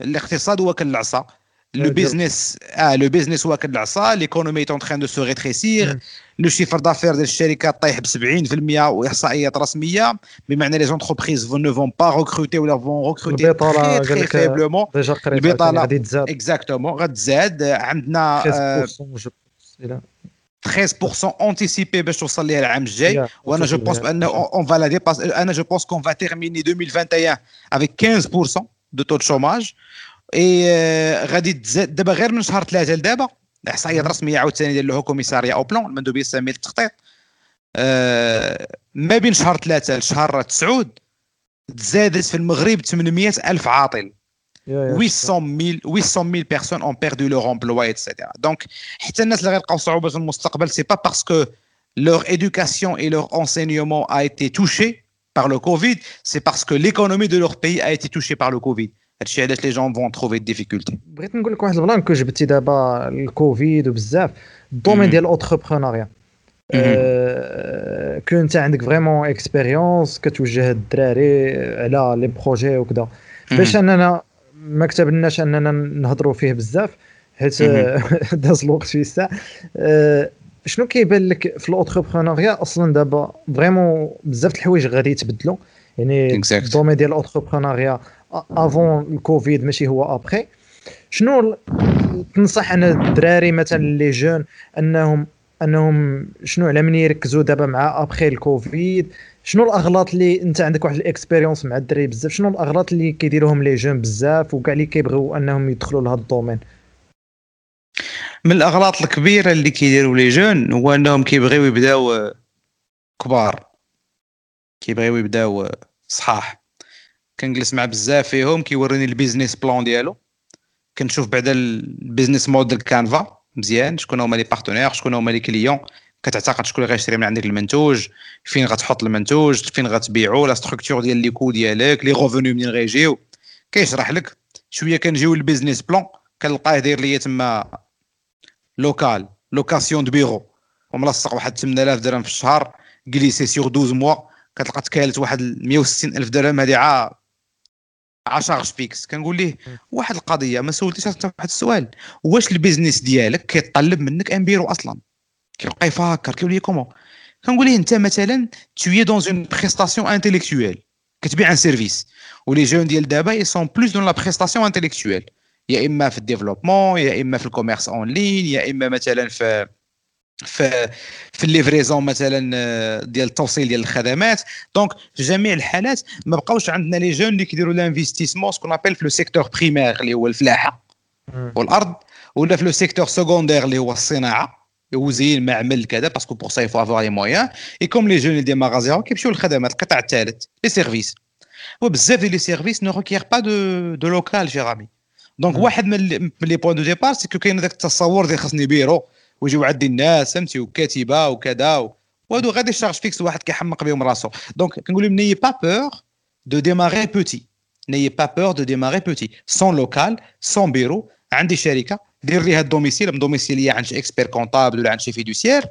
الاقتصاد هو كالعصا le business آه le business هو كالعصا l'économie en train de se rétrécir le chiffre d'affaires ديال الشركات طايح ب 70% واحصائيات رسميه بمعنى les entreprises vont ne vont pas recruter ولا vont recruter très très faiblement البطاله غادي تزاد exactement غتزاد عندنا 13% anticipé باش توصل ليها العام الجاي. وأنا je pense بأن on va la dépasser أنا je pense qu'on va terminer 2021 avec 15% de taux de chômage et غادي تزاد دابا غير من شهر ثلاثة لدابا الاحصائيات الرسميه عاوتاني ديال le commissariat au plan المندوبيه الساميه للتخطيط آه ما بين شهر ثلاثة لشهر تسعود تزادت في المغرب 800 ألف عاطل. 800 000 800 000 personnes ont perdu leur emploi etc donc حتى الناس اللي غيلقاو صعوبه في المستقبل c'est pas parce que leur éducation et leur enseignement a été touché par le Covid, c'est parce que l'économie de leur pays a été touchée par le Covid. هادشي علاش les jeunes vont trouver difficulté بغيت نقول لك واحد ال plan que جبتي دابا الكوفيد وبزاف ال domaine ديال ال entrepreneuriat أه que انت عندك vraiment expérience كتوجه الدراري على les projets وكذا باش اننا ما كتبناش أننا نهضروا فيه بزاف حيت داز الوقت في الساعة. أه شنو كيبان لك في ال entrepreneuriat أصلا دابا؟ vraiment بزاف الحوايج غادي يتبدلوا يعني ال domaine ديال ال entrepreneuriat avant الكوفيد ماشي هو ابخي شنو تنصح أنا الدراري مثلا les jeunes انهم أنهم شنو على من يركزوا دابا مع ابخي الكوفيد؟ شنو الأغلاط اللي أنت عندك واحد ال expérience مع الدراري بزاف؟ شنو الأغلاط اللي كيديروهم les jeunes بزاف وكاع اللي كيبغيو أنهم يدخلوا لهذا ال domaine؟ من الأغلاط الكبيرة اللي كيديروا les jeunes هو أنهم كيبغيو يبداو كبار. كيبغيو يبداو صحاح. كنجلس مع بزاف فيهم كيوريني ال business plan ديالو. كنشوف بعدا ال business model canvas مزيان شكون هما les partenaires شكون هما les clients. كتعتقد شكون اللي غيشري من عندك المنتوج فين غتحط المنتوج فين غتبيعو la structure ديال les coûts ديالك les revenus منين غيجيو. كيشرح لك شوية كنجيو لل business plan كنلقاه داير ليا تما local location de bureau وملصق واحد 8000 درهم في الشهر glissé sur 12 mois كتلقى تكالت واحد 160 ألف درهم. هذه عا 10 فيكس كنقول ليه واحد القضية ما سولتيش واحد السؤال. واش ال business ديالك كيطلب منك un bureau أصلا؟ كيبقى يفكر كيقول لي comment كنقول ليه انت مثلا t'es dans une prestation intellectuelle كتبيع un service و les jeunes ديال دابا ils sont plus dans la prestation intellectuelle يا إما في ال développement يا إما في ال commerce en ligne يا إما مثلا في في في ال livraison مثلا آه، ديال التوصيل ديال الخدمات. donc في جميع الحالات ما بقاوش عندنا les jeunes اللي كيديروا l'investissement ce qu'on appelle في le secteur primaire اللي هو الفلاحة والأرض ولا في le secteur secondaire اللي هو الصناعة. usine معمل كذا parce que pour ça il faut avoir les moyens et comme les jeunes دي ماغازيون كيمشيو للخدمات القطاع الثالث les services وبزاف ديال les services ne requièrent pas de de local cher ami donc واحد من les points de départ c'est que كاين هذاك التصور ديال خاصني بيرو ويجيو عندي الناس فهمتي وكاتبه وكذا وهادو غادي charges fixes واحد كيحمق بهم راسو donc كنقول لهم n'ayez pas peur de démarrer petit n'ayez pas peur de démarrer petit sans local sans bureau عندي شركه دير لي هاد ال domicile domiciliée عند شي expert comptable ولا عند شي fiduciaire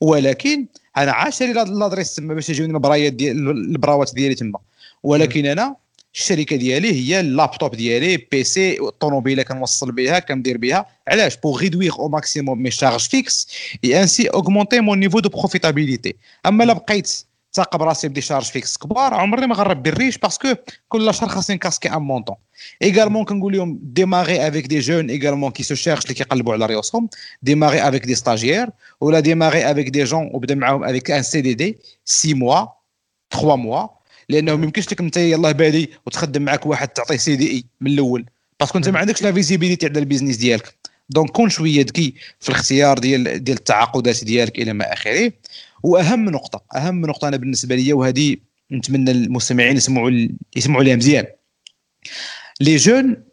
ولكن أنا غا شري l'adresse تما باش يجيوني البرايات ديال البراوات ديالي تما. ولكن أنا الشركة ديالي هي اللابتوب ديالي PC الطوموبيلة كنوصل بها كندير بها. علاش؟ pour réduire au maximum mes charges fixes et ainsi augmenter mon niveau de profitabilité. أما لا بقيت تاقب راسي ب des charges fixes كبار عمري ما غنربي الريش parce que كل شهر خاصني نكاسكي un montant également كنقول لهم démarrez avec des jeunes également qui se cherchent اللي كيقلبوا على ريوسهم démarrez avec des stagiaires ولا démarrez avec des jeunes وبدا معاهم avec un CDD 6 mois 3 mois لأنه ما يمكنش لك أنت يلاه بادي وتخدم معك واحد تعطيه CDI من الأول. parce que أنت ما عندكش la visibilité على ال business ديالك. donc كون شوية ذكي في الاختيار ديال ديال التعاقدات ديالك إلى ما آخره. واهم نقطة أهم نقطة أنا بالنسبة لي وهذه نتمنى المستمعين يسمعوا يسمعوا لها مزيان. les jeunes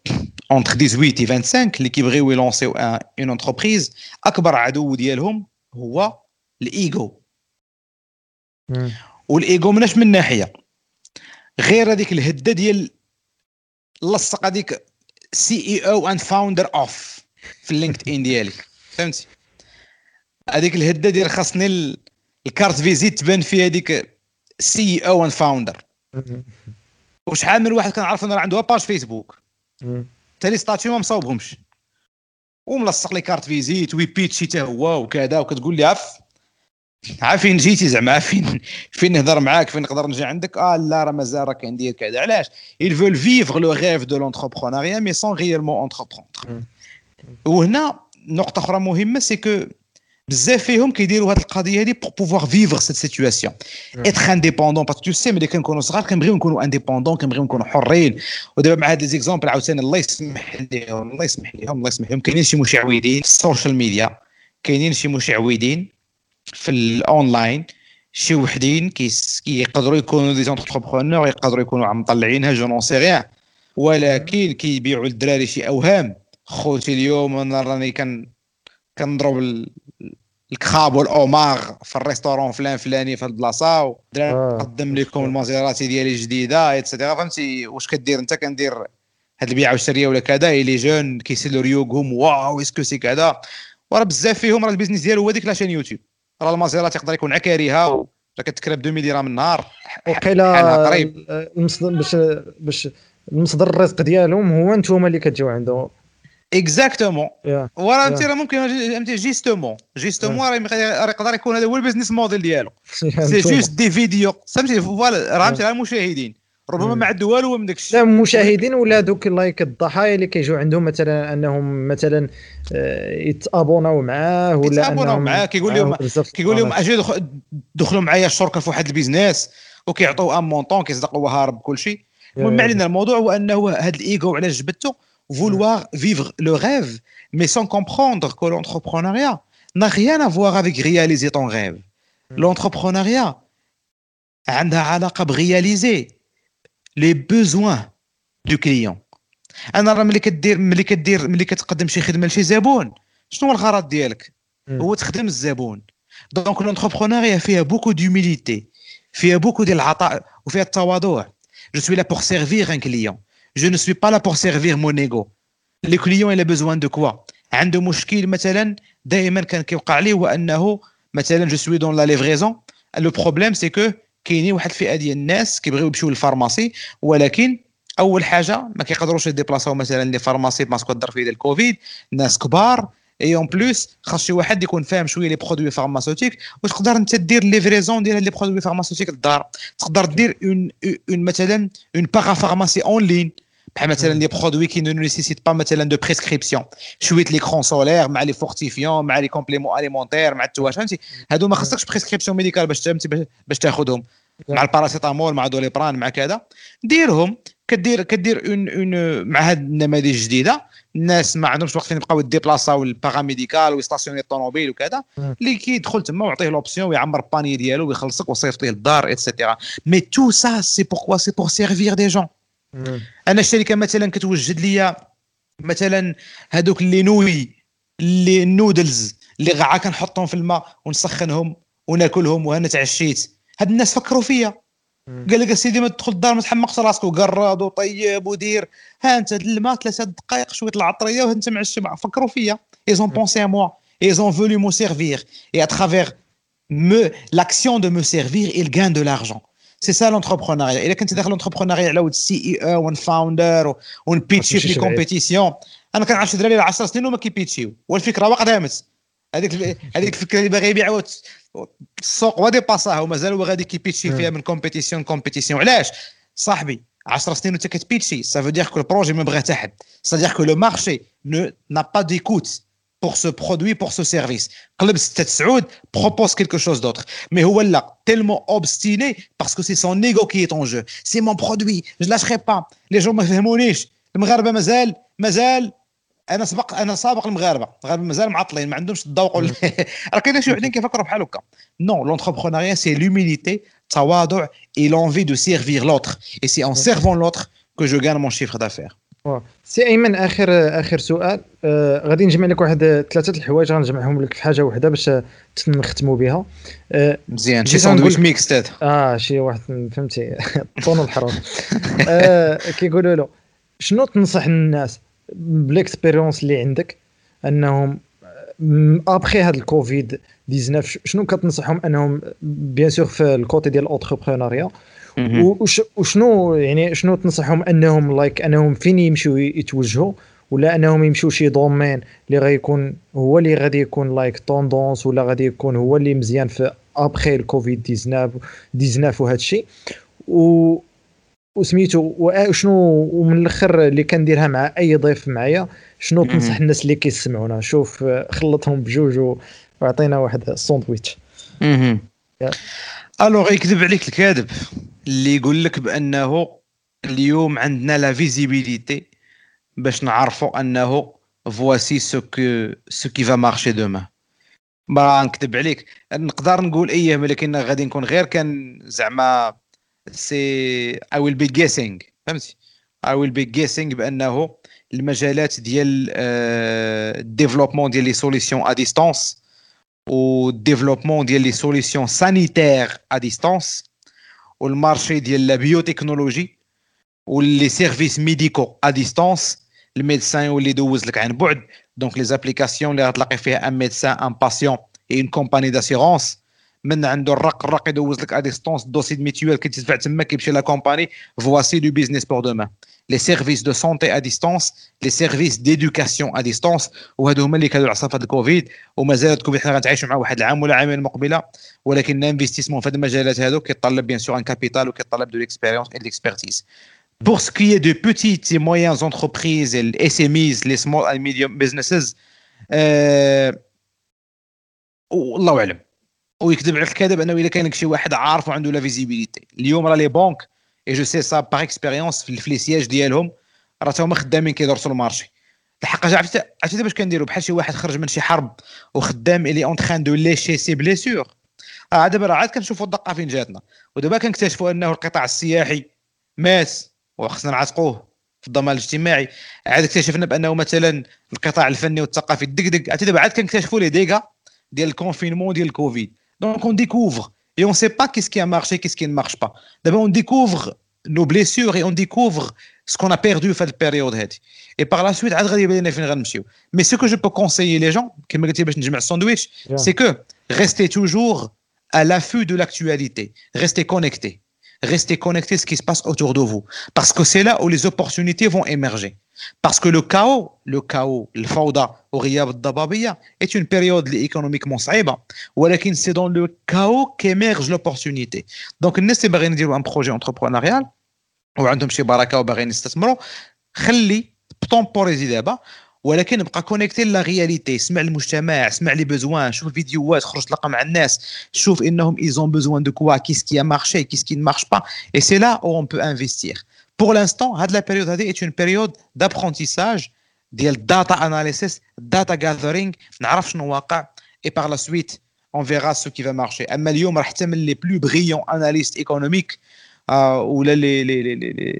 entre 18 et 25 اللي كيبغيو يلونسيو une entreprise اكبر عدو ديالهم هو الايجو والايجو مناش من ناحيه غير هذيك الهده ديال لصق هذيك CEO and founder of في ال LinkedIn ديالي فهمتي هذيك الهده ديال خاصني ال carte visite تبان فيها هذيك CEO and founder وشحال من واحد كنعرف إنه عنده page Facebook تا les statuts ما مصاوبهمش. وملصق les cartes visite ويبيتشي حتى هو وكذا وكتقول لي عف. عارفين جيتي زعما فين فين نهضر معاك؟ فين نقدر نجي عندك؟ آه لا راه مازال راك عندي كذا. علاش؟ Ils veulent vivre le rêve de l'entrepreneuriat mais sans réellement entreprendre. وهنا نقطة أخرى مهمة c'est que بزاف فيهم كيديروا هذه القضية هذه pour pouvoir vivre cette situation être indépendant parce que tu sais ملي كنكونوا صغار كنبغيو نكونوا indépendants كنبغيو نكونوا حرين. ودابا مع هاد les exemples عاوتاني الله يسمح لهم الله يسمح لهم الله يسمح لهم. كاينين شي مشعوذين في ال social media كاينين شي مشعوذين في الاونلاين شي وحدين كيقدروا يكونوا des entrepreneurs يقدروا يكونوا عم مطلعينها je n'en sais rien ولكن كيبيعوا للدراري شي أوهام. خوتي اليوم أنا راني كان كنضرب ال crabe وال homard في ال restaurant فلان فلاني في البلاصة ونقدم آه. لكم ال Maserati ديالي جديده et cetera فهمتي واش كدير انت؟ كندير هاد البيعة والشريه ولا كذا les jeunes كيسيلو ريوغهم waouh est-ce que c'est كذا؟ وراه بزاف فيهم راه ال business ديالو هو ديك la chaîne YouTube. راه ال Maserati يقدر يكون عكاريها راه كتكرا ب 2 درهم النهار وقيلا قريب. باش باش المصدر الرزق ديالهم هو أنتم اللي كتجيو عنده exactement وراه انت راه ممكن justement justement راه يقدر يكون هذا هو ال business model ديالو c'est juste des vidéos فهمتي voilà راه فهمتي المشاهدين ربما ما عنده والو من داك الشيء لا المشاهدين ولا دوك لايك الضحايا اللي كيجيو عندهم مثلا أنهم مثلا آه، يتابوناو معاه ولا يتابوناو معاه. كيقول لهم كيقول لهم أجي دخلوا معايا الشركة في واحد ال business وكيعطوا un montant كيصدق هو هارب كل شيء. المهم علينا الموضوع هو انه هذا الإيجو علاش جبدته؟ Vouloir vivre le rêve, mais sans comprendre que l'entrepreneuriat n'a rien à voir avec réaliser ton rêve. Hmm. L'entrepreneuriat a réaliser les besoins du client. أنا راه ملي كدير ملي كدير ملي كتقدم شي خدمه لشي زبون شنو هو الغرض ديالك هو تخدم الزبون donc l'entrepreneuriat فيها beaucoup d'humilité فيها beaucoup ديال العطاء وفيها التواضع je suis là pour servir un client je ne suis pas là pour servir mon ego. Le client il a besoin de quoi? عنده مشكل مثلا دائما كان كيوقع لي هو أنه مثلا je suis dans la livraison le problème c'est que كاينين واحد الفئة ديال الناس كيبغيو يمشيو لل pharmacie ولكن أول حاجة ما كيقدروش يديبلاصاو مثلا les pharmacies parce que الظرف ديال الكوفيد. ناس كبار et en plus خاص شي واحد يكون فاهم شوية les produits pharmaceutiques واش تقدر أنت دير livraison ديال les produits pharmaceutiques للدار؟ تقدر دير une une مثلا une parapharmacie en ligne بحال مثلا les produits qui ne nécessitent pas مثلا de prescription شوية l'écran solaire مع les fortifiants مع les compléments alimentaires مع التواش فهمتي؟ هادو ما خصكش prescription médicale باش باش تاخذهم مع الباراسيتامول مع Doliprane مع كذا. ديرهم كدير كدير un un مع هاد النماذج الجديدة. الناس ما عندهمش وقت فين يبقاو يديبلاصاو ال paramédical ويستاسيوني الطوموبيل وكذا اللي كيدخل تما ويعطيه l'option ويعمر ال panier ديالو ويخلصك ويصيفطيه للدار et cetera mais tout ça c'est pourquoi c'est pour servir des gens أنا الشركة مثلا كتوجد لي مثلا هذوك les nouilles اللي نوي اللي النودلز اللي غا كنحطهم في الماء ونسخنهم وناكلهم وأنا تعشيت. هاد الناس فكروا فيا. قال لك سيدي ما تدخل الدار ما تحمقش راسك وقرض وطيب ودير. ها انت الماء ثلاثة دقائق شوية العطرية وانت معشي فكروا فيا. ils ont pensé à moi ils ont voulu me servir et à travers me l'action de me servir il gagne de l'argent. c'est ça l'entrepreneuriat الا كنت داخل l'entrepreneuriat على ود CEO and founder ون pitch ي في compétition أنا كنعرف شي دراري 10 سنين وما كي pitch يو. والفكرة وا قدامت هذيك هذيك الفكرة اللي باغي يبيع السوق هو dépassa ها ومازال هو غادي كي pitch ي فيها من compétition compétition علاش صاحبي 10 سنين وانت كت pitch ي ça veut dire que ال projet ما بغى حتى حد ça dire que le marché n'a pas d'écoute pour ce produit, pour ce service. Club Saoud propose quelque chose d'autre. Mais là, tellement obstiné parce que c'est son ego qui est en jeu. C'est mon produit, je ne lâcherai pas. Les gens ما فهمونيش المغاربة مازال مازال أنا سبق أنا سابق المغاربة المغاربة مازال معطلين ما عندهمش الذوق راه كاين شي وحدين كيفكروا بحال هكا. non l'entrepreneuriat c'est l'humilité التواضع et l'envie de servir l'autre. Et c'est en servant l'autre que je gagne mon chiffre d'affaires. سي ايمن اخر اخر سؤال آه غادي نجمع لك واحد ثلاثة الحوايج غنجمعهم لك في حاجة واحدة باش نختموا بها آه مزيان شي ساندويتش ميكس آه شي واحد فهمتي طون الحرام آه كيقولوا له شنو تنصح الناس؟ بال expérience اللي عندك أنهم ابخي هذا الكوفيد 19 شنو كتنصحهم؟ أنهم bien sûr في ال côté ديال ال entrepreneuriat وشنو يعني شنو تنصحهم؟ أنهم like أنهم فين يمشوا يتوجهوا؟ ولا أنهم يمشوا شي domaine اللي غيكون هو اللي غادي يكون like tendance ولا غادي يكون هو اللي مزيان في ابخي الكوفيد 19 19 وهذا الشيء و وسميتو وشنو ومن الأخر اللي كنديرها مع أي ضيف معايا شنو تنصح الناس اللي كيسمعونا؟ شوف خلطهم بجوج وعطينا واحد الساندويتش. alors يكذب عليك الكاذب اللي يقول لك بأنه اليوم عندنا la visibilité باش نعرفوا أنه voici ce que ce qui va marcher demain ما نكذب عليك. نقدر نقول إيه ولكن غادي نكون غير كان زعما c'est I will be guessing فهمتي؟ I will be guessing بأنه المجالات ديال ال développement ديال les solutions à distance وال développement ديال les solutions sanitaires à distance وال marché ديال la biotechnologie و les services médicaux à distance ال médecin يولي يدوز لك عن بعد. donc les applications اللي غتلاقي فيها un médecin un patient et une compagnie d'assurance من عنده الرق الرق يدوز لك à distance dossier mutuelle كيتدفع تما كيمشي la compagnie voici deux business pour demain les services de santé à distance les services d'éducation à distance وهادو هما اللي كلاو العصا في الكوفيد ومازال الكوفيد حنا غنتعايشوا مع واحد العام ولا عامين المقبلة ولكن ال investissement في هاد المجالات هادو كيطلب bien sûr un capital وكيطلب de l'expérience et l'expertise Pour ce qui est de petites et moyennes entreprises, les SMEs, les small and medium businesses, euh, والله أعلم. ويكذب عليك الكاذب انه اذا كان شي واحد عارف وعنده la visibilité. اليوم راه les banques et je sais ça par expérience في الفليسياج ديالهم راه هما خدامين كيدرسوا ال marché. الحق عرفتي عرفتي باش كنديروا بحال شي واحد خرج من شي حرب وخدام il est en train de lécher ses blessures. آه دابا راه عاد كنشوفوا الدقة فين جاتنا. ودابا كنكتشفوا انه القطاع السياحي مات وخصنا نعتقوه في الضمان الاجتماعي. عاد اكتشفنا بأنه مثلا القطاع الفني والثقافي دقدق. عرفتي دابا عاد كنكتشفوا لي ديغا ديال الكونفينمون ديال الكوفيد. Donc on découvre et on ne sait pas qu'est-ce qui a marché, qu'est-ce qui ne marche pas. D'abord, on découvre nos blessures et on découvre ce qu'on a perdu cette période. Et par la suite, mais ce que je peux conseiller les gens, c'est que restez toujours à l'affût de l'actualité, restez connectés, restez connectés à ce qui se passe autour de vous, parce que c'est là où les opportunités vont émerger. Parce que le chaos, le chaos, le fauda au Riyab Dababia est une période économiquement saïba, ولكن c'est dans le chaos qu'émerge l'opportunité. Donc الناس اللي باغيين يديروا ان بروجي انتربرونيال وعندهم شي بركه وباغيين يستثمروا خلي بتومبوريزي دابا ولكن بقى connecté la réalité اسمع المجتمع اسمع les besoins شوف الفيديوهات خرج تلاقى مع الناس شوف انهم ايزون بوزوان دو كوا كيس كي مارشي كيس كي مارش با اي سي لا أو اون بو انفستير Pour l'instant, la période est une période d'apprentissage, de data analysis, data gathering, et par la suite, on verra ce qui va marcher. les plus brillants analystes économiques euh, ou les, les, les,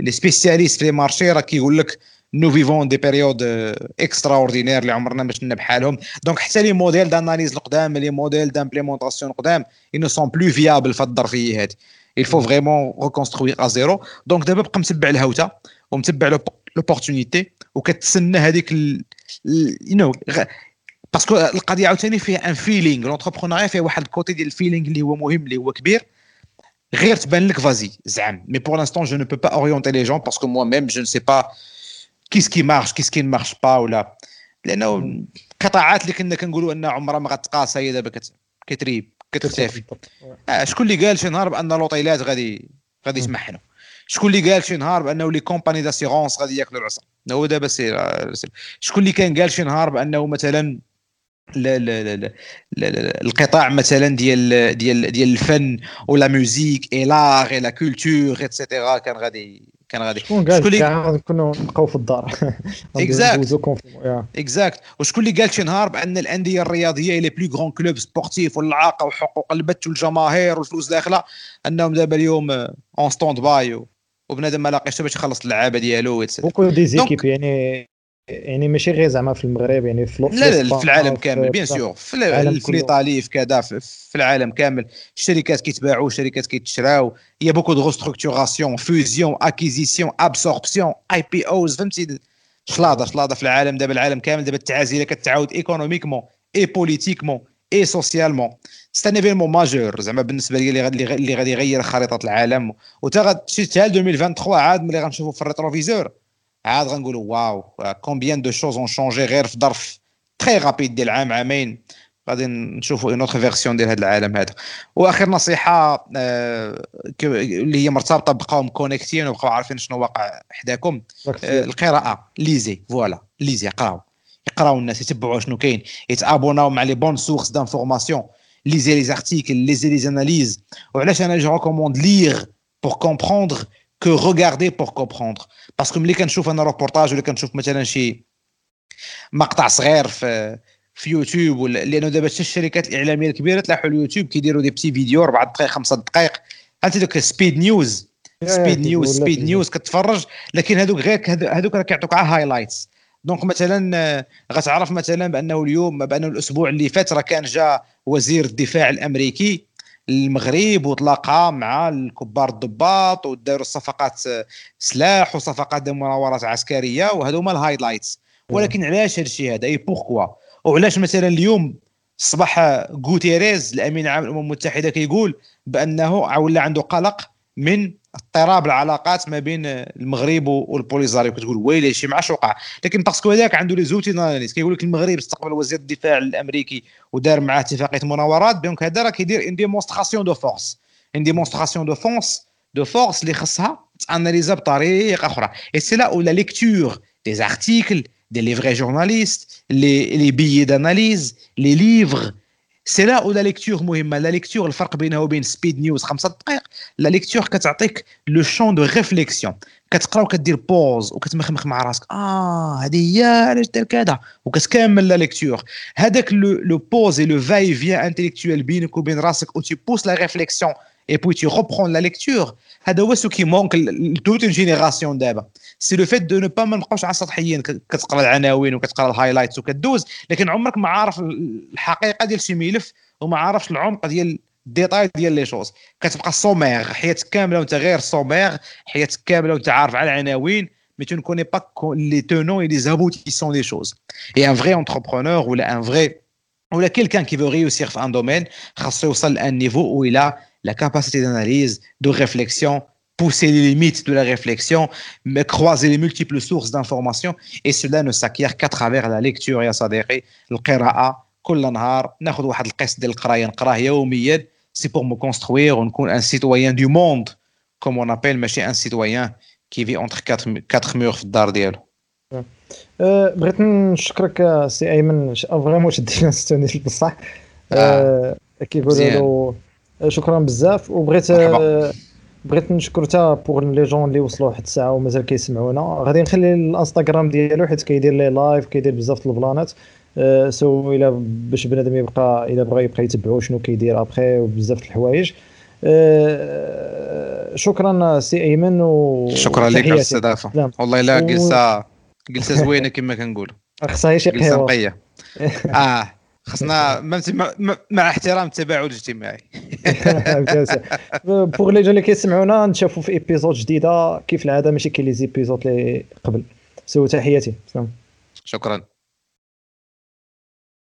les spécialistes des marchés qui disent nous vivons des périodes euh, extraordinaires اللي عمرنا ما شفنا بحالهم دونك حتى لي موديل داناليز القدام لي موديل دامبليمونطاسيون القدام ils ne sont plus viables في الظرفيه هذه il faut vraiment reconstruire à zéro. donc دابا بقى متبع الهوتة ومتبع l'opportunité وكتسنى هذيك يو parce que القضية عاوتاني فيها un feeling l'entrepreneuriat فيها واحد ال côté ديال ال feeling اللي هو مهم اللي هو كبير. غير تبان لك vas-y زعم. مي بور لانستون جو نو بو با اورينتي لي جون باسكو موا ميم جو نو سي با qu'est-ce qui marche qu'est-ce qui marche pas ولا لأنه القطاعات اللي كنا كنقولوا ان عمرها ما غتقاس هي دابا كتريب. كتختفي. آه شكون اللي قال شي نهار بأن لوطيلات غادي غادي يتمحنوا؟ شكون اللي قال شي نهار بأنه les compagnies d'assurance غادي ياكلوا العصا؟ هو دابا سير شكون اللي كان قال شي نهار بأنه مثلا لا لا لا لا القطاع مثلا ديال ديال ديال الفن ولا musique et l'art et la culture et cetera كان غادي كان غادي. شكون قال نكونوا نبقاو في الدار؟ exact exact وشكون اللي قال شي نهار بأن الأندية الرياضية les plus grands clubs sportifs والعاقة وحقوق البث والجماهير والفلوس داخلة أنهم دابا اليوم en stand-by وبنادم ما لاقيش باش يخلص اللعابة ديالو beaucoup des équipes يعني يعني ماشي غير زعما في المغرب يعني في لا لا في العالم كامل bien sûr. في, في الإيطالي في كذا في العالم كامل. الشركات كيتباعوا شركات كيتشراو. هي beaucoup de restructurations fusions acquisitions absorptions IPOs فهمتي؟ شلاضة شلاضة في العالم دابا العالم كامل دابا التعازيلة كتعاود économiquement et politiquement et socialement c'est un événement majeur زعما بالنسبة لي اللي غادي يغير خريطه العالم. وتا غتمشي حتى 2023 عاد ملي غنشوفوا في ال rétroviseur؟ عاد غنقولوا waouh combien de choses ont changé غير في ظرف très rapide ديال عام عامين غادي نشوفوا une autre version ديال هذا العالم هذا واخر نصيحه آه اللي هي مرتبطه بقاو مكونيكتين وبقاو عارفين شنو واقع حداكم آه القراءه lisez voilà lisez قراو يقراو الناس يتبعوا شنو كاين يتابوناو مع les bonnes sources d'information lisez les articles lisez les analyses وعلاش أنا je recommande lire pour comprendre que regarder pour comprendre parce que ملي كنشوف أنا روبورتاج ولا كنشوف مثلا شي مقطع صغير في في يوتيوب ولا لأنه دابا حتى الشركات الاعلاميه الكبيره تلاحوا اليوتيوب كيديروا des petites vidéos 4 دقائق 5 دقائق عرفتي دوك speed news speed news speed news كتفرج لكن هذوك غير هذوك راه كيعطوك على highlights donc مثلا غتعرف مثلا بأنه اليوم بأنه الأسبوع اللي فات راه كان جا وزير الدفاع الأمريكي. المغرب وتلاقى مع الكبار الضباط وداروا صفقات سلاح وصفقات مناورات عسكرية وهذو هما ال highlights. ولكن علاش هذا الشيء هذا؟ et pourquoi وعلاش مثلا اليوم صباح غوتيريز الأمين العام للأمم المتحدة كيقول بأنه ولا عنده قلق من اضطراب العلاقات ما بين المغرب والبوليزاريو كتقول ويلي شي مع شو وقع لكن parce que هذاك عنده les outils d'analyse كيقول لك المغرب استقبل وزير الدفاع الأمريكي ودار معاه اتفاقية مناورات donc هذا راه كيدير une démonstration de force une démonstration de force de force اللي خصها تاناليزا بطريقة أخرى. et c'est là où la lecture des articles des les vrais journalistes les les billets d'analyse les livres c'est là où la lecture مهمه la lecture الفرق بينها وبين speed news خمسة دقائق la lecture كتعطيك le champ de réflexion كتقرا وكدير pause وكتمخمخ مع راسك آه هذه هي علاش دار كذا وكتكمل la lecture هذاك le pause et le va-et-vient intellectuel بينك وبين راسك و tu pousses la réflexion et puis tu reprends la lecture هذا هو ce qui manque toute une génération دابا c'est le fait de ne pas ما نبقاوش على سطحيين كتقرأ العناوين وكتقرأ ال highlights وكدوز لكن عمرك ما عارف الحقيقة ديال شي ملف وما عارفش العمق ديال الديتاي ديال les choses. كتبقى sommaire حياتك كاملة وأنت غير sommaire حياتك كاملة وأنت عارف على العناوين mais tu ne connais pas les tenants et les aboutissants des choses. Et un vrai entrepreneur ou un vrai ou quelqu'un qui veut domaine, il a un niveau où il a la capacité d'analyse, de réflexion, pousser les limites de la réflexion, mais croiser les multiples sources d'informations, et cela ne s'acquiert qu'à travers la lecture يا صديقي القراءة كل نهار ناخذ واحد القسط ديال القرايه نقراه يوميا c'est pour me construire ونكون un citoyen du monde comme on appelle ماشي un citoyen qui vit entre quatre murs في الدار ديالو بغيت نشكرك سي ايمن vraiment شدينا ستوني بصح كيقولوا له شكرا بزاف. وبغيت بغيت نشكر حتى pour les gens اللي وصلوا واحد الساعة ومازال كيسمعونا. غادي نخلي الانستغرام ديالو حيت كيدير les lives كيدير بزاف البلانات. so إلى باش بنادم يبقى إلى بغى يبقى يتبعو شنو كيدير ابخي وبزاف الحوايج. شكرا سي أيمن و شكرا لك على الاستضافه والله إلا جلسة جلسة زوينة كما كنقولوا. خصها شي قهوه آه. خصنا مع احترام التباعد الاجتماعي. pour les gens اللي كيسمعونا نشوفوا في épisode جديدة كيف العادة ماشي كاين les épisodes اللي قبل. so تحياتي. شكرا.